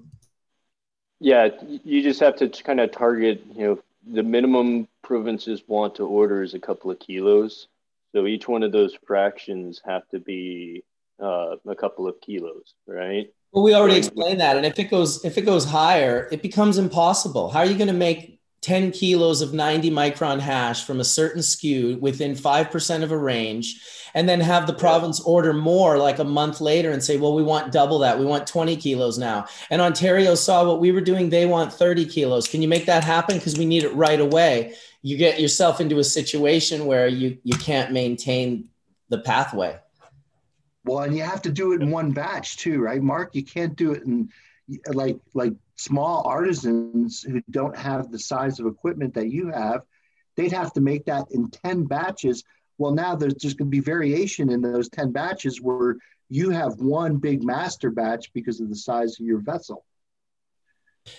Speaker 12: Yeah, you just have to kind of target, you know, the minimum provinces want to order is a couple of kilos. So each one of those fractions have to be uh, a couple of kilos, right?
Speaker 1: Well, we already explained that, and if it goes if it goes higher, it becomes impossible. How are you going to make 10 kilos of 90 micron hash from a certain SKU within 5% of a range and then have the province order more like a month later and say, well, we want double that. We want 20 kilos now. And Ontario saw what we were doing. They want 30 kilos. Can you make that happen? Because we need it right away. You get yourself into a situation where you, you can't maintain the pathway.
Speaker 6: Well, and you have to do it in one batch too, right, Mark? You can't do it in like like small artisans who don't have the size of equipment that you have. They'd have to make that in ten batches. Well, now there's just going to be variation in those ten batches where you have one big master batch because of the size of your vessel.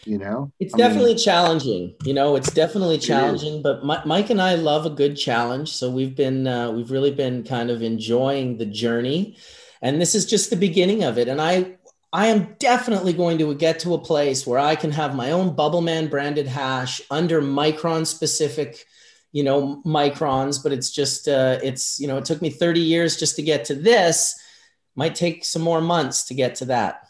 Speaker 6: You know,
Speaker 1: It's
Speaker 6: I mean,
Speaker 1: definitely challenging. You know, it's definitely challenging. But Mi- Mike and I love a good challenge, so we've been uh, we've really been kind of enjoying the journey, and this is just the beginning of it. And I I am definitely going to get to a place where I can have my own Bubbleman branded hash under micron specific, you know, microns. But it's just uh, it's you know it took me 30 years just to get to this. Might take some more months to get to that.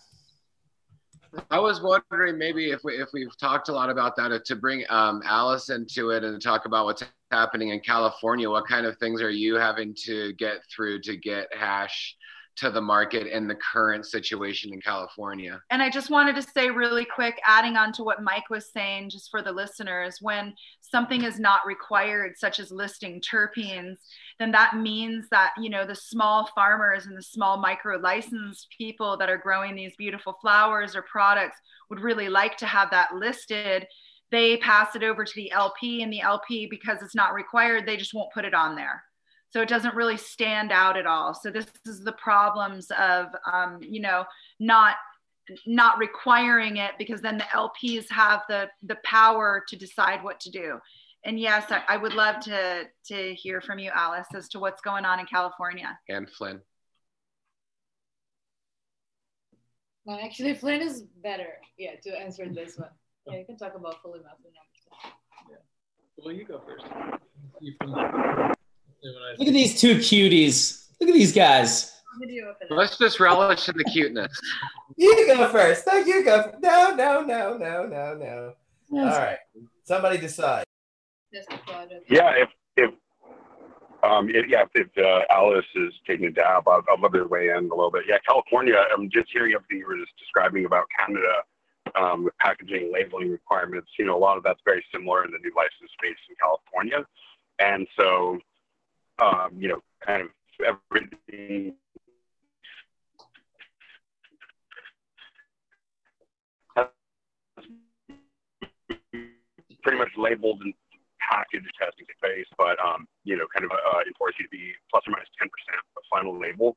Speaker 9: I was wondering maybe if we if we've talked a lot about that uh, to bring um, Alice into it and talk about what's happening in California. What kind of things are you having to get through to get hash to the market and the current situation in California?
Speaker 8: And I just wanted to say really quick, adding on to what Mike was saying, just for the listeners, when something is not required, such as listing terpenes, then that means that, you know, the small farmers and the small micro licensed people that are growing these beautiful flowers or products would really like to have that listed. They pass it over to the LP, and the LP, because it's not required, they just won't put it on there so it doesn't really stand out at all so this is the problems of um, you know not not requiring it because then the lps have the the power to decide what to do and yes i, I would love to to hear from you alice as to what's going on in california
Speaker 9: And Flynn.
Speaker 10: Well, actually, Flynn is better. Yeah, to answer this one. Yeah, you can talk about full melt yeah.
Speaker 4: Well, you go first.
Speaker 1: Look at these two cuties. Look at these guys.
Speaker 9: Let's just relish in the cuteness.
Speaker 2: You go first. No, you go. No, no, no, no, no, no. All right. Somebody decide.
Speaker 13: Yeah, if if um if, yeah if uh, Alice is taking a dab, I'll, I'll love to weigh in a little bit. Yeah, California. I'm just hearing everything you were just describing about Canada um, with packaging labeling requirements. You know, a lot of that's very similar in the new license space in California, and so um, you know, kind of everything pretty much labeled and packaged testing phase, but um, you know, kind of uh, enforce you to be plus or minus 10% of final label.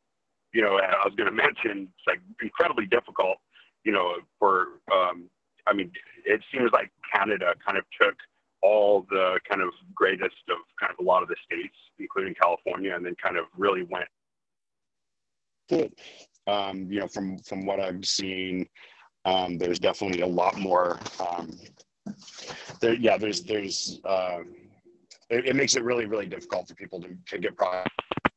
Speaker 13: You know, I was going to mention it's like incredibly difficult. You know, for um, I mean, it seems like Canada kind of took all the kind of greatest of kind of a lot of the states, including California, and then kind of really went. Good. Um, you know, from from what I've seen, um, there's definitely a lot more. Um, there, yeah, there's there's um, it, it, makes it really really difficult for people to, to get product.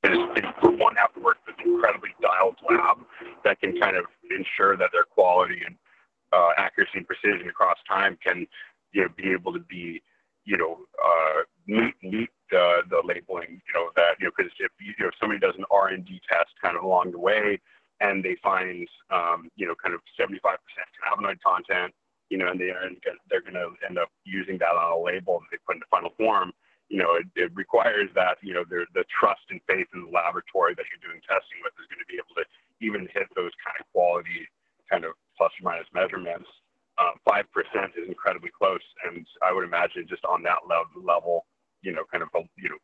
Speaker 13: For one, have to work with an incredibly dialed lab that can kind of ensure that their quality and uh, accuracy and precision across time can you know be able to be you know uh, meet meet the the labeling you know that you know because if you know if somebody does an R and D test kind of along the way and they find um, you know kind of 75% cannabinoid content you know and they are they're going to end up using that on a label that they put into final form you know it, it requires that you know the the trust and faith in the laboratory that you're doing testing with is going to be able to even hit those kind of quality kind of plus or minus measurements five um, percent is incredibly close, and I would imagine just on that level, you know, kind of, a, you know,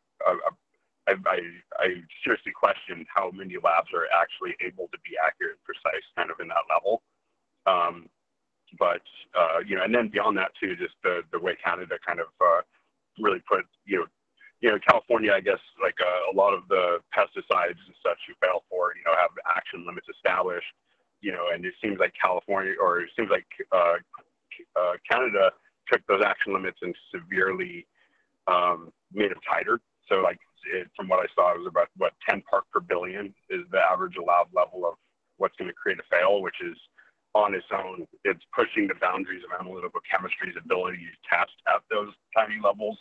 Speaker 13: I, I, I seriously question how many labs are actually able to be accurate and precise, kind of in that level. Um, but uh, you know, and then beyond that too, just the the way Canada kind of uh, really put, you know, you know, California, I guess, like uh, a lot of the pesticides and such you fail for, you know, have action limits established you know, and it seems like California or it seems like uh, uh, Canada took those action limits and severely um, made them tighter. So, like it, from what I saw, it was about what 10 part per billion is the average allowed level of what's going to create a fail, which is on its own, it's pushing the boundaries of analytical chemistry's ability to test at those tiny levels.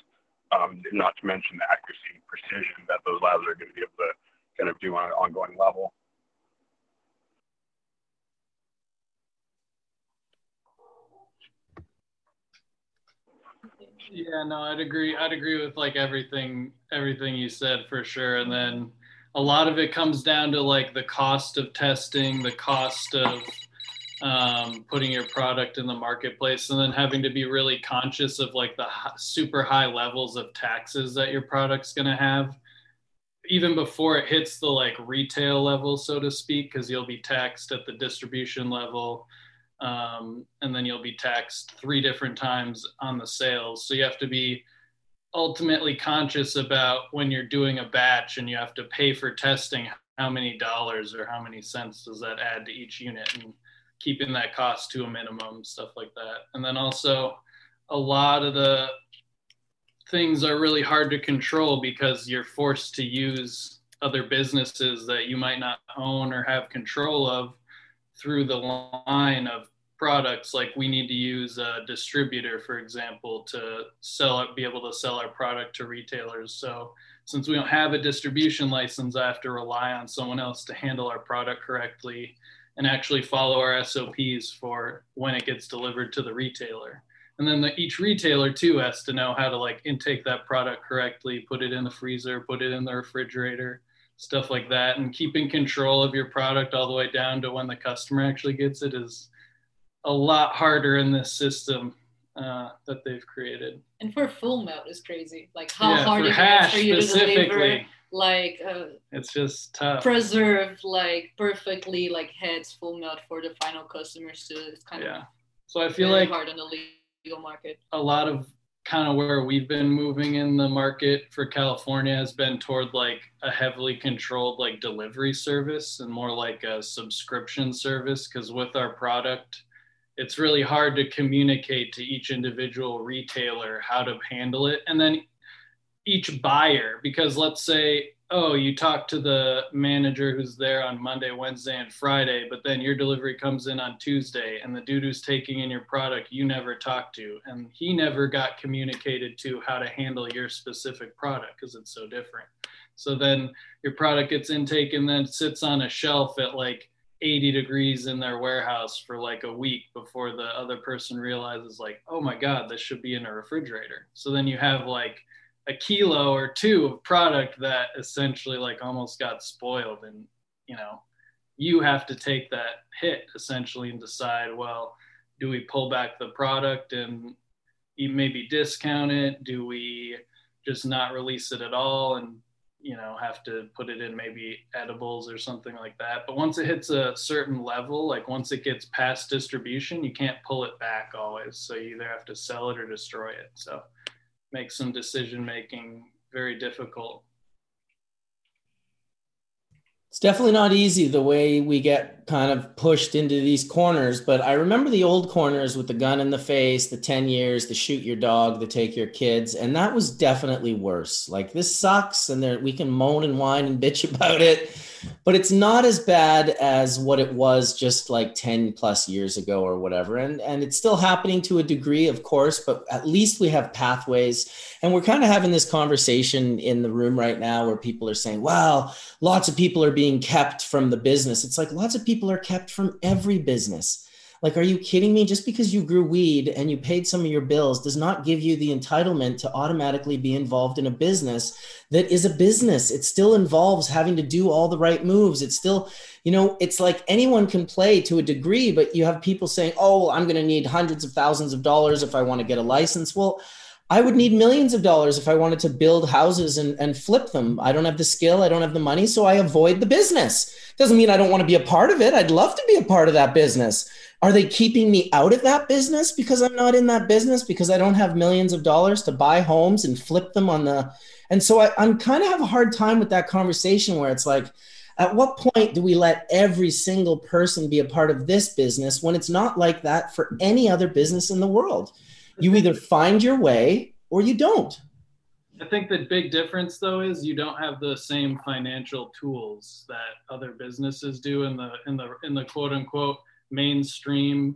Speaker 13: Um, not to mention the accuracy and precision that those labs are going to be able to kind of do on an ongoing level.
Speaker 14: Yeah, no, I'd agree. I'd agree with like everything everything you said for sure. And then a lot of it comes down to like the cost of testing, the cost of um, putting your product in the marketplace, and then having to be really conscious of like the super high levels of taxes that your product's going to have, even before it hits the like retail level, so to speak, because you'll be taxed at the distribution level um, and then you'll be taxed three different times on the sales. So you have to be ultimately conscious about when you're doing a batch and you have to pay for testing how many dollars or how many cents does that add to each unit and keeping that cost to a minimum stuff like that and then also a lot of the things are really hard to control because you're forced to use other businesses that you might not own or have control of through the line of products like we need to use a distributor for example to sell it be able to sell our product to retailers. So since we don't have a distribution license i have to rely on someone else to handle our product correctly and actually follow our sops for when it gets delivered to the retailer. And then the, each retailer too has to know how to like intake that product correctly put it in the freezer put it in the refrigerator stuff like that and keeping control of your product all the way down to when the customer actually gets it is a lot harder in this system uh, that they've created.
Speaker 10: And for full melt is crazy. Like how yeah, hard it is for you to deliver like uh,
Speaker 14: it's just tough.
Speaker 10: Preserve like perfectly like heads full melt for the final customers to it's kind
Speaker 14: yeah. of so I feel like
Speaker 10: hard on the legal market.
Speaker 14: A lot of kind of where we've been moving in the market for California has been toward like a heavily controlled like delivery service and more like a subscription service because with our product it's really hard to communicate to each individual retailer how to handle it. And then each buyer because let's say oh you talk to the manager who's there on monday wednesday and friday but then your delivery comes in on tuesday and the dude who's taking in your product you never talked to and he never got communicated to how to handle your specific product because it's so different. So then your product gets intake and then sits on a shelf at like 80 degrees in their warehouse for like a week before the other person realizes like oh my god this should be in a refrigerator. So then you have like a kilo or two of product that essentially like almost got spoiled. And you know you have to take that hit essentially and decide well do we pull back the product and maybe discount it? Do we just not release it at all and you know have to put it in maybe edibles or something like that? But once it hits a certain level like once it gets past distribution you can't pull it back always. So you either have to sell it or destroy it. So makes some decision making very difficult
Speaker 1: it's definitely not easy the way we get kind of pushed into these corners, but I remember the old corners with the gun in the face, the 10 years, the shoot your dog, the take your kids, and that was definitely worse. Like this sucks and there we can moan and whine and bitch about it, but it's not as bad as what it was just like 10 plus years ago or whatever. And and it's still happening to a degree, of course, but at least we have pathways. And we're kind of having this conversation in the room right now where people are saying, "Wow, lots of people are being kept from the business." It's like lots of people are kept from every business. Like, are you kidding me? Just because you grew weed and you paid some of your bills does not give you the entitlement to automatically be involved in a business that is a business. It still involves having to do all the right moves. It's still, you know, it's like anyone can play to a degree, but you have people saying, oh, I'm going to need hundreds of thousands of dollars if I want to get a license. Well, I would need millions of dollars if I wanted to build houses and, and flip them. I don't have the skill, I don't have the money, so I avoid the business. Doesn't mean I don't want to be a part of it. I'd love to be a part of that business. Are they keeping me out of that business because I'm not in that business because I don't have millions of dollars to buy homes and flip them on the and so I, I'm kind of have a hard time with that conversation where it's like, at what point do we let every single person be a part of this business when it's not like that for any other business in the world? You mm-hmm. either find your way or you don't.
Speaker 14: I think the big difference though is you don't have the same financial tools that other businesses do in the in the in the quote unquote mainstream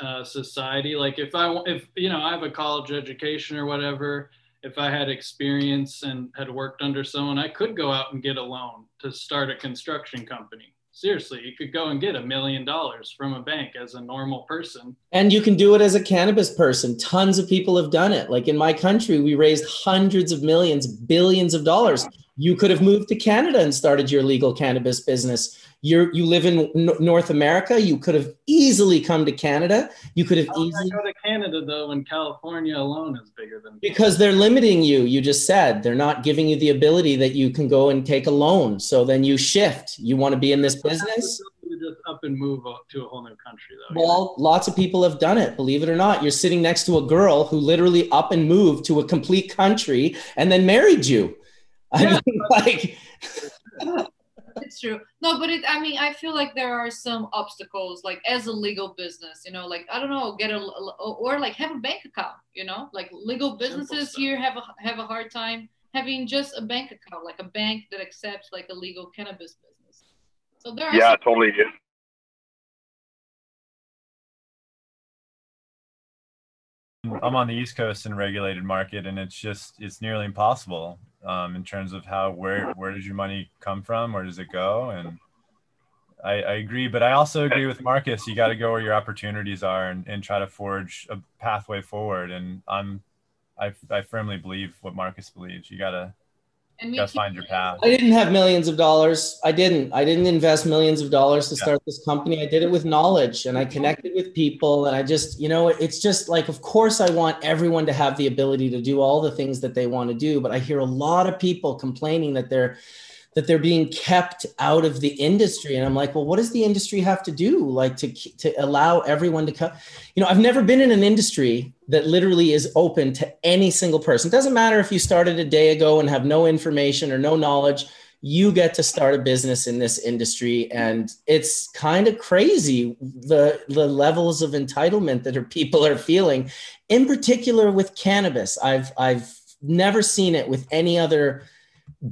Speaker 14: uh, society. Like if I if you know I have a college education or whatever, if I had experience and had worked under someone, I could go out and get a loan to start a construction company. Seriously, you could go and get a million dollars from a bank as a normal person.
Speaker 1: And you can do it as a cannabis person. Tons of people have done it. Like in my country, we raised hundreds of millions, billions of dollars. You could have moved to Canada and started your legal cannabis business you're you live in N- North America. You could have easily come to Canada. You could have
Speaker 14: How
Speaker 1: easily
Speaker 14: go to Canada though when California alone is bigger than
Speaker 1: because they're limiting you. You just said they're not giving you the ability that you can go and take a loan. So then you shift. You want to be in this business.
Speaker 14: just up and move to a whole new country though.
Speaker 1: Well, lots of people have done it. Believe it or not, you're sitting next to a girl who literally up and moved to a complete country and then married you. I
Speaker 10: Yeah.
Speaker 1: mean, like.
Speaker 10: It's true. No but it i mean i feel like there are some obstacles like as a legal business you know like i don't know get a or like have a bank account you know? Like legal businesses here have a have a hard time having just a bank account like a bank that accepts like a legal cannabis business. So there are
Speaker 13: Yeah,
Speaker 10: some-
Speaker 13: totally.
Speaker 5: I'm on the East Coast in a regulated market, and it's just it's nearly impossible um, in terms of how where where does your money come from, where does it go, and I, I agree, but I also agree with Marcus. You got to go where your opportunities are and, and try to forge a pathway forward. And I'm I, I firmly believe what Marcus believes. You gotta
Speaker 10: And we
Speaker 5: gotta find your path.
Speaker 1: I didn't have millions of dollars. I didn't. I didn't invest millions of dollars to
Speaker 5: Yeah.
Speaker 1: start this company. I did it with knowledge and I mm-hmm. connected with people. And I just, you know, it's just like, of course, I want everyone to have the ability to do all the things that they want to do. But I hear a lot of people complaining that they're, that they're being kept out of the industry. And i'm like well what does the industry have to do? Like to to allow everyone to come you know i've never been in an industry that literally is open to any single person. It doesn't matter if you started a day ago and have no information or no knowledge you get to start a business in this industry. And it's kind of crazy the the levels of entitlement that are, people are feeling in particular with cannabis. I've i've never seen it with any other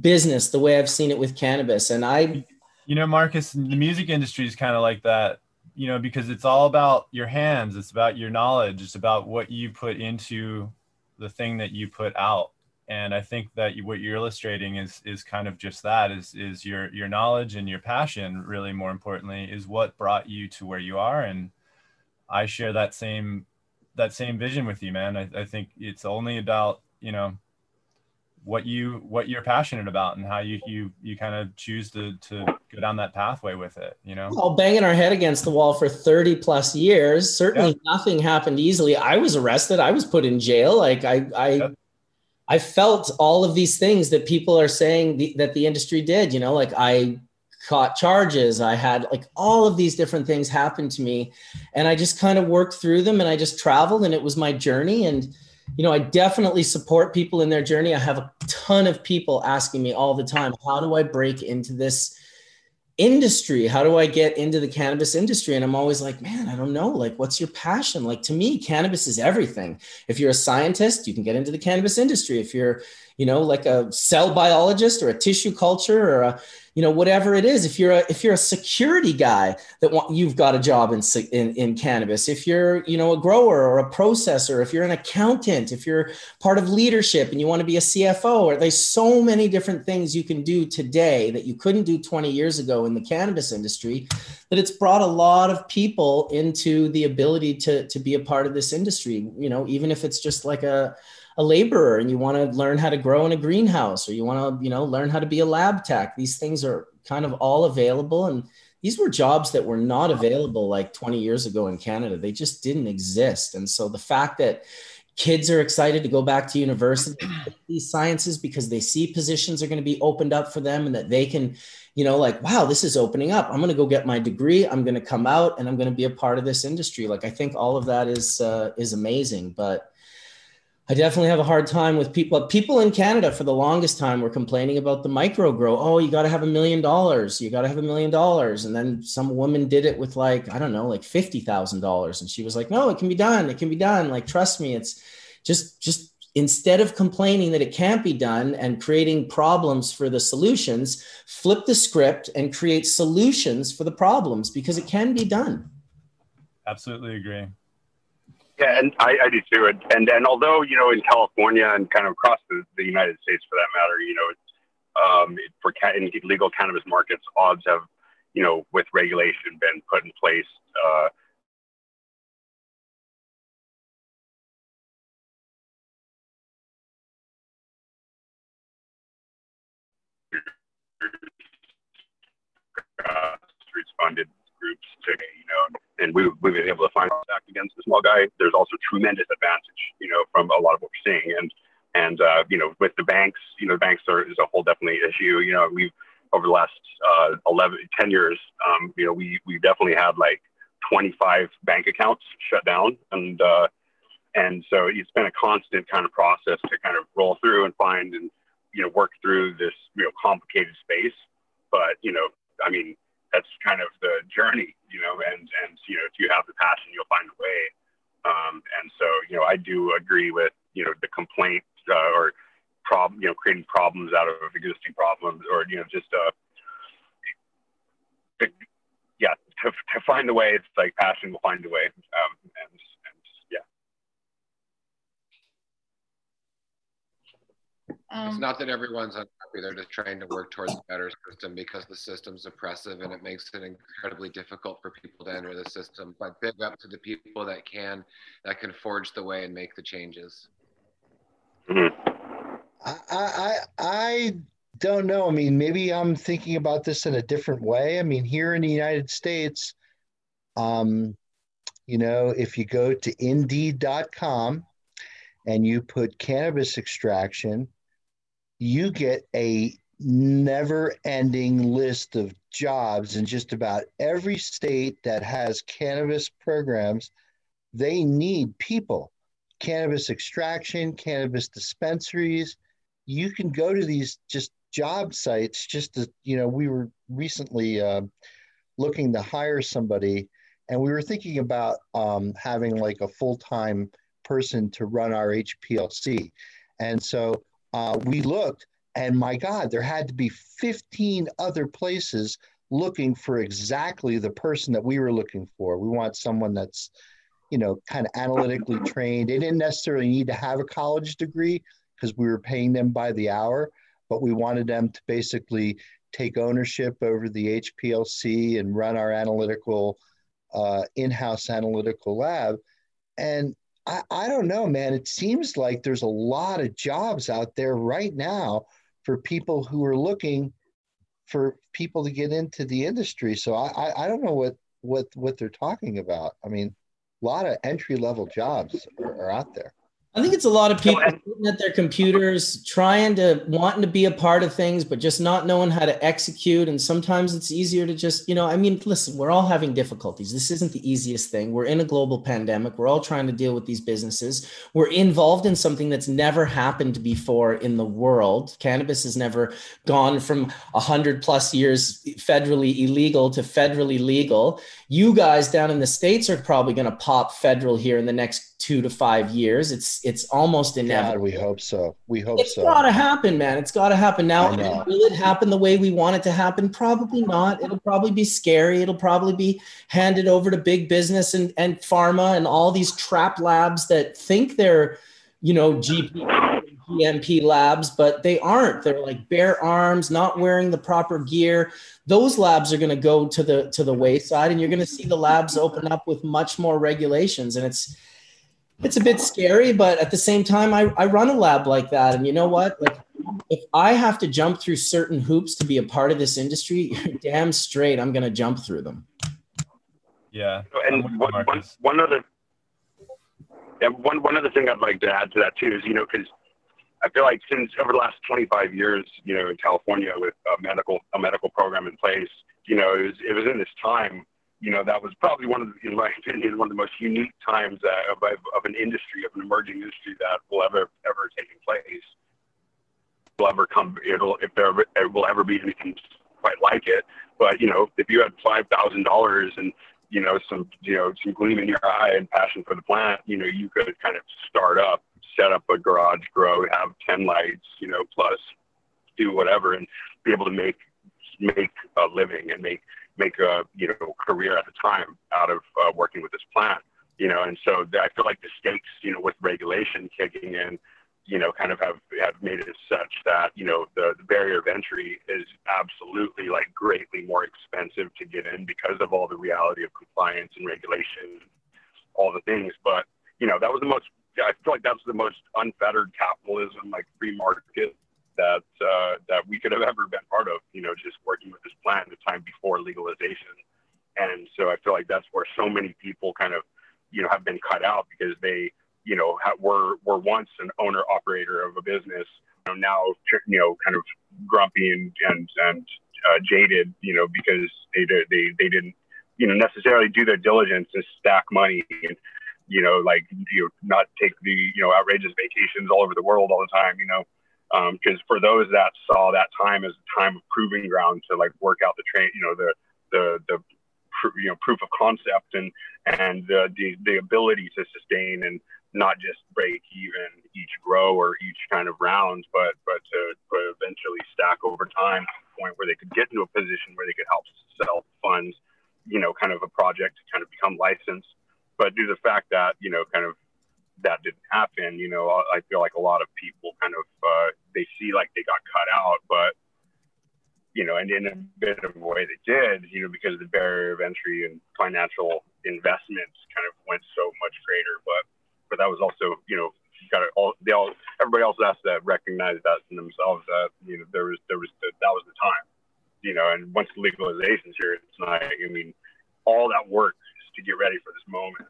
Speaker 1: business the way I've seen it with cannabis. And I,
Speaker 5: you know, Marcus, the music industry is kind of like that, you know, because it's all about your hands, it's about your knowledge, it's about what you put into the thing that you put out. And I think that what you're illustrating is is kind of just that is is your your knowledge and your passion really more importantly is what brought you to where you are and I share that same that same vision with you man I, I think it's only about you know what you what you're passionate about and how you you you kind of choose to to go down that pathway with it you know?
Speaker 1: All banging our head against the wall for 30 plus years certainly yeah. nothing happened easily. I was arrested. I was put in jail. Like i i yeah. i felt all of these things that people are saying the, that the industry did you know? Like i caught charges. I had like all of these different things happen to me. And i just kind of worked through them and i just traveled and it was my journey. And you know, I definitely support people in their journey. I have a ton of people asking me all the time, how do I break into this industry? How do I get into the cannabis industry? And I'm always like, man, I don't know. Like, what's your passion? Like, to me, cannabis is everything. If you're a scientist, you can get into the cannabis industry. If you're, you know, like a cell biologist or a tissue culture or a, you know whatever it is. If you're a if you're a security guy that want, you've got a job in, in in cannabis. If you're you know a grower or a processor if you're an accountant if you're part of leadership and you want to be a cfo or there's so many different things you can do today that you couldn't do 20 years ago in the cannabis industry that it's brought a lot of people into the ability to to be a part of this industry you know even if it's just like a a laborer and you want to learn how to grow in a greenhouse or you want to you know learn how to be a lab tech. These things are kind of all available. And these were jobs that were not available like 20 years ago in canada. They just didn't exist. And so the fact that kids are excited to go back to university these sciences because they see positions are going to be opened up for them and that they can you know like wow this is opening up. I'm going to go get my degree. I'm going to come out and i'm going to be a part of this industry. Like i think all of that is uh, is amazing. But I definitely have a hard time with people. People in Canada for the longest time were complaining about the micro grow. Oh, you got to have a million dollars. You got to have a million dollars. And then some woman did it with like, I don't know, like $50,000. And she was like, no, it can be done. It can be done. Like, trust me. It's just, just instead of complaining that it can't be done and creating problems for the solutions, flip the script and create solutions for the problems because it can be done.
Speaker 5: Absolutely agree.
Speaker 13: Yeah, and I, I do too. And, and and although you know in California and kind of across the, the United States for that matter, you know, um, for ca- in legal cannabis markets, odds have you know with regulation been put in place. Uh, funded groups to you know and we, we've been able to find act against the small guy. There's also tremendous advantage, you know, from a lot of what we're seeing. And, and, uh, you know, with the banks, you know, banks are, is a whole definitely issue. You know, we've, over the last uh, 11, 10 years, um, you know, we, we definitely had like 25 bank accounts shut down. And, uh, and so it's been a constant kind of process to kind of roll through and find and, you know, work through this, you know, complicated space. But, you know, I mean, that's kind of the journey, you know, and, and, you know, if you have the passion, you'll find a way. Um, and so, you know, I do agree with, you know, the complaint uh, or problem, you know, creating problems out of existing problems or, you know, just, uh, to, yeah, to, to find the way, it's like passion will find a way. Um, and
Speaker 9: Um, it's not that everyone's unhappy; they're just trying to work towards a better system because the system's oppressive and it makes it incredibly difficult for people to enter the system. But big up to the people that can, that can forge the way and make the changes.
Speaker 6: I, I, I don't know. I mean, maybe I'm thinking about this in a different way. I mean, here in the United States, um, you know, if you go to indeed.com and you put cannabis extraction, you get a never ending list of jobs in just about every state that has cannabis programs. They need people, cannabis extraction, cannabis dispensaries. You can go to these just job sites just to, you know, we were recently uh, looking to hire somebody and we were thinking about um, having like a full time person to run our HPLC. And so uh, we looked, and my God, there had to be 15 other places looking for exactly the person that we were looking for. We want someone that's, you know, kind of analytically trained. They didn't necessarily need to have a college degree because we were paying them by the hour, but we wanted them to basically take ownership over the HPLC and run our analytical, uh, in house analytical lab. And I, I don't know, man. It seems like there's a lot of jobs out there right now for people who are looking for people to get into the industry. So I, I, I don't know what, what, what they're talking about. I mean, a lot of entry level jobs are, are out there.
Speaker 1: I think it's a lot of people sitting at their computers trying to wanting to be a part of things, but just not knowing how to execute. And sometimes it's easier to just, you know, I mean, listen, we're all having difficulties. This isn't the easiest thing. We're in a global pandemic. We're all trying to deal with these businesses. We're involved in something that's never happened before in the world. Cannabis has never gone from a hundred plus years federally illegal to federally legal. You guys down in the States are probably going to pop federal here in the next two to five years. It's it's almost inevitable.
Speaker 6: God, we hope so. We hope
Speaker 1: it's
Speaker 6: so.
Speaker 1: It's got to happen, man. It's got to happen now. Will it happen the way we want it to happen? Probably not. It'll probably be scary. It'll probably be handed over to big business and and pharma and all these trap labs that think they're, you know, GP. GMP labs, but they aren't. They're like bare arms, not wearing the proper gear. Those labs are going to go to the to the wayside, and you're going to see the labs open up with much more regulations. And it's it's a bit scary, but at the same time, I, I run a lab like that. And you know what? Like, if I have to jump through certain hoops to be a part of this industry, you're damn straight I'm going to jump through them.
Speaker 5: Yeah.
Speaker 13: And one, one, one other, and one, one other thing I'd like to add to that too is, you know, because I feel like since over the last 25 years, you know, in California with a medical, a medical program in place, you know, it was, it was in this time you know, that was probably one of, the, in my opinion, one of the most unique times uh, of, of an industry, of an emerging industry that will ever, ever taking place. Will ever come, it'll, if there it will ever be anything quite like it. But, you know, if you had $5,000 and, you know, some, you know, some gleam in your eye and passion for the plant, you know, you could kind of start up, set up a garage grow, have 10 lights, you know, plus do whatever and be able to make, make a living and make, make a you know career at the time out of uh, working with this plant you know? And so i feel like the stakes you know with regulation kicking in you know kind of have have made it such that you know the, the barrier of entry is absolutely like greatly more expensive to get in because of all the reality of compliance and regulation all the things. But you know that was the most i feel like that's the most unfettered capitalism like free market that uh, that we could have ever been part of. You know, just working with this plan the time before legalization, and so I feel like that's where so many people kind of you know have been cut out because they you know ha- were were once an owner operator of a business. You know, now you know kind of grumpy and and and uh, jaded. You know, because they they they didn't you know necessarily do their diligence and stack money and you know like you know, not take the you know outrageous vacations all over the world all the time. You know because um, for those that saw that time as a time of proving ground to like work out the train, you know, the the the you know proof of concept and and the, the the ability to sustain and not just break even each grow or each kind of round, but but to, to eventually stack over time to the point where they could get into a position where they could help sell funds, you know, kind of a project to kind of become licensed. But due to the fact that you know, kind of that didn't happen, you know, I feel like a lot of people kind of uh, they see like they got cut out, but you know, and in a bit of a way they did, you know, because the barrier of entry and financial investments kind of went so much greater. But but that was also, you know, got all. They all everybody else has to recognize that in themselves that you know there was there was the, that was the time, you know, and once legalization's here, it's not. I mean, all that work to get ready for this moment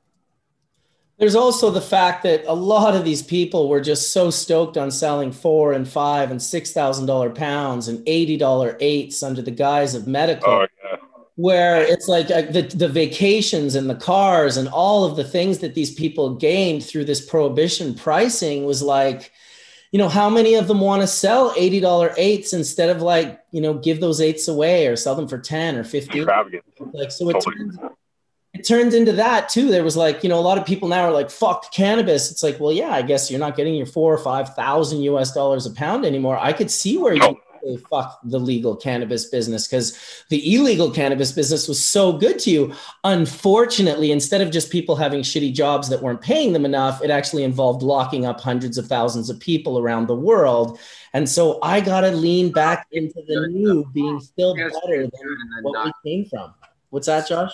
Speaker 1: there's also the fact that a lot of these people were just so stoked on selling four and five and six thousand dollar pounds and eighty dollar eights under the guise of medical. Oh, yeah. Where it's like uh, the, the vacations and the cars and all of the things that these people gained through this prohibition pricing was like, you know, how many of them want to sell $80 eights instead of like, you know, give those eights away or sell them for 10 or 15? Like, so it turns, it turned into that too. There was like, you know, a lot of people now are like, fuck cannabis. It's like, well, yeah, I guess you're not getting your four or 5,000 US dollars a pound anymore. I could see where you say, fuck the legal cannabis business because the illegal cannabis business was so good to you. Unfortunately, instead of just people having shitty jobs that weren't paying them enough, it actually involved locking up hundreds of thousands of people around the world. And so I got to lean back into the new being still better than what we came from. What's that, Josh?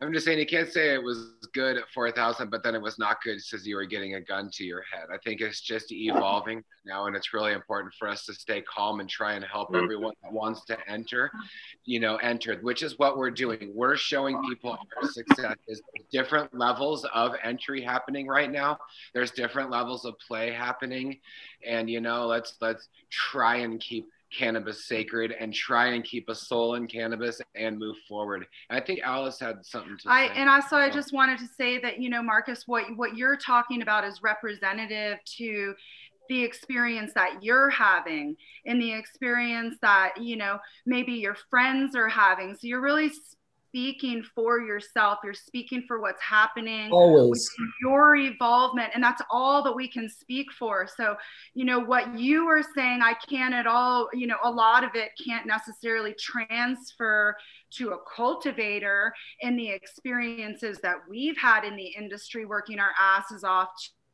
Speaker 9: I'm just saying you can't say it was good at 4,000, but then it was not good because you were getting a gun to your head. I think it's just evolving now, and it's really important for us to stay calm and try and help
Speaker 15: Mm-hmm.
Speaker 9: everyone that wants to enter, you know, enter, which is what we're doing. We're showing people our success. There's different levels of entry happening right now. There's different levels of play happening, and you know, let's let's try and keep cannabis sacred and try and keep a soul in cannabis and move forward. I think Alice had something to
Speaker 8: I
Speaker 9: say.
Speaker 8: and also I just wanted to say that you know Marcus what what you're talking about is representative to the experience that you're having and the experience that you know maybe your friends are having so you're really speaking for yourself you're speaking for what's happening
Speaker 1: Always.
Speaker 8: your involvement. and that's all that we can speak for so you know what you are saying i can't at all you know a lot of it can't necessarily transfer to a cultivator in the experiences that we've had in the industry working our asses off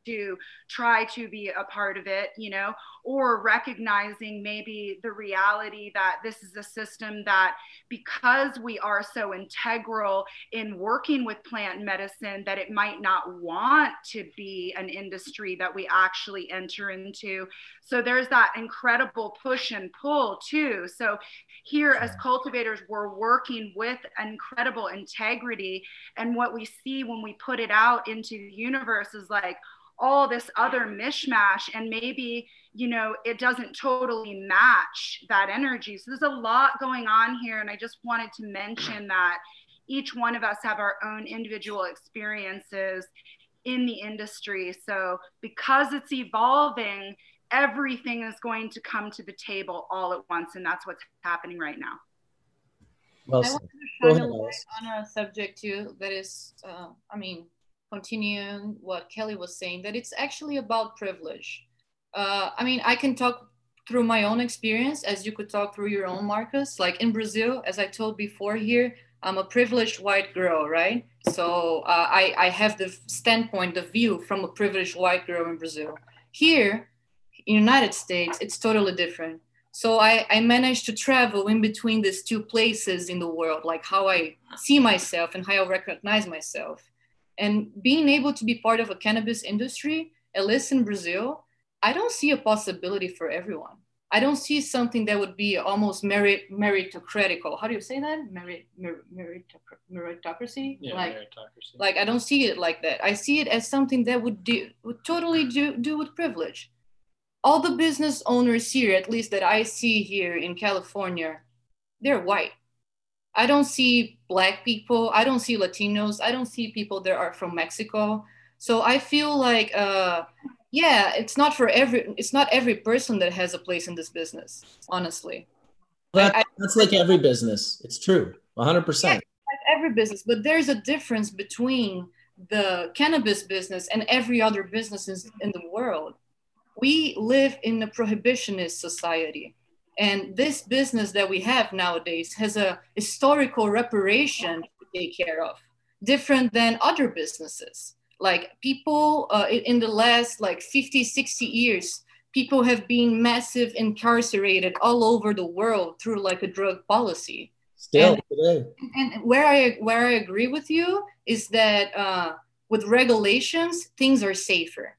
Speaker 8: to try to be a part of it, you know, or recognizing maybe the reality that this is a system that because we are so integral in working with plant medicine that it might not want to be an industry that we actually enter into. So there's that incredible push and pull too. So here as cultivators, we're working with incredible integrity. And what we see when we put it out into the universe is like, all this other mishmash and maybe you know it doesn't totally match that energy. So there's a lot going on here and i just wanted to mention that each one of us have our own individual experiences in the industry. So because it's evolving everything is going to come to the table all at once and that's what's happening right now.
Speaker 1: Well
Speaker 10: I
Speaker 1: said.
Speaker 10: wanted to shine a light on a subject too that is, uh, I mean, continuing what Kelly was saying, that it's actually about privilege. Uh, I mean, I can talk through my own experience as you could talk through your own, Marcus. Like in Brazil, as I told before here, I'm a privileged white girl, right? So uh, I, I have the standpoint, the view from a privileged white girl in Brazil. Here, in United States, it's totally different. So I, I managed to travel in between these two places in the world, like how I see myself and how I recognize myself. And being able to be part of a cannabis industry, at least in Brazil, I don't see a possibility for everyone. I don't see something that would be almost merit meritocratical. How do you say that? Merit, merit, meritocracy?
Speaker 14: Yeah,
Speaker 10: like,
Speaker 14: meritocracy.
Speaker 10: like I don't see it like that. I see it as something that would do would totally do, do with privilege. All the business owners here, at least that I see here in California, they're white. I don't see black people. I don't see Latinos. I don't see people that are from Mexico. So I feel like, uh, yeah, it's not for every. It's not every person that has a place in this business. Honestly,
Speaker 1: That, that's like every business. It's true. 100%.
Speaker 10: like every business, but there's a difference between the cannabis business and every other businesses in the world. We live in a prohibitionist society. And this business that we have nowadays has a historical reparation to take care of, different than other businesses. Like people uh, in the last like 50, 60 years, people have been massive incarcerated all over the world through like a drug policy.
Speaker 1: Still
Speaker 10: And-
Speaker 1: today.
Speaker 10: and where I where I agree with you is that uh, with regulations things are safer.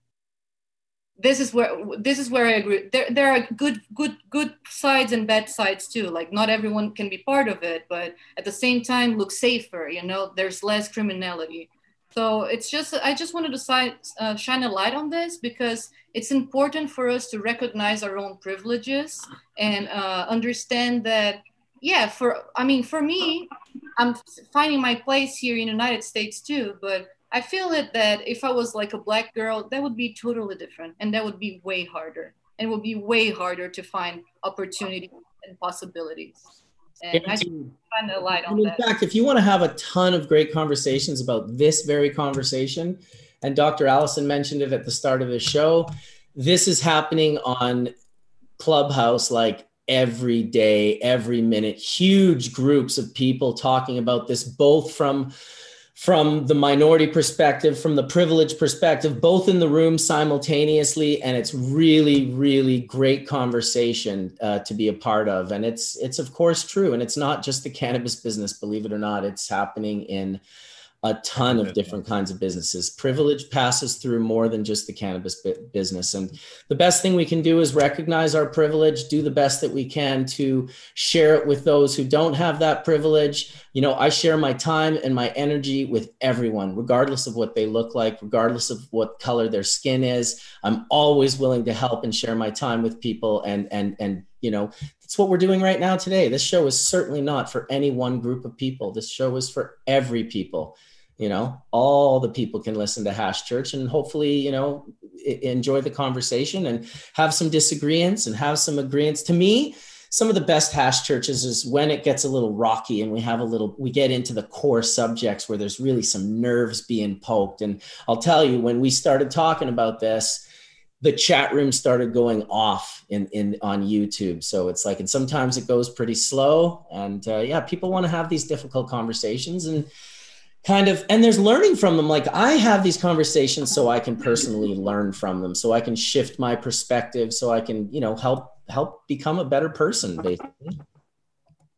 Speaker 10: This is where this is where I agree. There there are good good good sides and bad sides too. Like not everyone can be part of it, but at the same time look safer. You know, there's less criminality. So it's just I just wanted to si- uh, shine a light on this because it's important for us to recognize our own privileges and uh, understand that yeah for i mean for me i'm finding my place here in the united states too but i feel it that if i was like a black girl that would be totally different and that would be way harder and it would be way harder to find opportunity and possibilities and i just find a light on
Speaker 1: in
Speaker 10: that
Speaker 1: fact, if you want to have a ton of great conversations about this very conversation, and Dr. Allison mentioned it at the start of the show, this is happening on Clubhouse like every day, every minute. Huge groups of people talking about this, both from from the minority perspective, from the privileged perspective, both in the room simultaneously, and it's really, really great conversation uh, to be a part of. And it's it's of course true, and it's not just the cannabis business, believe it or not. It's happening in a ton of different kinds of businesses. Privilege passes through more than just the cannabis business. And the best thing we can do is recognize our privilege, do the best that we can to share it with those who don't have that privilege. You know, I share my time and my energy with everyone, regardless of what they look like, regardless of what color their skin is. I'm always willing to help and share my time with people and and and you know it's what we're doing right now today this show is certainly not for any one group of people this show is for every people you know all the people can listen to hash church and hopefully you know enjoy the conversation and have some disagreements and have some agreements to me some of the best hash churches is when it gets a little rocky and we have a little we get into the core subjects where there's really some nerves being poked and i'll tell you when we started talking about this the chat room started going off in, in on YouTube. So it's like, and sometimes it goes pretty slow. And uh, yeah, people want to have these difficult conversations and kind of and there's learning from them. Like i have these conversations so i can personally learn from them so i can shift my perspective so i can you know help help become a better person basically.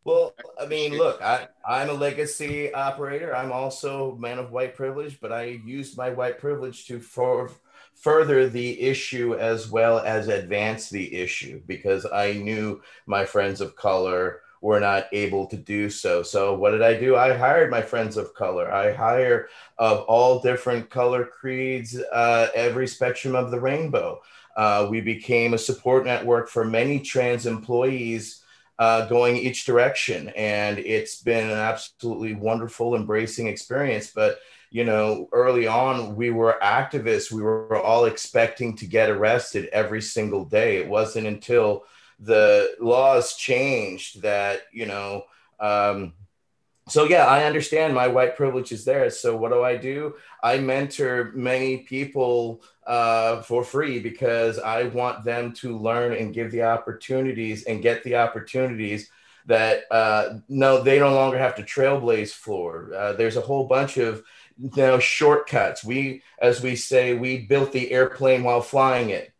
Speaker 2: Well i mean look i i'm a legacy operator. I'm also man of white privilege but i used my white privilege to for further the issue as well as advance the issue because i knew my friends of color were not able to do so. So what did I do? I hired my friends of color. I hire of all different color creeds, uh, every spectrum of the rainbow. Uh, we became a support network for many trans employees uh, going each direction, and it's been an absolutely wonderful, embracing experience. But you know, early on, we were activists. We were all expecting to get arrested every single day. It wasn't until the laws changed that you know um, so yeah i understand my white privilege is there. So what do i do? I mentor many people uh, for free because i want them to learn and give the opportunities and get the opportunities that uh, no they no longer have to trailblaze for. Uh, there's a whole bunch of you know shortcuts. We as we say we built the airplane while flying it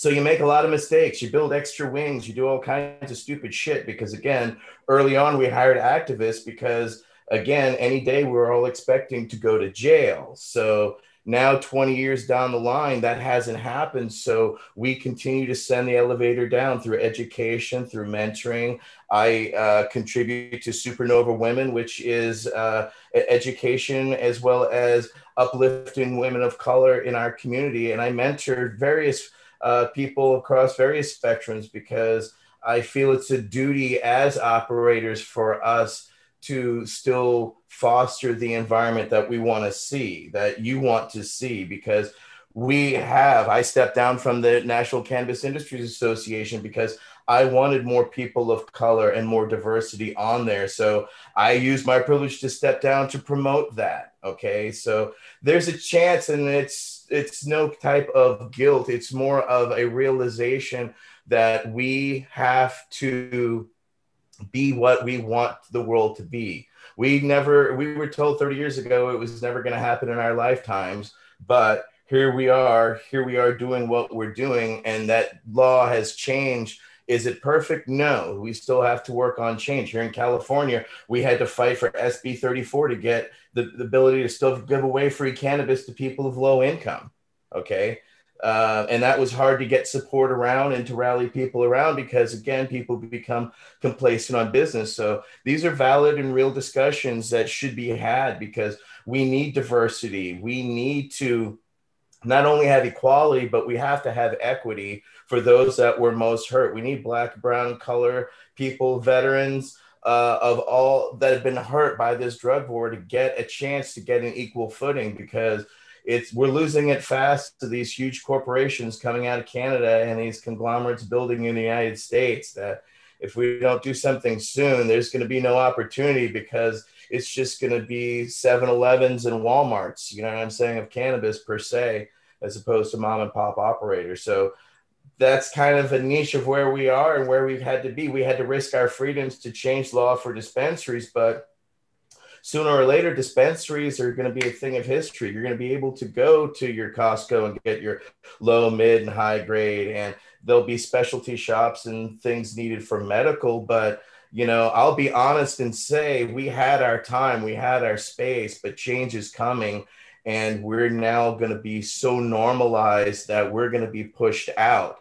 Speaker 2: so you make a lot of mistakes. You build extra wings. You do all kinds of stupid shit because, again, early on we hired activists because, again, any day we were all expecting to go to jail. So now 20 years down the line that hasn't happened so we continue to send the elevator down through education through mentoring i uh, contribute to supernova women which is uh, education as well as uplifting women of color in our community and i mentor various uh, people across various spectrums because I feel it's a duty as operators for us to still foster the environment that we want to see, that you want to see, because we have. I stepped down from the National Cannabis Industries Association because I wanted more people of color and more diversity on there. So I used my privilege to step down to promote that. Okay. So there's a chance, and it's it's no type of guilt. It's more of a realization that we have to be what we want the world to be. We never, we were told 30 years ago it was never going to happen in our lifetimes, but here we are, here we are doing what we're doing, and that law has changed. Is it perfect? No. We still have to work on change. Here in California, we had to fight for SB 34 to get the, the ability to still give away free cannabis to people of low income. Okay. Uh, and that was hard to get support around and to rally people around because again people become complacent on business so these are valid and real discussions that should be had because we need diversity we need to not only have equality but we have to have equity for those that were most hurt. We need black brown color people veterans uh, of all that have been hurt by this drug war to get a chance to get an equal footing because it's we're losing it fast to these huge corporations coming out of Canada and these conglomerates building in the United States that if we don't do something soon there's going to be no opportunity because it's just going to be 7-elevens and walmarts you know what i'm saying of cannabis per se as opposed to mom and pop operators so that's kind of a niche of where we are and where we've had to be. We had to risk our freedoms to change law for dispensaries, but sooner or later, dispensaries are going to be a thing of history. You're going to be able to go to your Costco and get your low, mid, and high grade, and there'll be specialty shops and things needed for medical, but you know, I'll be honest and say we had our time, we had our space, but change is coming. And we're now going to be so normalized that we're going to be pushed out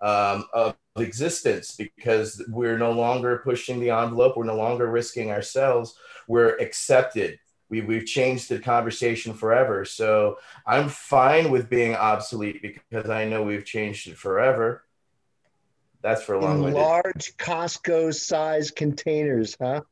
Speaker 2: um, of existence because we're no longer pushing the envelope. We're no longer risking ourselves. We're accepted. We, we've changed the conversation forever. So I'm fine with being obsolete because I know we've changed it forever. That's for a long
Speaker 15: In large Costco size containers, huh?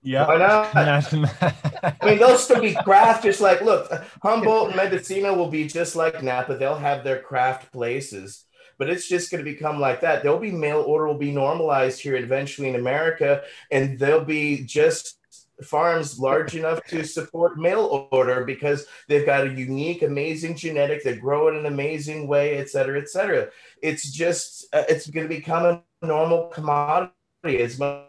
Speaker 5: Yeah.
Speaker 2: Why not? I mean, they'll still be craft, just like, look, Humboldt and Mendocino will be just like Napa. They'll have their craft places, but it's just going to become like that. There'll be mail order will be normalized here eventually in America, and they'll be just farms large enough to support mail order because they've got a unique, amazing genetic. They grow in an amazing way, et cetera, et cetera. It's just, uh, it's going to become a normal commodity as much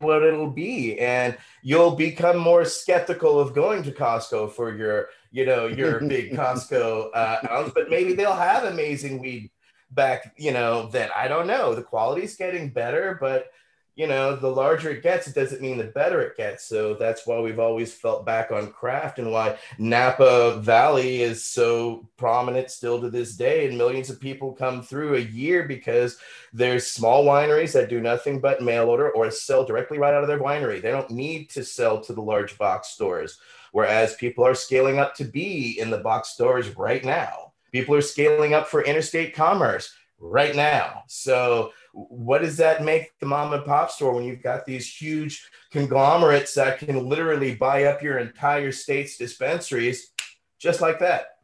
Speaker 2: what it'll be and you'll become more skeptical of going to costco for your you know your big costco uh ounce, but maybe they'll have amazing weed back you know that i don't know the quality's getting better but you know, the larger it gets, it doesn't mean the better it gets. So that's why we've always felt back on craft and why Napa Valley is so prominent still to this day. And millions of people come through a year because there's small wineries that do nothing but mail order or sell directly right out of their winery. They don't need to sell to the large box stores. Whereas people are scaling up to be in the box stores right now. People are scaling up for interstate commerce right now. So what does that make the mom and pop store when you've got these huge conglomerates that can literally buy up your entire state's dispensaries just like that?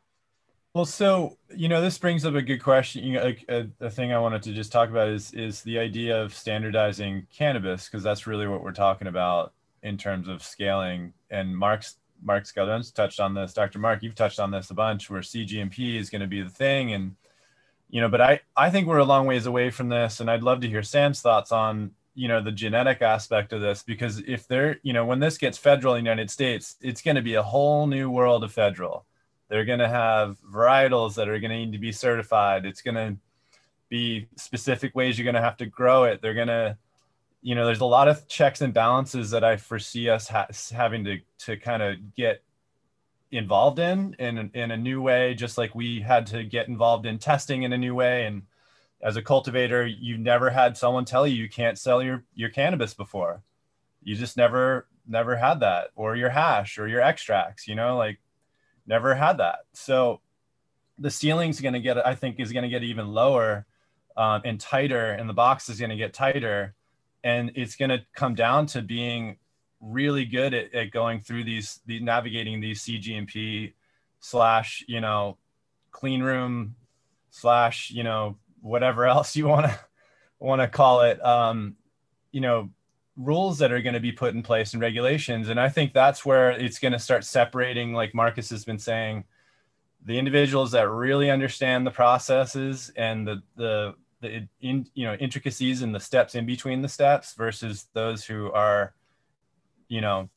Speaker 5: Well, so you know, this brings up a good question. You know, a, a, a thing I wanted to just talk about is is the idea of standardizing cannabis because that's really what we're talking about in terms of scaling. And Mark's Mark Skeldon's touched on this. Dr. Mark, you've touched on this a bunch, where CGMP is going to be the thing, and you know, but I, I think we're a long ways away from this. And I'd love to hear Sam's thoughts on, you know, the genetic aspect of this, because if they're, you know, when this gets federal in the United States, it's going to be a whole new world of federal. They're going to have varietals that are going to need to be certified. It's going to be specific ways you're going to have to grow it. They're going to, you know, there's a lot of checks and balances that I foresee us ha- having to, to kind of get involved in, in in a new way just like we had to get involved in testing in a new way. And as a cultivator you never had someone tell you you can't sell your your cannabis before. You just never never had that or your hash or your extracts you know like never had that. So the ceiling's going to get i think is going to get even lower um, and tighter and the box is going to get tighter. And it's going to come down to being really good at, at going through these, the navigating these CGMP slash, you know, clean room slash, you know, whatever else you want to want to call it. Um, you know, rules that are going to be put in place and regulations. And I think that's where it's going to start separating, like Marcus has been saying, the individuals that really understand the processes and the the the in, you know intricacies and the steps in between the steps versus those who are you know,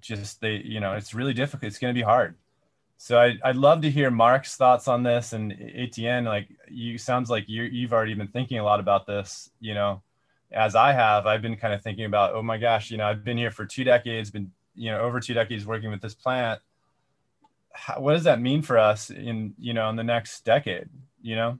Speaker 5: just they, you know, it's really difficult. It's going to be hard. So I, I'd love to hear Mark's thoughts on this and Etienne, like you sounds like you you've already been thinking a lot about this, you know, as I have, I've been kind of thinking about, oh my gosh, you know, I've been here for two decades, been, you know, over two decades working with this plant. How, what does that mean for us in, you know, in the next decade, you know?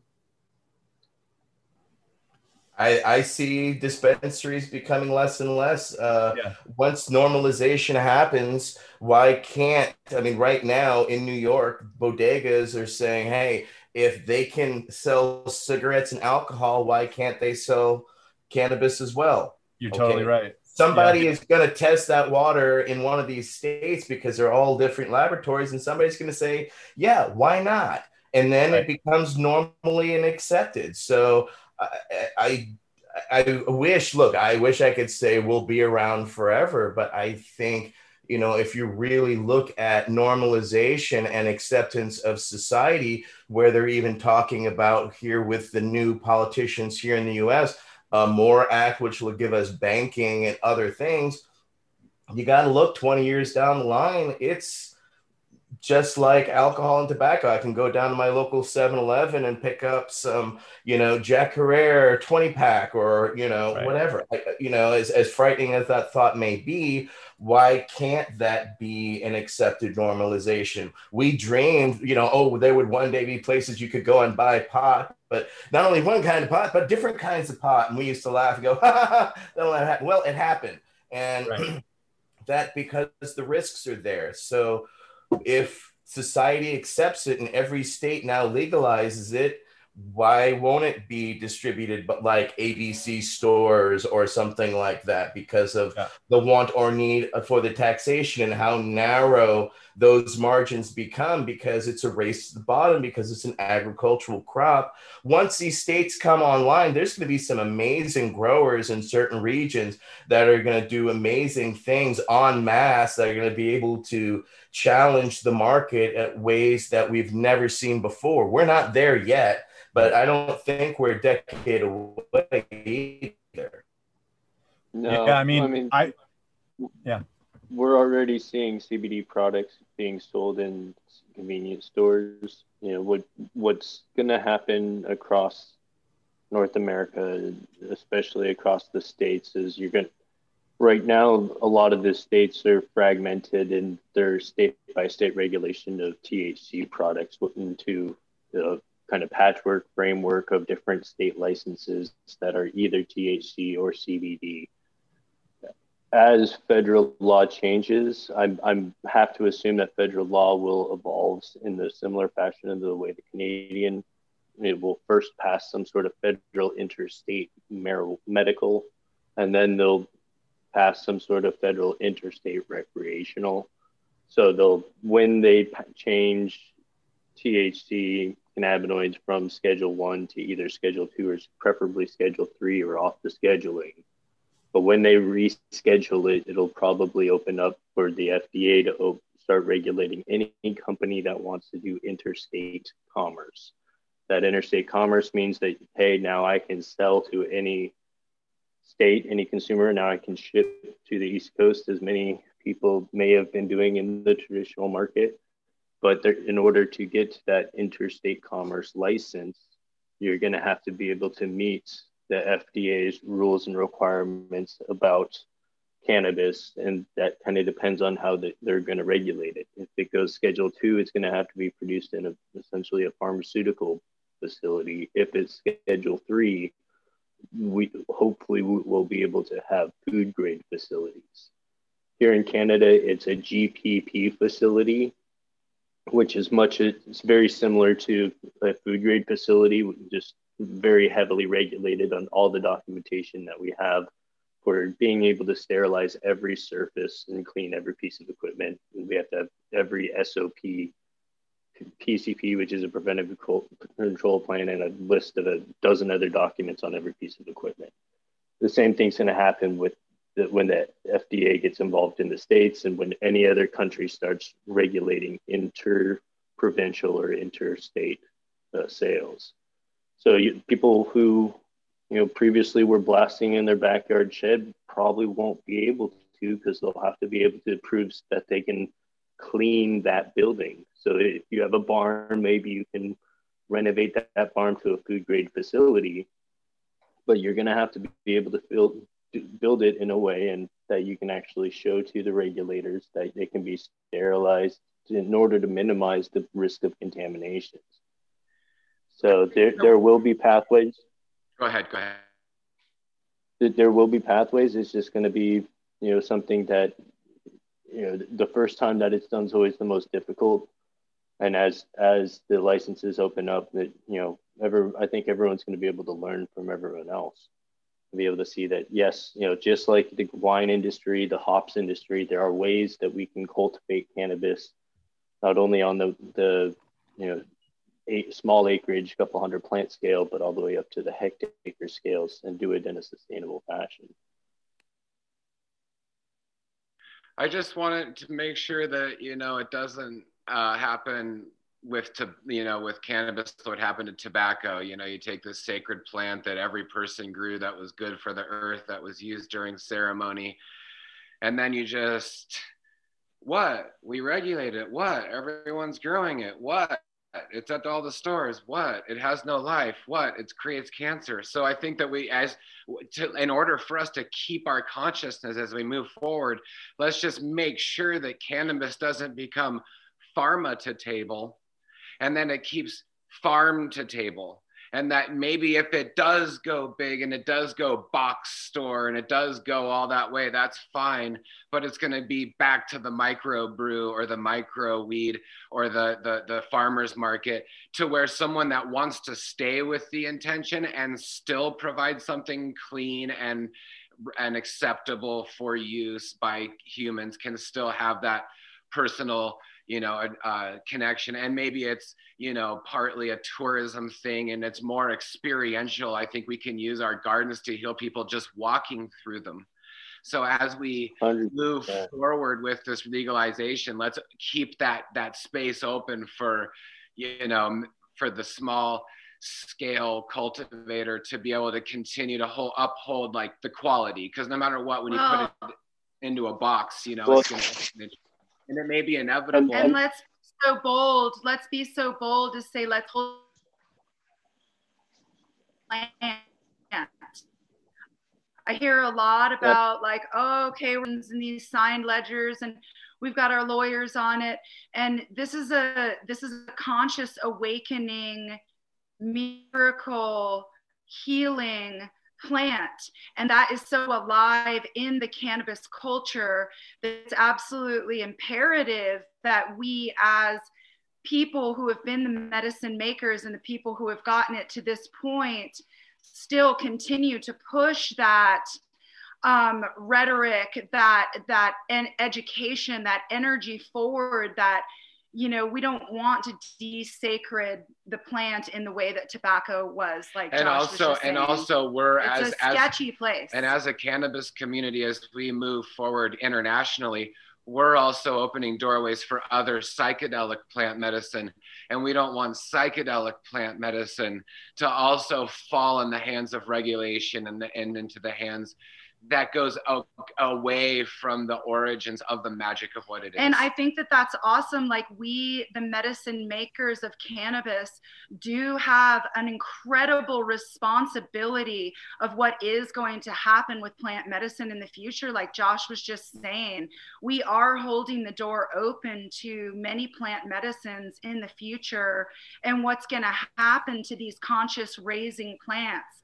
Speaker 2: I, I see dispensaries becoming less and less. Uh, yeah. Once normalization happens, why can't, I mean, right now in New York, bodegas are saying, hey, if they can sell cigarettes and alcohol, why can't they sell cannabis as well?
Speaker 5: You're okay? totally right.
Speaker 2: Somebody yeah. is going to test that water in one of these states because they're all different laboratories, and somebody's going to say, yeah, why not? And then right. it becomes normally and accepted. So I, I, wish, look, I wish I could say we'll be around forever, but I think, you know, if you really look at normalization and acceptance of society, where they're even talking about here with the new politicians here in the US, a MORE Act, which will give us banking and other things, you got to look 20 years down the line. It's just like alcohol and tobacco, I can go down to my local 7-Eleven and pick up some, you know, Jack Herer 20 pack or, you know,
Speaker 5: Right.
Speaker 2: whatever. I, uh, you know, as, as frightening as that thought may be, why can't that be an accepted normalization? We dreamed, you know, oh, there would one day be places you could go and buy pot, but not only one kind of pot, but different kinds of pot. And we used to laugh and go, ha ha ha, that'll happen. Well, it happened. And that because the risks are there. So if society accepts it and every state now legalizes it, why won't it be distributed but like ABC stores or something like that because of the want or need for the taxation and how narrow those margins become because it's a race to the bottom because it's an agricultural crop. Once these states come online, there's going to be some amazing growers in certain regions that are going to do amazing things en masse that are going to be able to challenge the market at ways that we've never seen before. We're not there yet, but I don't think we're a decade away either.
Speaker 12: No,
Speaker 5: yeah, I mean, I, yeah.
Speaker 12: we're already seeing CBD products being sold in convenience stores. You know, what what's going to happen across North America, especially across the states, is you're going to right now a lot of the states are fragmented in their state by state regulation of THC products into the kind of patchwork framework of different state licenses that are either THC or CBD as federal law changes, I'm, have to assume that federal law will evolve in the similar fashion of the way the Canadian it will first pass some sort of federal interstate medical, and then they'll pass some sort of federal interstate recreational. So they'll when they change THC cannabinoids from Schedule One to either Schedule Two or preferably Schedule Three or off the scheduling. But when they reschedule it, it'll probably open up for the FDA to op- start regulating any company that wants to do interstate commerce. That interstate commerce means that, hey, now I can sell to any state, any consumer. Now I can ship to the East Coast as many people may have been doing in the traditional market. But there, in order to get to that interstate commerce license, you're going to have to be able to meet the FDA's rules and requirements about cannabis, and that kind of depends on how the, they're going to regulate it. If it goes Schedule Two, it's going to have to be produced in a, essentially a pharmaceutical facility. If it's Schedule Three, we hopefully we will be able to have food grade facilities. Here in Canada, it's a GPP facility, which is much it's very similar to a food grade facility, just very heavily regulated on all the documentation that we have for being able to sterilize every surface and clean every piece of equipment. We have to have every SOP, PCP, which is a preventive control plan, and a list of a dozen other documents on every piece of equipment. The same thing's going to happen with the, when the FDA gets involved in the states and when any other country starts regulating inter-provincial or interstate uh, sales. So you, people who you know previously were blasting in their backyard shed probably won't be able to because they'll have to be able to prove that they can clean that building. So if you have a barn, maybe you can renovate that, that barn to a food grade facility, but you're going to have to be able to build build it in a way and that you can actually show to the regulators that they can be sterilized in order to minimize the risk of contaminations. So there, there will be pathways.
Speaker 9: Go ahead. Go ahead.
Speaker 12: There will be pathways. It's just going to be, you know, something that, you know, the first time that it's done is always the most difficult. And as as the licenses open up, that you know, ever I think everyone's going to be able to learn from everyone else, be able to see that yes, you know, just like the wine industry, the hops industry, there are ways that we can cultivate cannabis, not only on the the you know eight, small acreage, couple hundred plant scale, but all the way up to the hectare scales and do it in a sustainable fashion.
Speaker 9: I just wanted to make sure that you know it doesn't uh, happen with to you know with cannabis what happened to tobacco you know you take this sacred plant that every person grew that was good for the earth that was used during ceremony and then you just What? We regulate it. What? Everyone's growing it. What? It's at all the stores. What? It has no life. What? It creates cancer. So I think that we, as to, in order for us to keep our consciousness as we move forward, let's just make sure that cannabis doesn't become pharma to table, and then it keeps farm to table. And that maybe if it does go big and it does go box store and it does go all that way that's fine but it's going to be back to the micro brew or the micro weed or the, the the farmers market to where someone that wants to stay with the intention and still provide something clean and and acceptable for use by humans can still have that personal you know a, a, connection. And maybe it's you know partly a tourism thing and it's more experiential. I think we can use our gardens to heal people just walking through them. So as we 100%. move forward with this legalization let's keep that that space open for you know for the small scale cultivator to be able to continue to hold, uphold like the quality. Because no matter what when you put it into a box you know well, it's gonna, and it may be inevitable.
Speaker 8: And let's be so bold. Let's be so bold to say, let's hold I hear a lot about like, oh, okay, we're in these signed ledgers and we've got our lawyers on it. And this is a this is a conscious awakening, miracle, healing plant. And that is so alive in the cannabis culture that it's absolutely imperative that we, as people who have been the medicine makers and the people who have gotten it to this point, still continue to push that um, rhetoric, that that education, that energy forward, that you know we don't want to desacred the plant in the way that tobacco was like
Speaker 9: and Josh also and also we're
Speaker 8: it's
Speaker 9: as
Speaker 8: a sketchy
Speaker 9: as,
Speaker 8: place.
Speaker 9: and as a cannabis community as we move forward internationally we're also opening doorways for other psychedelic plant medicine. And we don't want psychedelic plant medicine to also fall in the hands of regulation and, the, and into the hands that goes away from the origins of the magic of what it is.
Speaker 8: And I think that that's awesome. Like we, the medicine makers of cannabis, do have an incredible responsibility of what is going to happen with plant medicine in the future. Like Josh was just saying, we are holding the door open to many plant medicines in the future and what's going to happen to these conscious raising plants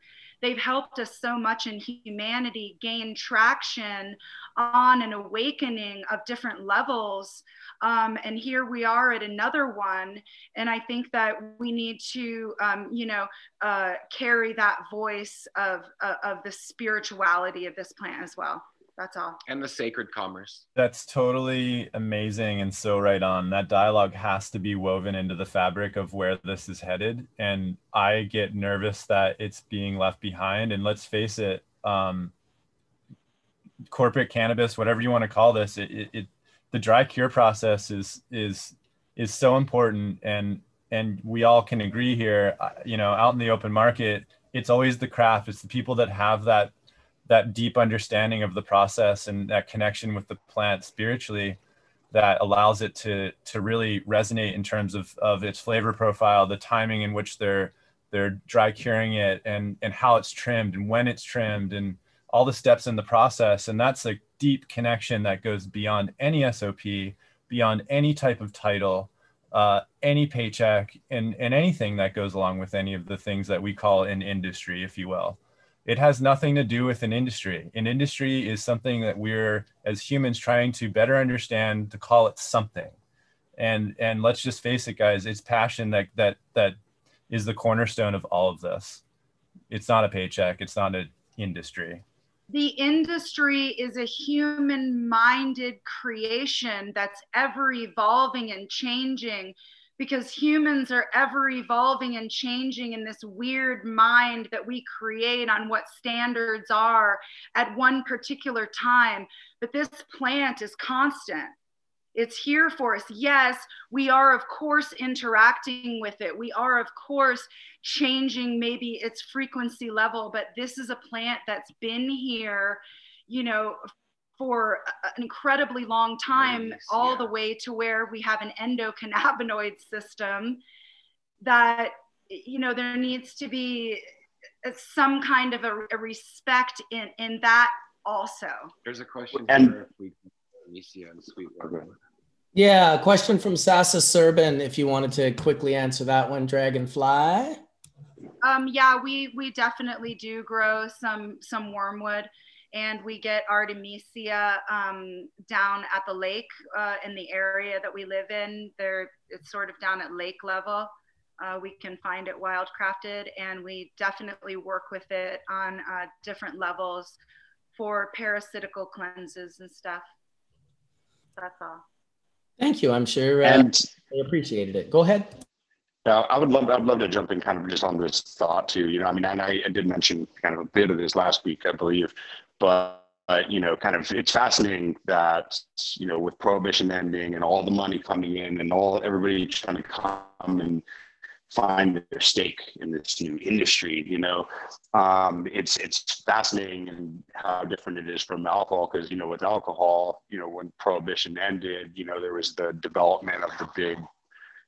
Speaker 8: they've helped us so much in humanity gain traction on an awakening of different levels. Um, and here we are at another one. And I think that we need to, um, you know, uh, carry that voice of, uh, of the spirituality of this plant as well. That's all.
Speaker 9: And the sacred commerce.
Speaker 5: That's totally amazing and so right on. That dialogue has to be woven into the fabric of where this is headed. And I get nervous that it's being left behind. And let's face it, um, corporate cannabis, whatever you want to call this, it, it, it the dry cure process is is is so important and and we all can agree here uh, you know out in the open market it's always the craft it's the people that have that that deep understanding of the process and that connection with the plant spiritually that allows it to to really resonate in terms of of its flavor profile the timing in which they're they're dry curing it and and how it's trimmed and when it's trimmed and all the steps in the process. And that's a deep connection that goes beyond any sop beyond any type of title uh, any paycheck and and anything that goes along with any of the things that we call an industry if you will it has nothing to do with an industry. An industry is something that we're as humans trying to better understand to call it something. And and let's just face it, guys, it's passion that that that is the cornerstone of all of this. It's not a paycheck, it's not an industry.
Speaker 8: The industry is a human minded creation that's ever evolving and changing because humans are ever evolving and changing in this weird mind that we create on what standards are at one particular time. But this plant is constant. It's here for us. Yes, we are, of course, interacting with it. We are, of course, changing maybe its frequency level, but this is a plant that's been here, you know, for an incredibly long time, all the way to where we have an endocannabinoid system that, you know, there needs to be some kind of a, a respect in, in that also.
Speaker 9: There's a question
Speaker 16: And-
Speaker 9: here if we Amicia and Sweetwater.
Speaker 1: Yeah, a question from Sasa Serban. If you wanted to quickly answer that one, Dragonfly.
Speaker 8: Um, yeah, we we definitely do grow some some wormwood, and we get artemisia um, down at the lake uh, in the area that we live in. There, it's sort of down at lake level. Uh, we can find it wildcrafted, and we definitely work with it on uh, different levels for parasitical cleanses and stuff. That's all.
Speaker 1: Thank you. I'm sure uh,
Speaker 16: And
Speaker 1: they appreciated it. Go ahead.
Speaker 16: Yeah, I would love, I'd love to jump in kind of just on this thought too. You know, I mean, and I, I did mention kind of a bit of this last week, I believe, but you know, kind of it's fascinating that you know with prohibition ending and all the money coming in and all everybody trying to come and find their stake in this new industry. You know, um, it's it's fascinating and how different it is from alcohol because you know with alcohol, you know, when prohibition ended, you know, there was the development of the big,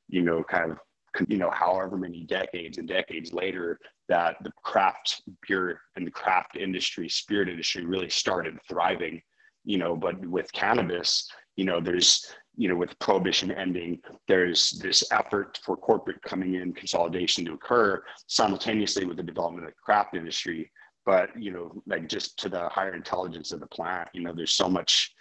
Speaker 16: you know, kind of you know, however many decades and decades later, that the craft beer and the craft industry, spirit industry really started thriving, you know, but with cannabis, you know, there's, you know, with prohibition ending, there's this effort for corporate coming in consolidation to occur simultaneously with the development of the craft industry. But, you know, like just to the higher intelligence of the plant, you know, there's so much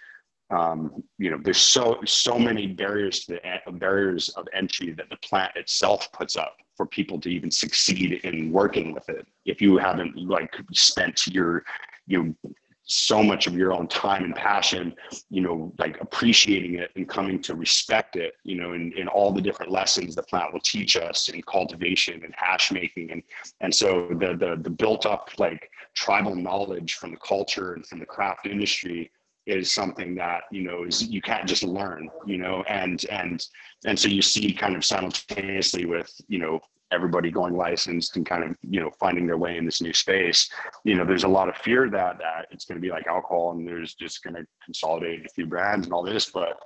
Speaker 16: um, you know, there's so so many barriers to the barriers of entry that the plant itself puts up for people to even succeed in working with it. If you haven't like spent your you know so much of your own time and passion, you know, like appreciating it and coming to respect it, you know, in, in all the different lessons the plant will teach us in cultivation and hash making. And, and so the, the, the built up like tribal knowledge from the culture and from the craft industry is something that you know is you can't just learn you know and and and so you see kind of simultaneously with you know everybody going licensed and kind of you know finding their way in this new space you know there's a lot of fear that that it's going to be like alcohol and there's just going to consolidate a few brands and all this but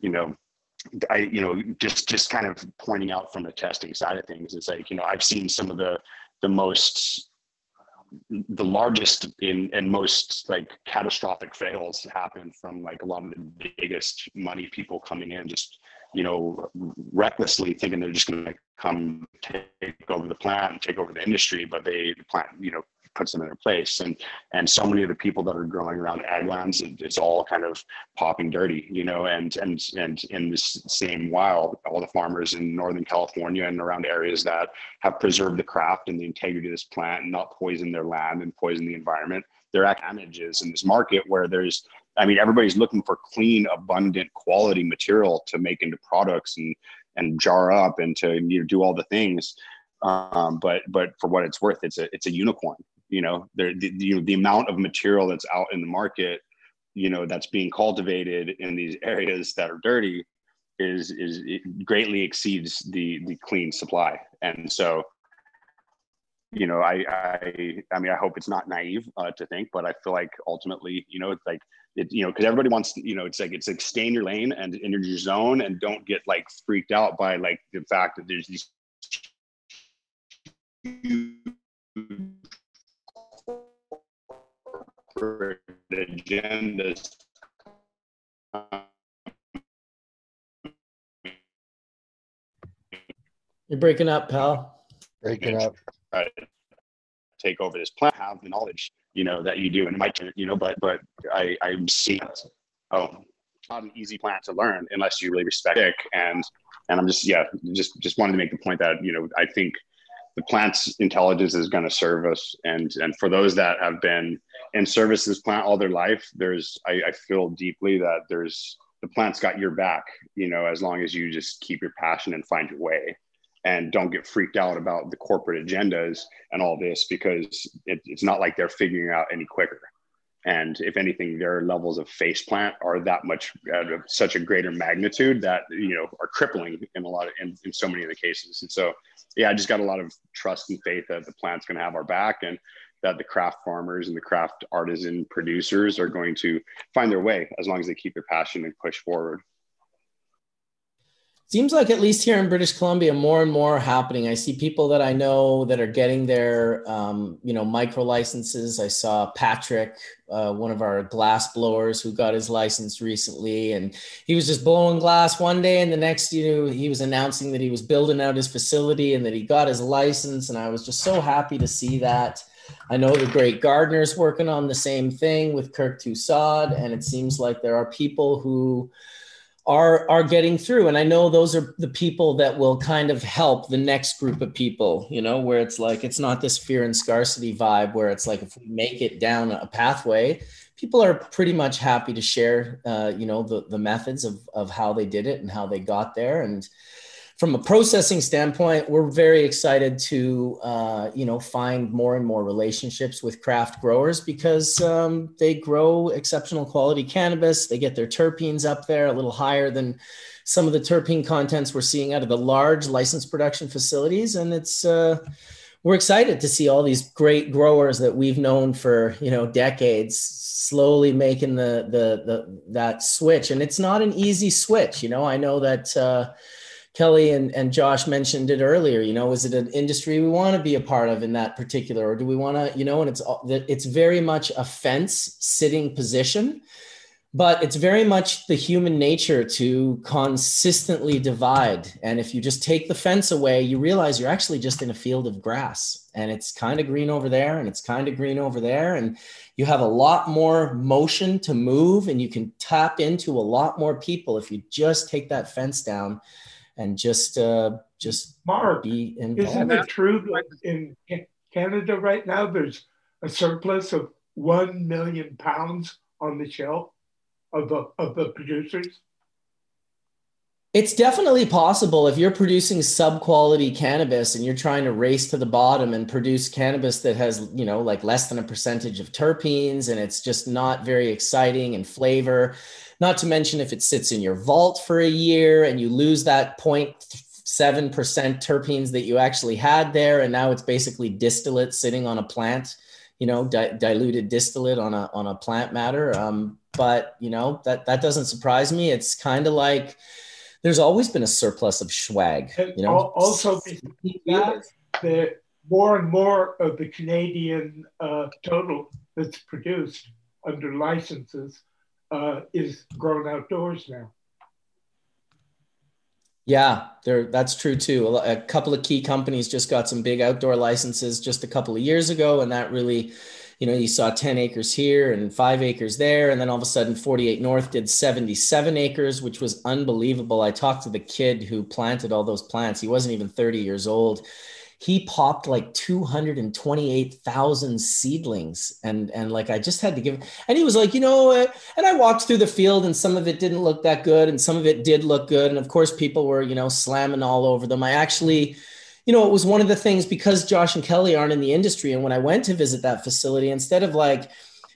Speaker 16: you know I, you know, just just kind of pointing out from the testing side of things, it's like, you know, I've seen some of the the most the largest in and most like catastrophic fails happen from like a lot of the biggest money people coming in just you know recklessly thinking they're just going to come take over the plant and take over the industry but they the plant you know puts them in their place. And and so many of the people that are growing around ag lands it, it's all kind of popping dirty you know and and and in this same while all the farmers in northern california and around areas that have preserved the craft and the integrity of this plant and not poison their land and poison the environment there are advantages in this market where there's i mean everybody's looking for clean abundant quality material to make into products and and jar up and to you know, do all the things. Um, but but for what it's worth it's a it's a unicorn you know the, you know, the amount of material that's out in the market you know that's being cultivated in these areas that are dirty is is greatly exceeds the the clean supply. And so you know i i i mean i hope it's not naive uh, to think but i feel like ultimately you know it's like it, you know because everybody wants you know it's like it's like stay in your lane and in your zone and don't get like freaked out by like the fact that there's these agendas.
Speaker 1: You're breaking up, pal.
Speaker 6: Breaking up.
Speaker 16: take over this plant. Have the knowledge you know that you do and it might you know but but i i'm seeing oh not an easy plant to learn unless you really respect it. And and i'm just yeah just just wanted to make the point that you know i think the plant's intelligence is going to serve us. And and for those that have been in service this plant all their life there's I, I feel deeply that there's the plant's got your back you know as long as you just keep your passion and find your way. And don't get freaked out about the corporate agendas and all this because it, it's not like they're figuring out any quicker. And if anything their levels of face plant are that much at such a greater magnitude that you know are crippling in a lot of in, in so many of the cases. And so yeah i just got a lot of trust and faith that the plant's going to have our back. And that the craft farmers and the craft artisan producers are going to find their way as long as they keep their passion and push forward
Speaker 1: seems like at least here in British Columbia, more and more happening. I see people that I know that are getting their, um, you know, micro licenses. I saw Patrick, uh, one of our glass blowers, who got his license recently, and he was just blowing glass one day, and the next, you know, he was announcing that he was building out his facility and that he got his license, and I was just so happy to see that. I know the great gardeners working on the same thing with Kirk Tousaw, and it seems like there are people who are are getting through. And i know those are the people that will kind of help the next group of people you know where it's like it's not this fear and scarcity vibe where it's like if we make it down a pathway people are pretty much happy to share uh, you know the, the methods of, of how they did it and how they got there. And from a processing standpoint, we're very excited to uh, you know find more and more relationships with craft growers because um, they grow exceptional quality cannabis. They get their terpenes up there a little higher than some of the terpene contents we're seeing out of the large licensed production facilities, and it's. Uh, we're excited to see all these great growers that we've known for you know decades slowly making the the the that switch and it's not an easy switch you know i know that uh, Kelly and, and Josh mentioned it earlier. You know, is it an industry we want to be a part of in that particular, or do we want to, you know, and it's it's very much a fence sitting position, but it's very much the human nature to consistently divide. And if you just take the fence away, you realize you're actually just in a field of grass, and it's kind of green over there, and it's kind of green over there, and you have a lot more motion to move, and you can tap into a lot more people if you just take that fence down and just uh, just
Speaker 7: Mark,
Speaker 1: be
Speaker 7: involved. Isn't it true that in Canada right now there's a surplus of one million pounds on the shelf of the of the producers?
Speaker 1: It's definitely possible if you're producing sub quality cannabis and you're trying to race to the bottom and produce cannabis that has, you know, like less than a percentage of terpenes and it's just not very exciting in flavor. Not to mention if it sits in your vault for a year and you lose that 0.7% terpenes that you actually had there, and now it's basically distillate sitting on a plant, you know, di- diluted distillate on a on a plant matter. Um, but you know that that doesn't surprise me. It's kind of like there's always been a surplus of swag. You know,
Speaker 7: also that, the more and more of the Canadian uh, total that's produced under licenses uh, is grown outdoors now.
Speaker 1: Yeah, there that's true too. A, a, couple of key companies just got some big outdoor licenses just a couple of years ago, and that really, you know, you saw 10 acres here and five acres there, and then all of a sudden 48 North did 77 acres, which was unbelievable. I talked to the kid who planted all those plants. He wasn't even 30 years old he popped like 228,000 seedlings and and like I just had to give and he was like you know and I walked through the field and some of it didn't look that good and some of it did look good and of course people were you know slamming all over them. I actually you know it was one of the things because Josh and Kelly aren't in the industry and when I went to visit that facility instead of like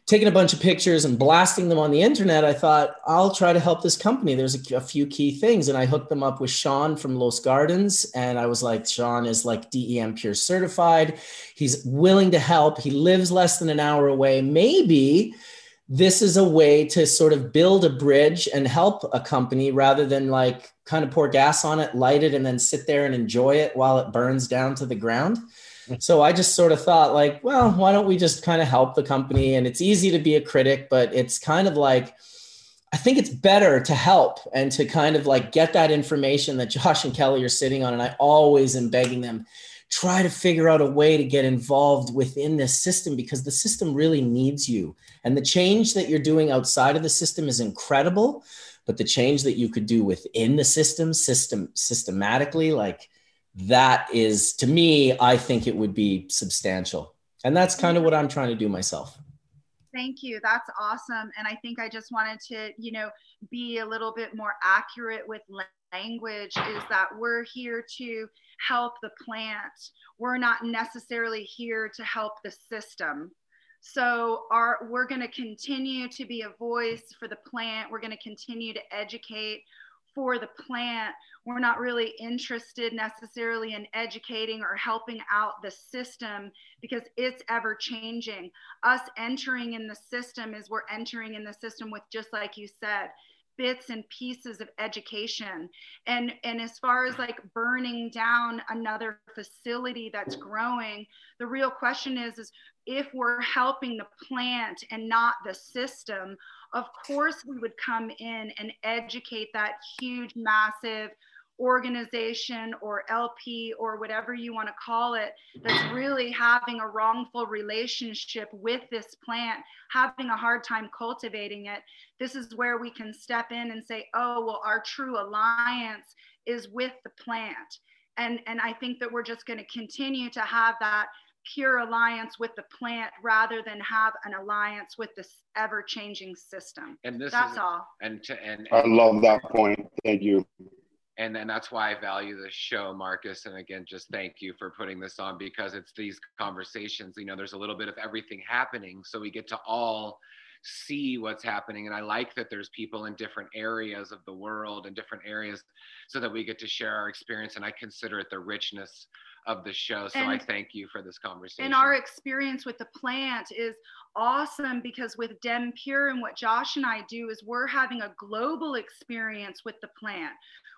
Speaker 1: taking a bunch of pictures and blasting them on the internet, I thought I'll try to help this company. There's a, a, few key things, and I hooked them up with Sean from Los Gardens, and I was like, Sean is like DEM Pure certified. He's willing to help. He lives less than an hour away. Maybe this is a way to sort of build a bridge and help a company rather than like kind of pour gas on it, light it, and then sit there and enjoy it while it burns down to the ground. So I just sort of thought, like, well, why don't we just kind of help the company? And it's easy to be a critic, but it's kind of like, I think it's better to help and to kind of like get that information that Josh and Kelly are sitting on. And I always am begging them, try to figure out a way to get involved within this system because the system really needs you. And the change that you're doing outside of the system is incredible. But the change that you could do within the system, system systematically, like that is to me i think it would be substantial. And that's mm-hmm. kind of what i'm trying to do myself.
Speaker 8: Thank you. That's awesome. And i think i just wanted to you know be a little bit more accurate with language is that we're here to help the plant. We're not necessarily here to help the system. So our we're going to continue to be a voice for the plant. We're going to continue to educate for the plant. We're not really interested necessarily in educating or helping out the system because it's ever changing. Us entering in the system is we're entering in the system with, just like you said, bits and pieces of education and and as far as like burning down another facility that's growing the real question is is if we're helping the plant and not the system of course we would come in and educate that huge massive organization or LP or whatever you want to call it that's really having a wrongful relationship with this plant, having a hard time cultivating it, this is where we can step in and say, oh, well, our true alliance is with the plant. And, and I think that we're just going to continue to have that pure alliance with the plant rather than have an alliance with this ever changing system.
Speaker 9: And this
Speaker 8: that's
Speaker 9: is,
Speaker 8: all.
Speaker 9: And to, and,
Speaker 13: I love that point. Thank you.
Speaker 9: and then that's why I value the show, Marcus. And again, just thank you for putting this on because it's these conversations. You know, there's a little bit of everything happening, so we get to all see what's happening. And I like that there's people in different areas of the world and different areas, so that we get to share our experience. And I consider it the richness of the show. So I thank you for this conversation.
Speaker 8: And our experience with the plant is awesome because with Dem Pure and what Josh and I do is we're having a global experience with the plant.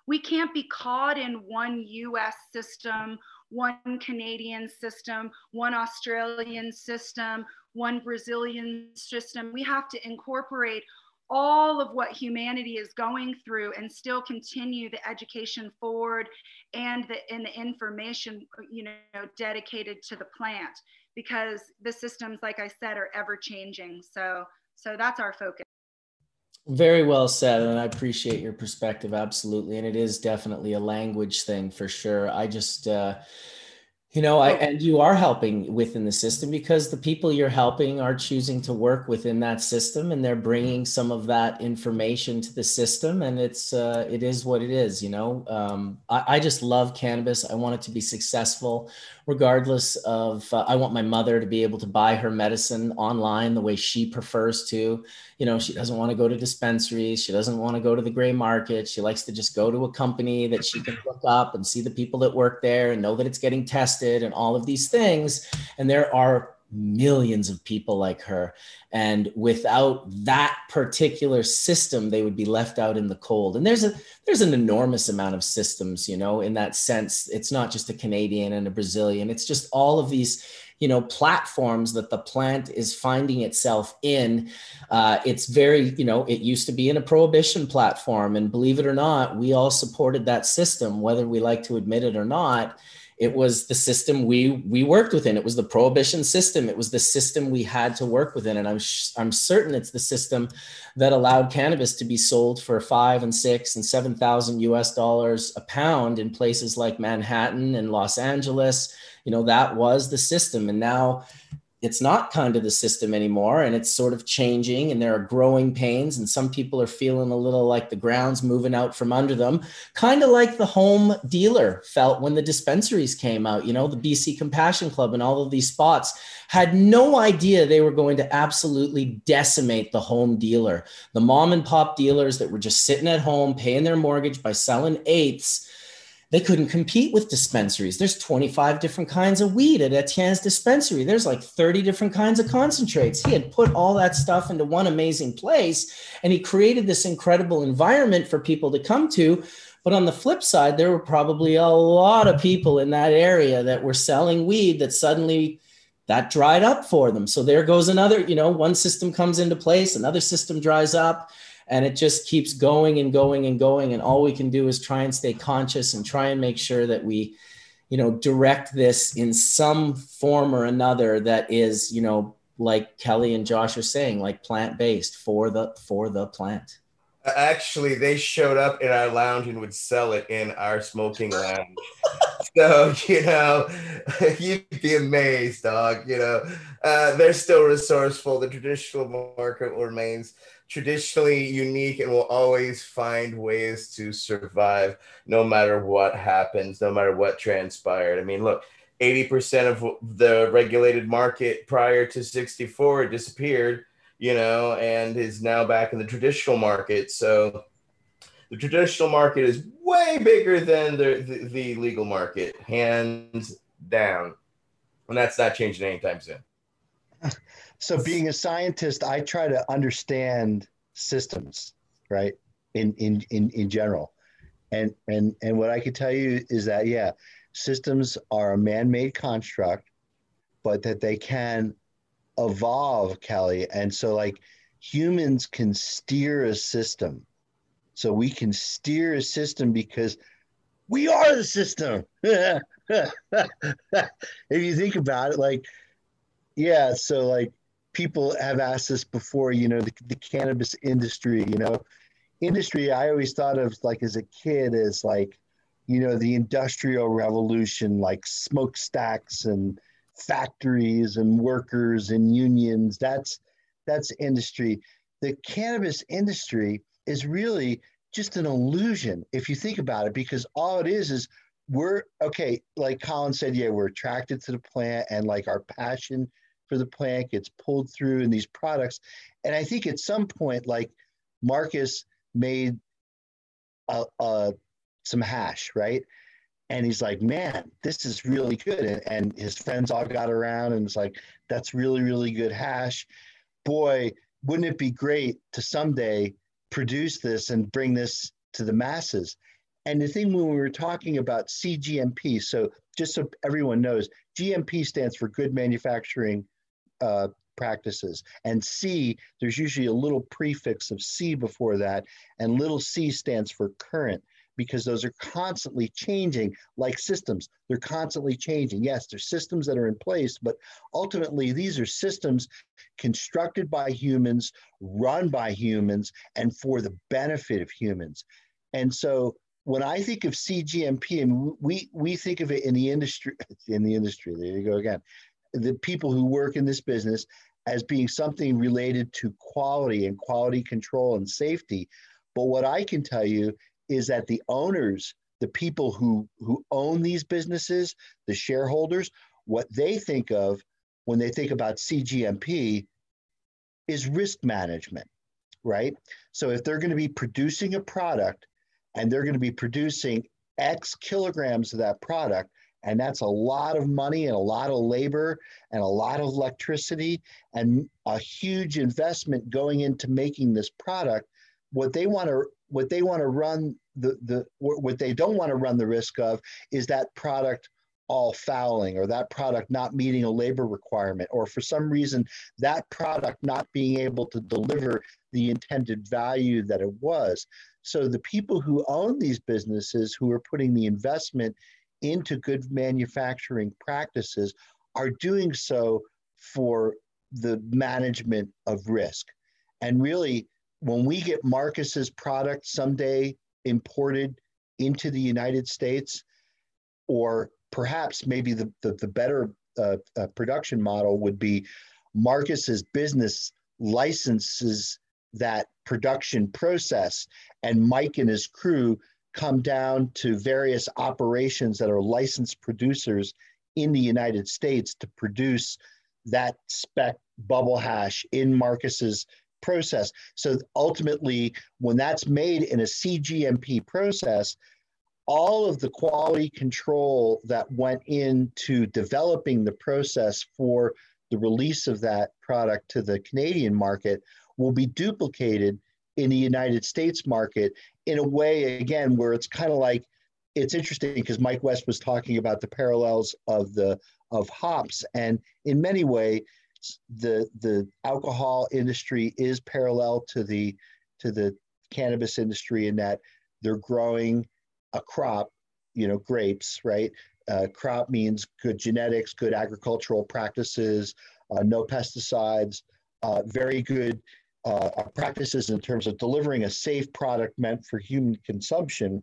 Speaker 8: We can't be caught in one US system, one Canadian system, one Australian system, one Brazilian system. We have to incorporate all of what humanity is going through and still continue the education forward and the and the information you know dedicated to the plant because the systems like i said are ever changing so so that's our focus
Speaker 1: Very well said, and I appreciate your perspective absolutely. And it is definitely a language thing for sure. I just, uh, you know, I and you are helping within the system because the people you're helping are choosing to work within that system, and they're bringing some of that information to the system, and it's uh, it is what it is. You know, um, I, I just love cannabis. I want it to be successful, regardless of. Uh, I want my mother to be able to buy her medicine online the way she prefers to you know she doesn't want to go to dispensaries she doesn't want to go to the gray market she likes to just go to a company that she can look up and see the people that work there and know that it's getting tested and all of these things and there are millions of people like her. And without that particular system they would be left out in the cold. And there's a there's an enormous amount of systems you know in that sense. It's not just a canadian and a brazilian. It's just all of these you know platforms that the plant is finding itself in. Uh, it's very you know it used to be in a prohibition platform. And believe it or not we all supported that system whether we like to admit it or not it was the system we we worked within. It was the prohibition system. It was the system we had to work within. And i'm sh- i'm certain it's the system that allowed cannabis to be sold for 5 and 6 and 7000 us dollars a pound in places like manhattan and los angeles. You know that was the system. And now it's not kind of the system anymore and it's sort of changing and there are growing pains and some people are feeling a little like the ground's moving out from under them kind of like the home dealer felt when the dispensaries came out you know the bc compassion club and all of these spots had no idea they were going to absolutely decimate the home dealer. The mom and pop dealers that were just sitting at home paying their mortgage by selling eighths they couldn't compete with dispensaries. There's 25 different kinds of weed at Etienne's dispensary. There's like 30 different kinds of concentrates. He had put all that stuff into one amazing place and he created this incredible environment for people to come to. But on the flip side, there were probably a lot of people in that area that were selling weed that suddenly that dried up for them. So there goes another, you know, one system comes into place, another system dries up and it just keeps going and going and going. And all we can do is try and stay conscious and try and make sure that we you know direct this in some form or another that is you know like kelly and josh are saying like plant based for the for the plant
Speaker 2: Actually, they showed up in our lounge and would sell it in our smoking lounge. so, you know, you'd be amazed, dog. You know, uh, they're still resourceful. The traditional market remains traditionally unique and will always find ways to survive no matter what happens, no matter what transpired. I mean, look, 80% of the regulated market prior to 64 disappeared, you know, and is now back in the traditional market. So the traditional market is way bigger than the, the, the legal market, hands down. And that's not changing anytime soon.
Speaker 6: So, being a scientist, I try to understand systems, right? In in in in general, and and and what I can tell you is that yeah, systems are a man-made construct, but that they can evolve, Kelly. And so, like humans can steer a system, so we can steer a system because we are the system. if you think about it, like yeah, so like people have asked this before, you know, the, the cannabis industry, you know, industry I always thought of like as a kid as like, you know, the industrial revolution, like smokestacks and factories and workers and unions. That's that's industry. The cannabis industry is really just an illusion if you think about it, because all it is is we're okay, like Colin said, yeah, we're attracted to the plant and like our passion for the plant gets pulled through in these products. And I think at some point, like Marcus made a, a, some hash, right? And he's like, man, this is really good. And, and his friends all got around and it's like, that's really, really good hash. Boy, wouldn't it be great to someday produce this and bring this to the masses? And the thing when we were talking about CGMP, so just so everyone knows, GMP stands for Good Manufacturing uh, practices. And C, there's usually a little prefix of C before that, and little c stands for current because those are constantly changing like systems. They're constantly changing. Yes, there's systems that are in place, but ultimately these are systems constructed by humans, run by humans, and for the benefit of humans. And so when I think of CGMP, and we we think of it in the industry, in the industry, there you go again the people who work in this business as being something related to quality and quality control and safety. But what I can tell you is that the owners, the people who, who own these businesses, the shareholders, what they think of when they think about CGMP is risk management, right? So if they're going to be producing a product and they're going to be producing X kilograms of that product, and that's a lot of money and a lot of labor and a lot of electricity and a huge investment going into making this product. What they want to what they want to run the the what they don't want to run the risk of is that product all fouling or that product not meeting a labor requirement or for some reason that product not being able to deliver the intended value that it was so the people who own these businesses who are putting the investment into good manufacturing practices are doing so for the management of risk. And really, when we get Marcus's product someday imported into the United States, or perhaps maybe the, the, the better uh, uh, production model would be Marcus's business licenses that production process, and Mike and his crew come down to various operations that are licensed producers in the United States to produce that spec bubble hash in Marcus's process. So ultimately, when that's made in a CGMP process, all of the quality control that went into developing the process for the release of that product to the Canadian market will be duplicated in the United States market in a way, again, where it's kind of like it's interesting because Mike West was talking about the parallels of the of hops, and in many ways, the the alcohol industry is parallel to the to the cannabis industry in that they're growing a crop, you know, grapes, right? Uh, crop means good genetics, good agricultural practices, uh, no pesticides, uh, very good uh, practices in terms of delivering a safe product meant for human consumption.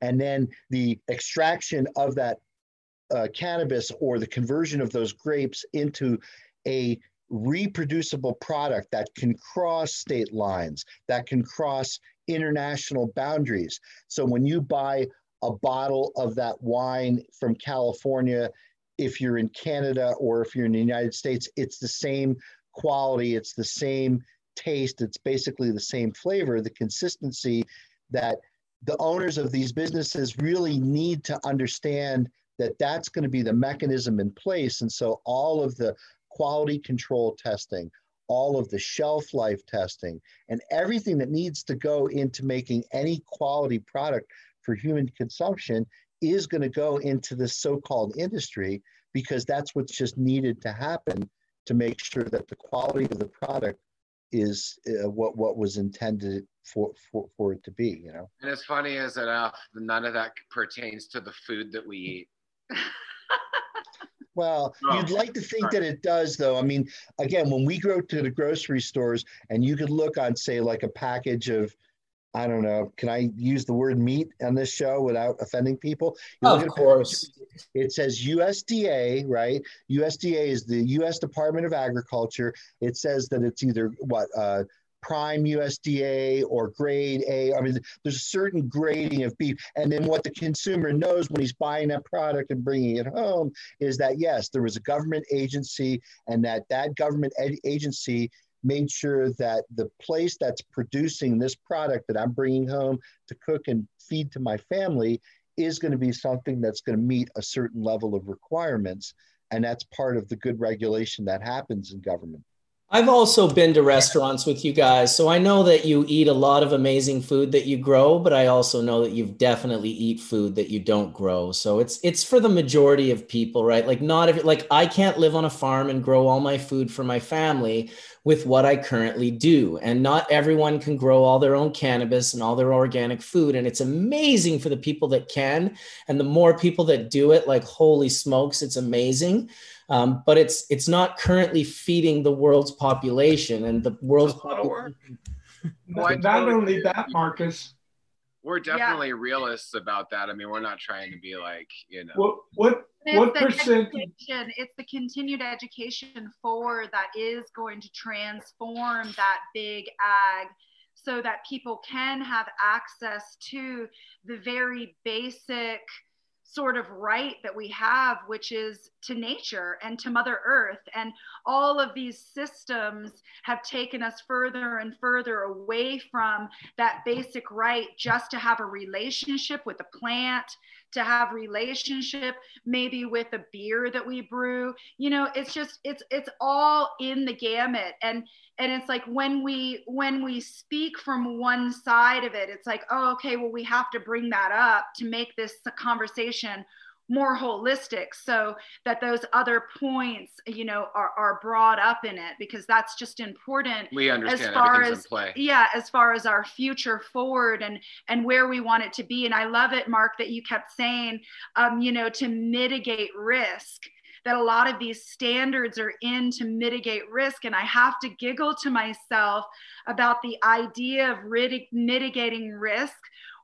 Speaker 6: And then the extraction of that uh, cannabis or the conversion of those grapes into a reproducible product that can cross state lines, that can cross international boundaries. So when you buy a bottle of that wine from California, if you're in Canada or if you're in the United States, it's the same quality, it's the same taste, it's basically the same flavor. The consistency that the owners of these businesses really need to understand that that's going to be the mechanism in place. And so all of the quality control testing, all of the shelf life testing, and everything that needs to go into making any quality product for human consumption is going to go into this so called industry because that's what's just needed to happen to make sure that the quality of the product is uh, what what was intended for, for for it to be you know
Speaker 9: and as funny as enough none of that pertains to the food that we eat
Speaker 6: well, oh, you'd like to think that it does, though. I mean, again, when we go to the grocery stores and you could look on, say, like a package of, I don't know, can I use the word meat on this show without offending people?
Speaker 1: You of course.
Speaker 6: it says USDA, right? USDA is the U.S. Department of Agriculture. It says that it's either what, uh, prime USDA or grade A. I mean, there's a certain grading of beef. And then what the consumer knows when he's buying that product and bringing it home is that, yes, there was a government agency and that that government ed- agency made sure that the place that's producing this product that I'm bringing home to cook and feed to my family is going to be something that's going to meet a certain level of requirements. And that's part of the good regulation that happens in government.
Speaker 1: I've also been to restaurants with you guys, so I know that you eat a lot of amazing food that you grow, but I also know that you've definitely eat food that you don't grow. So it's it's for the majority of people, right? Like not if like I can't live on a farm and grow all my food for my family with what I currently do. And not everyone can grow all their own cannabis and all their organic food and it's amazing for the people that can and the more people that do it like holy smokes, it's amazing um, but it's it's not currently feeding the world's population and the world's population.
Speaker 7: not, not only that, Marcus.
Speaker 9: We're definitely yeah. realists about that. I mean, we're not trying to be like you know.
Speaker 7: What what what percent?
Speaker 8: It's the continued education for that is going to transform that big ag so that people can have access to the very basic sort of right that we have, which is to nature and to Mother Earth. And all of these systems have taken us further and further away from that basic right just to have a relationship with a plant, to have relationship maybe with a beer that we brew. You know, it's just it's it's all in the gamut. And and it's like when we when we speak from one side of it it's like oh okay well we have to bring that up to make this conversation more holistic so that those other points you know are, are brought up in it because that's just important
Speaker 9: we understand as far as play.
Speaker 8: yeah as far as our future forward and and where we want it to be and i love it mark that you kept saying um, you know to mitigate risk that a lot of these standards are in to mitigate risk. And I have to giggle to myself about the idea of mitigating risk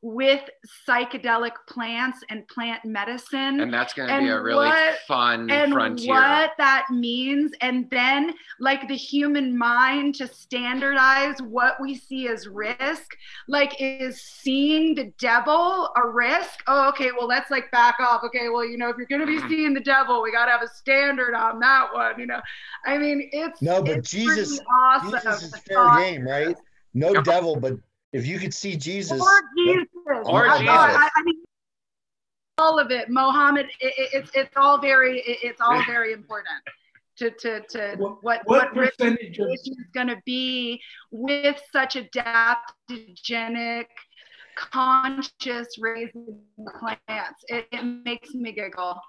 Speaker 8: with psychedelic plants and plant medicine.
Speaker 9: And that's going to be a really what, fun
Speaker 8: and
Speaker 9: frontier.
Speaker 8: what that means. And then, like the human mind to standardize what we see as risk, like is seeing the devil a risk? Oh, okay, well, let's like back off. Okay, well, you know, if you're going to be mm-hmm. seeing the devil, we got to have a standard on that one, you know? I mean, it's
Speaker 6: no, but
Speaker 8: it's
Speaker 6: Jesus,
Speaker 8: awesome
Speaker 6: Jesus is fair game, right? No devil, but if you could see Jesus,
Speaker 8: or Jesus,
Speaker 9: or Jesus.
Speaker 8: I, I mean, all of it, Mohammed. It, it, it's it's all very it, it's all very important to to to what what, what percentage is going to be with such adaptogenic conscious raising plants. It, it makes me giggle.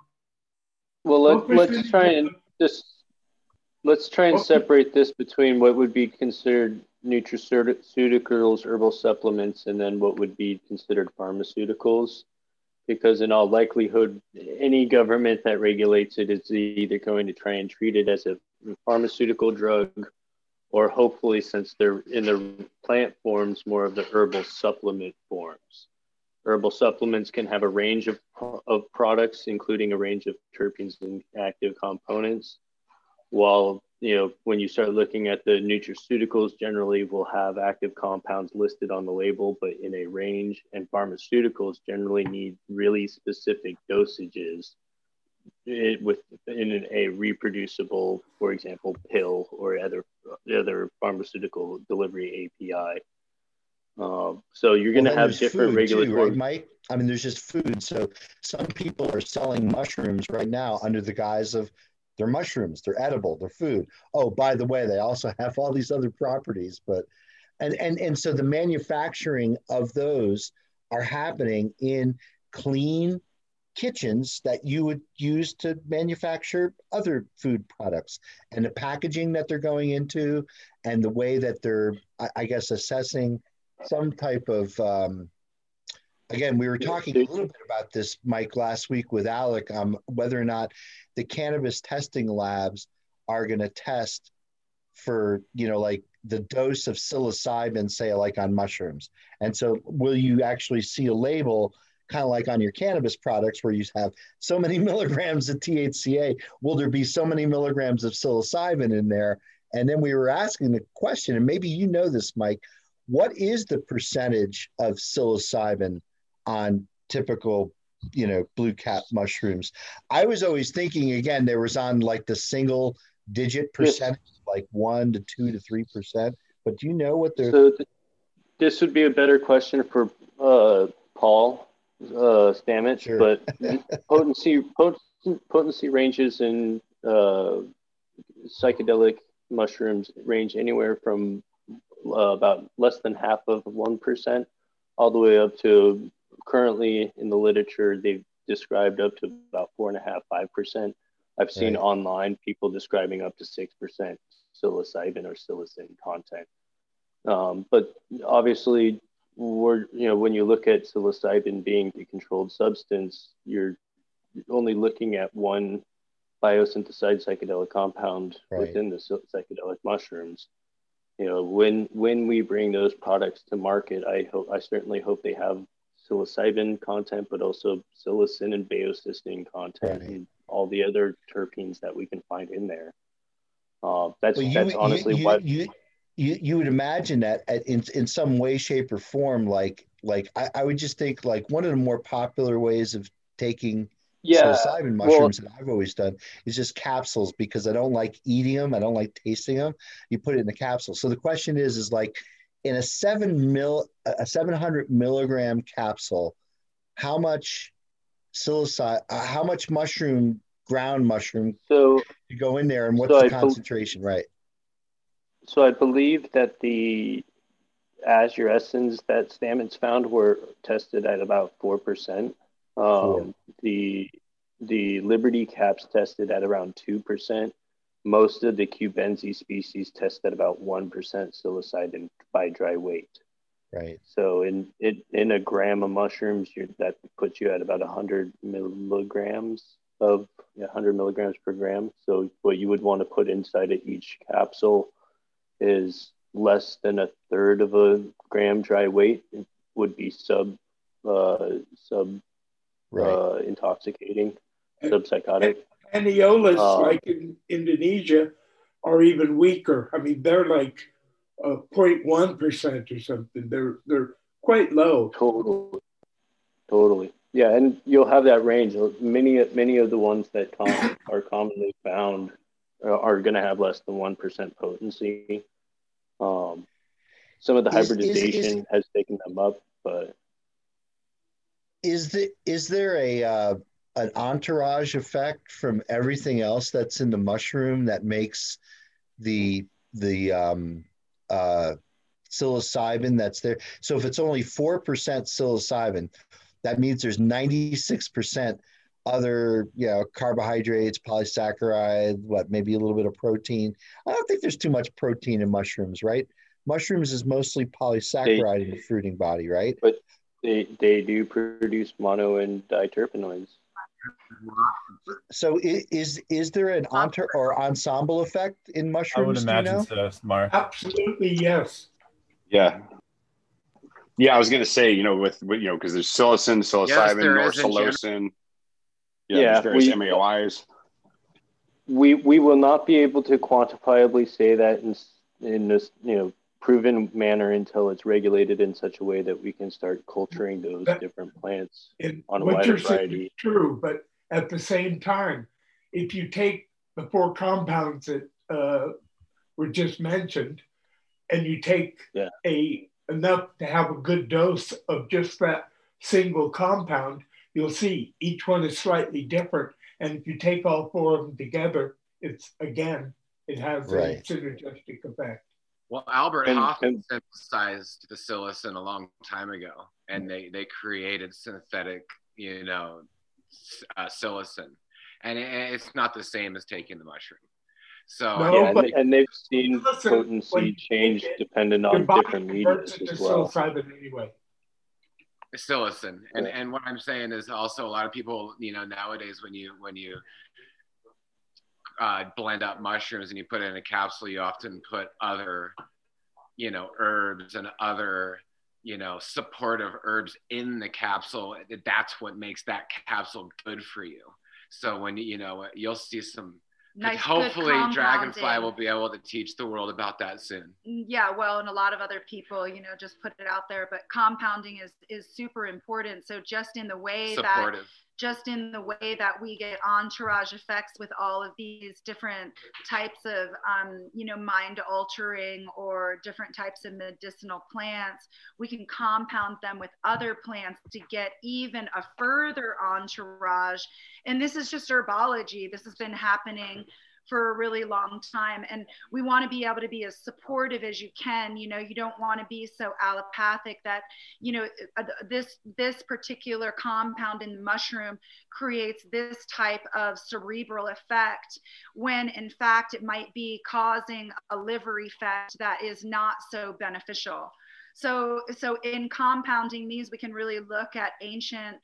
Speaker 12: Well, let, let's try and just let's try and separate this between what would be considered nutraceuticals, herbal supplements, and then what would be considered pharmaceuticals. Because in all likelihood, any government that regulates it is either going to try and treat it as a pharmaceutical drug, or hopefully, since they're in the plant forms, more of the herbal supplement forms. Herbal supplements can have a range of, of products, including a range of terpenes and active components, while you know, when you start looking at the nutraceuticals, generally will have active compounds listed on the label, but in a range, and pharmaceuticals generally need really specific dosages it, with in a reproducible, for example, pill or other other pharmaceutical delivery API. Uh, so you're going to
Speaker 6: Well,
Speaker 12: have different regulatory.
Speaker 6: too, right, Mike? I mean, there's just food. So some people are selling mushrooms right now under the guise of they're mushrooms, they're edible, they're food. Oh, by the way, they also have all these other properties, but and and and so the manufacturing of those are happening in clean kitchens that you would use to manufacture other food products and the packaging that they're going into and the way that they're i, I guess assessing some type of um, again we were talking a little bit about this mike last week with alec um, whether or not the cannabis testing labs are going to test for you know like the dose of psilocybin say like on mushrooms. And so will you actually see a label kind of like on your cannabis products where you have so many milligrams of THCA will there be so many milligrams of psilocybin in there? And then we were asking the question and maybe you know this Mike what is the percentage of psilocybin on typical you know blue cap mushrooms. I was always thinking again there was on like the single digit percentage like one to two to three percent. But do you know what the
Speaker 12: So th- this would be a better question for uh, Paul uh, Stamets, but potency pot- potency ranges in uh, psychedelic mushrooms range anywhere from uh, about less than half of one percent, all the way up to currently in the literature they've described up to about four and a half five percent. I've seen
Speaker 6: Right.
Speaker 12: online people describing up to six percent psilocybin or psilocin content. Um, but obviously, we're you know when you look at psilocybin being a controlled substance, you're only looking at one biosynthesized psychedelic compound
Speaker 6: Right.
Speaker 12: within the psychedelic mushrooms. You know, when when we bring those products to market, I hope I certainly hope they have psilocybin content, but also psilocin and baeocystin content and all the other terpenes that we can find in there. Uh, that's
Speaker 6: Well, you,
Speaker 12: that's honestly
Speaker 6: you,
Speaker 12: what
Speaker 6: you, you, you would imagine that at- in, in some way, shape, or form, like like I, I would just think like one of the more popular ways of taking
Speaker 12: Yeah,
Speaker 6: psilocybin
Speaker 12: well-
Speaker 6: mushrooms that I've always done is just capsules because I don't like eating them, I don't like tasting them. You put it in a capsule. So the question is, is like in a seven mil, a seven hundred milligram capsule, how much psilocybin, uh, how much mushroom, ground mushroom,
Speaker 12: so
Speaker 6: you go in there, and what's
Speaker 12: So
Speaker 6: the
Speaker 12: I
Speaker 6: concentration? Right.
Speaker 12: So I believe that the Azurescens that Stamets found were tested at about four percent. Um, the the Liberty caps tested at around two percent. Most of the Cubensis species test at about one percent psilocybin by dry weight.
Speaker 6: Right.
Speaker 12: So in in, in a gram of mushrooms, that puts you at about hundred milligrams of 100 milligrams per gram. So what you would want to put inside of each capsule is less than a third of a gram dry weight. It would be sub uh, sub uh, intoxicating, sub psychotic.
Speaker 7: Aniolas,
Speaker 12: Um,
Speaker 7: like in Indonesia, are even weaker. I mean, they're like uh, 0.1 percent or something. They're they're quite low.
Speaker 12: Totally, totally. Yeah, and you'll have that range. Many many of the ones that com- are commonly found are, are going to have less than one percent potency. Um, some of the
Speaker 6: Is- is-
Speaker 12: hybridization
Speaker 6: is-
Speaker 12: has taken them up, but
Speaker 6: is the is there a uh, an entourage effect from everything else that's in the mushroom that makes the the um, uh, psilocybin that's there? So if it's only four percent psilocybin, that means there's ninety six percent other you know carbohydrates, polysaccharide, what maybe a little bit of protein. I don't think there's too much protein in mushrooms, right? Mushrooms is mostly polysaccharide in the fruiting body, right?
Speaker 12: but they they do produce mono and diterpenoids.
Speaker 6: So is is there an entour or ensemble effect in mushrooms?
Speaker 5: I
Speaker 6: mushrooms?
Speaker 5: would
Speaker 6: do you
Speaker 5: imagine
Speaker 6: know?
Speaker 5: so, Mark.
Speaker 7: Absolutely, yes.
Speaker 16: Yeah. Yeah, I was gonna say, you know, with, with you know, because there's psilocin, psilocybin,
Speaker 9: there is in
Speaker 16: norpsilocin. Yeah,
Speaker 12: Yeah,
Speaker 16: there's various
Speaker 12: we-
Speaker 16: MAOIs.
Speaker 12: We we will not be able to quantifiably say that in in this you know proven manner until it's regulated in such a way that we can start culturing those
Speaker 7: That-
Speaker 12: different plants
Speaker 7: And
Speaker 12: on a
Speaker 7: what
Speaker 12: wider
Speaker 7: you're saying
Speaker 12: variety.
Speaker 7: is true, but at the same time, if you take the four compounds that uh, were just mentioned, and you take
Speaker 12: Yeah.
Speaker 7: a enough to have a good dose of just that single compound, you'll see each one is slightly different. And if you take all four of them together, it's again, it has right. a synergistic effect.
Speaker 9: Well, Albert and, Hofmann and, synthesized the psilocin a long time ago, and they they created synthetic, you know, uh, psilocin, and it, it's not the same as taking the mushroom. So
Speaker 12: no, yeah, and, and, they've seen potency change it, dependent on different mediums as well.
Speaker 7: Anyway.
Speaker 9: Psilocin, and and what I'm saying is also a lot of people, you know, nowadays when you when you uh, blend up mushrooms and you put it in a capsule, you often put other, you know, herbs and other, you know, supportive herbs in the capsule. That's what makes that capsule good for you. So when you know, you'll see some. Nice, hopefully, Dragonfly will be able to teach the world about that soon.
Speaker 8: Yeah, well, and a lot of other people, you know, just put it out there. But compounding is is super important. So just in the way supportive. that just in the way that we get entourage effects with all of these different types of um, you know mind altering or different types of medicinal plants we can compound them with other plants to get even a further entourage. And this is just herbology. This has been happening for a really long time. And we want to be able to be as supportive as you can. You know, you don't want to be so allopathic that, you know, uh, this this particular compound in the mushroom creates this type of cerebral effect when in fact it might be causing a liver effect that is not so beneficial. So, so in compounding these, we can really look at ancient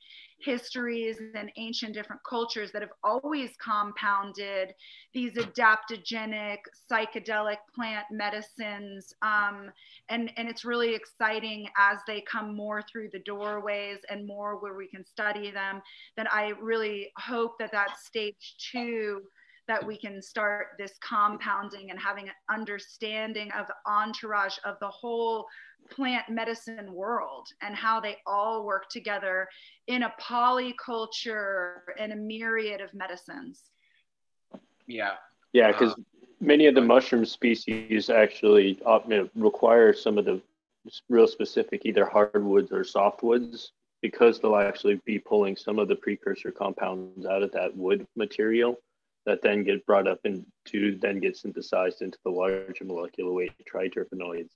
Speaker 8: histories and ancient different cultures that have always compounded these adaptogenic psychedelic plant medicines um, and and it's really exciting as they come more through the doorways and more where we can study them then i really hope that that stage two that we can start this compounding and having an understanding of the entourage of the whole plant medicine world and how they all work together in a polyculture and a myriad of medicines.
Speaker 9: Yeah.
Speaker 12: Yeah, because uh, many of the mushroom species actually uh, require some of the real specific either hardwoods or softwoods because they'll actually be pulling some of the precursor compounds out of that wood material that then get brought up into then get synthesized into the larger molecular weight triterpenoids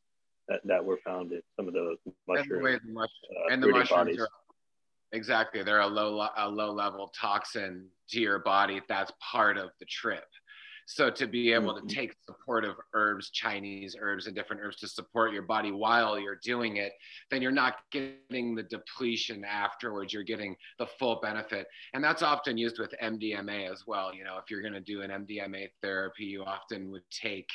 Speaker 12: that, that were found in some of the mushrooms. And the, mush- uh,
Speaker 9: and the mushrooms bodies. are exactly they're a low a low level toxin to your body. That's part of the trip. So to be able mm-hmm. to take supportive herbs, Chinese herbs, and different herbs to support your body while you're doing it, then you're not getting the depletion afterwards. You're getting the full benefit, and that's often used with MDMA as well. You know, if you're going to do an MDMA therapy, you often would take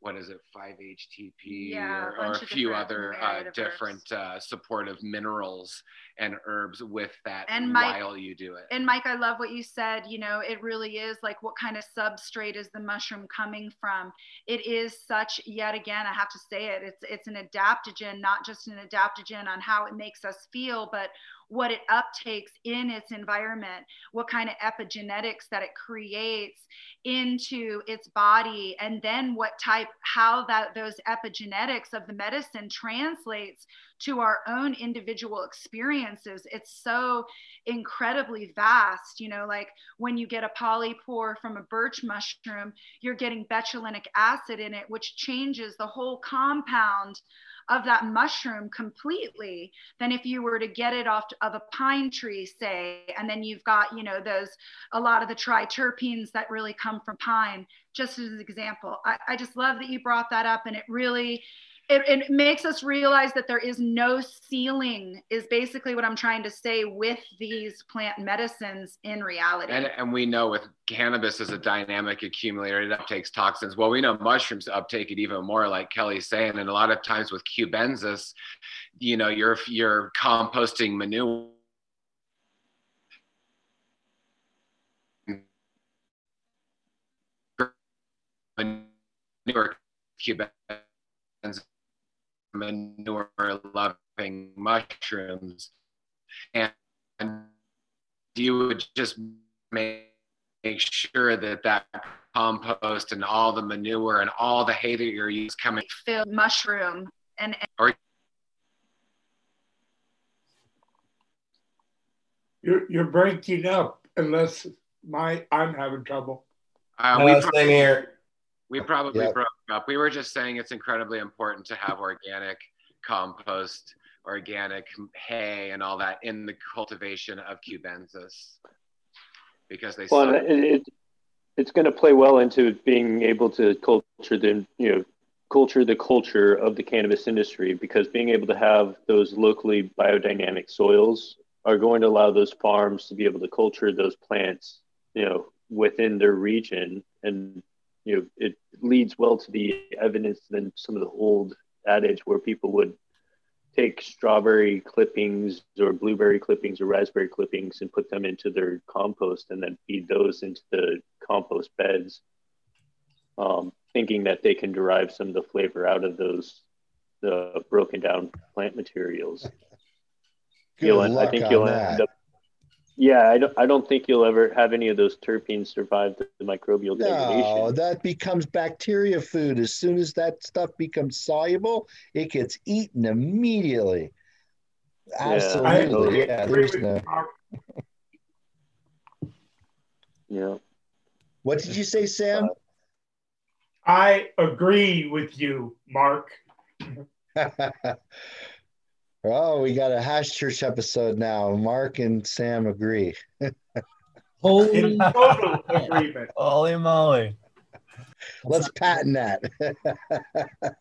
Speaker 9: what is it 5-htp
Speaker 8: yeah,
Speaker 9: or, or a, few other uh, different uh, supportive minerals and herbs with that and mike, while you do it?
Speaker 8: and mike i love what you said you know it really is like what kind of substrate is the mushroom coming from? It is such yet again i have to say it it's it's an adaptogen not just an adaptogen on how it makes us feel but what it uptakes in its environment, what kind of epigenetics that it creates into its body, and then what type, how that those epigenetics of the medicine translates to our own individual experiences. It's so incredibly vast. You know, like when you get a polypore from a birch mushroom, you're getting betulinic acid in it, which changes the whole compound of that mushroom completely than if you were to get it off of a pine tree, say, and then you've got, you know, those a lot of the triterpenes that really come from pine, just as an example. I, I just love that you brought that up and it really it, it, makes us realize that there is no ceiling is basically what i'm trying to say with these plant medicines in reality.
Speaker 9: And, and we know with cannabis as a dynamic accumulator it uptakes toxins. Well we know mushrooms uptake it even more like kelly's saying. And a lot of times with cubensis you know you're you're composting manure. Manure cubensis manure loving mushrooms. And, and you would just make, make sure that that compost and all the manure and all the hay that you're using coming.
Speaker 8: Fill mushroom and. and
Speaker 9: or
Speaker 7: you're, you're breaking up unless my I'm having trouble.
Speaker 9: Uh,
Speaker 2: no,
Speaker 9: we probably, same
Speaker 2: here.
Speaker 9: We probably
Speaker 15: yeah.
Speaker 9: broke up. We were just saying it's incredibly important to have organic compost, organic hay, and all that in the cultivation of cubensis because they
Speaker 12: Well, it, it, it's going to play well into being able to culture the you know culture the culture of the cannabis industry because being able to have those locally biodynamic soils are going to allow those farms to be able to culture those plants you know within their region and you know it leads well to the evidence than some of the old adage where people would take strawberry clippings or blueberry clippings or raspberry clippings and put them into their compost and then feed those into the compost beds, um, thinking that they can derive some of the flavor out of those the broken down plant materials.
Speaker 15: Good
Speaker 12: You'll- I
Speaker 15: luck
Speaker 12: think
Speaker 15: on
Speaker 12: you'll
Speaker 15: that.
Speaker 12: end up. Yeah, I don't. I don't think you'll ever have any of those terpenes survive the, the microbial degradation.
Speaker 15: No, that becomes bacteria food. As soon as that stuff becomes soluble, it gets eaten immediately. Absolutely. Yeah, there's no.
Speaker 12: Yeah.
Speaker 15: What did you say, Sam?
Speaker 7: I agree with you, Mark.
Speaker 15: oh, we got a hash church episode now. Mark and Sam agree.
Speaker 1: Holy
Speaker 7: In total agreement.
Speaker 5: Holy moly.
Speaker 15: Let's patent that.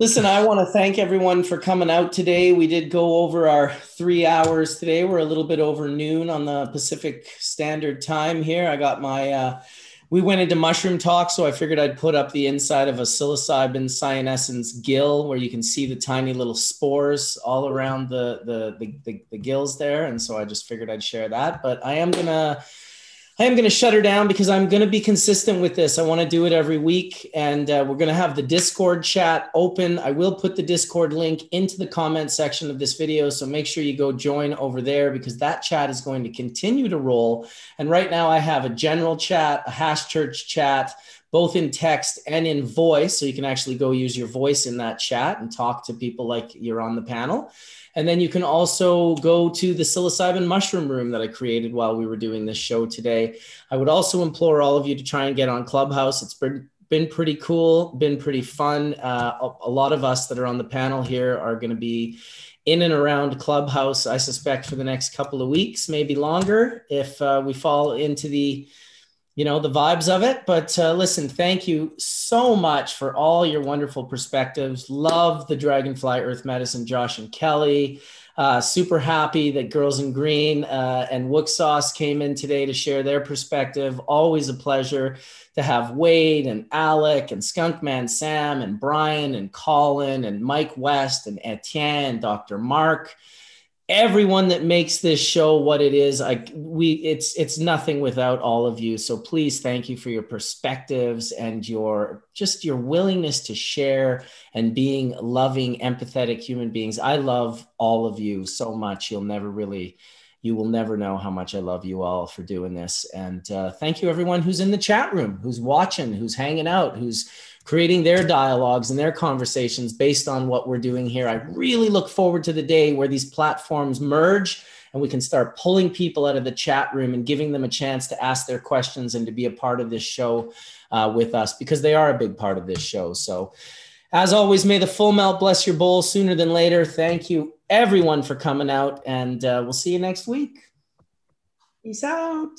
Speaker 1: Listen, I want to thank everyone for coming out today. We did go over our three hours today. We're a little bit over noon on the Pacific Standard Time here. I got my, uh, we went into mushroom talk, so I figured I'd put up the inside of a psilocybin cyanescens gill where you can see the tiny little spores all around the, the, the, the, the gills there. And so I just figured I'd share that. But I am to, I am going to shut her down because I'm going to be consistent with this. I want to do it every week, and uh, we're going to have the Discord chat open. I will put the Discord link into the comment section of this video, so make sure you go join over there because that chat is going to continue to roll. And right now, I have a general chat, a hash church chat, both in text and in voice, so you can actually go use your voice in that chat and talk to people like you're on the panel. And then you can also go to the psilocybin mushroom room that I created while we were doing this show today. I would also implore all of you to try and get on Clubhouse. It's been been pretty cool, been pretty fun. Uh, a, a lot of us that are on the panel here are going to be in and around Clubhouse, I suspect, for the next couple of weeks, maybe longer, if uh, we fall into the you know the vibes of it. But uh, listen thank you so much for all your wonderful perspectives. Love the dragonfly earth medicine josh and kelly. Uh, super happy that girls in green uh, and wook sauce came in today to share their perspective. Always a pleasure to have wade and alec and skunkman sam and brian and colin and mike west and etienne and dr mark everyone that makes this show what it is i we it's it's nothing without all of you. So please thank you for your perspectives and your just your willingness to share and being loving empathetic human beings. I love all of you so much. You'll never really you will never know how much i love you all for doing this. And uh, thank you everyone who's in the chat room who's watching who's hanging out who's creating their dialogues and their conversations based on what we're doing here. I really look forward to the day where these platforms merge and we can start pulling people out of the chat room and giving them a chance to ask their questions and to be a part of this show uh, with us because they are a big part of this show. So, as always, may the full melt bless your bowl sooner than later. Thank you, everyone, for coming out, and uh, we'll see you next week. Peace out.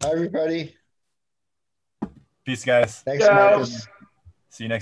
Speaker 15: Bye, everybody.
Speaker 5: Peace, guys.
Speaker 15: Thanks,
Speaker 7: Yeah.
Speaker 15: Marcus.
Speaker 5: See you next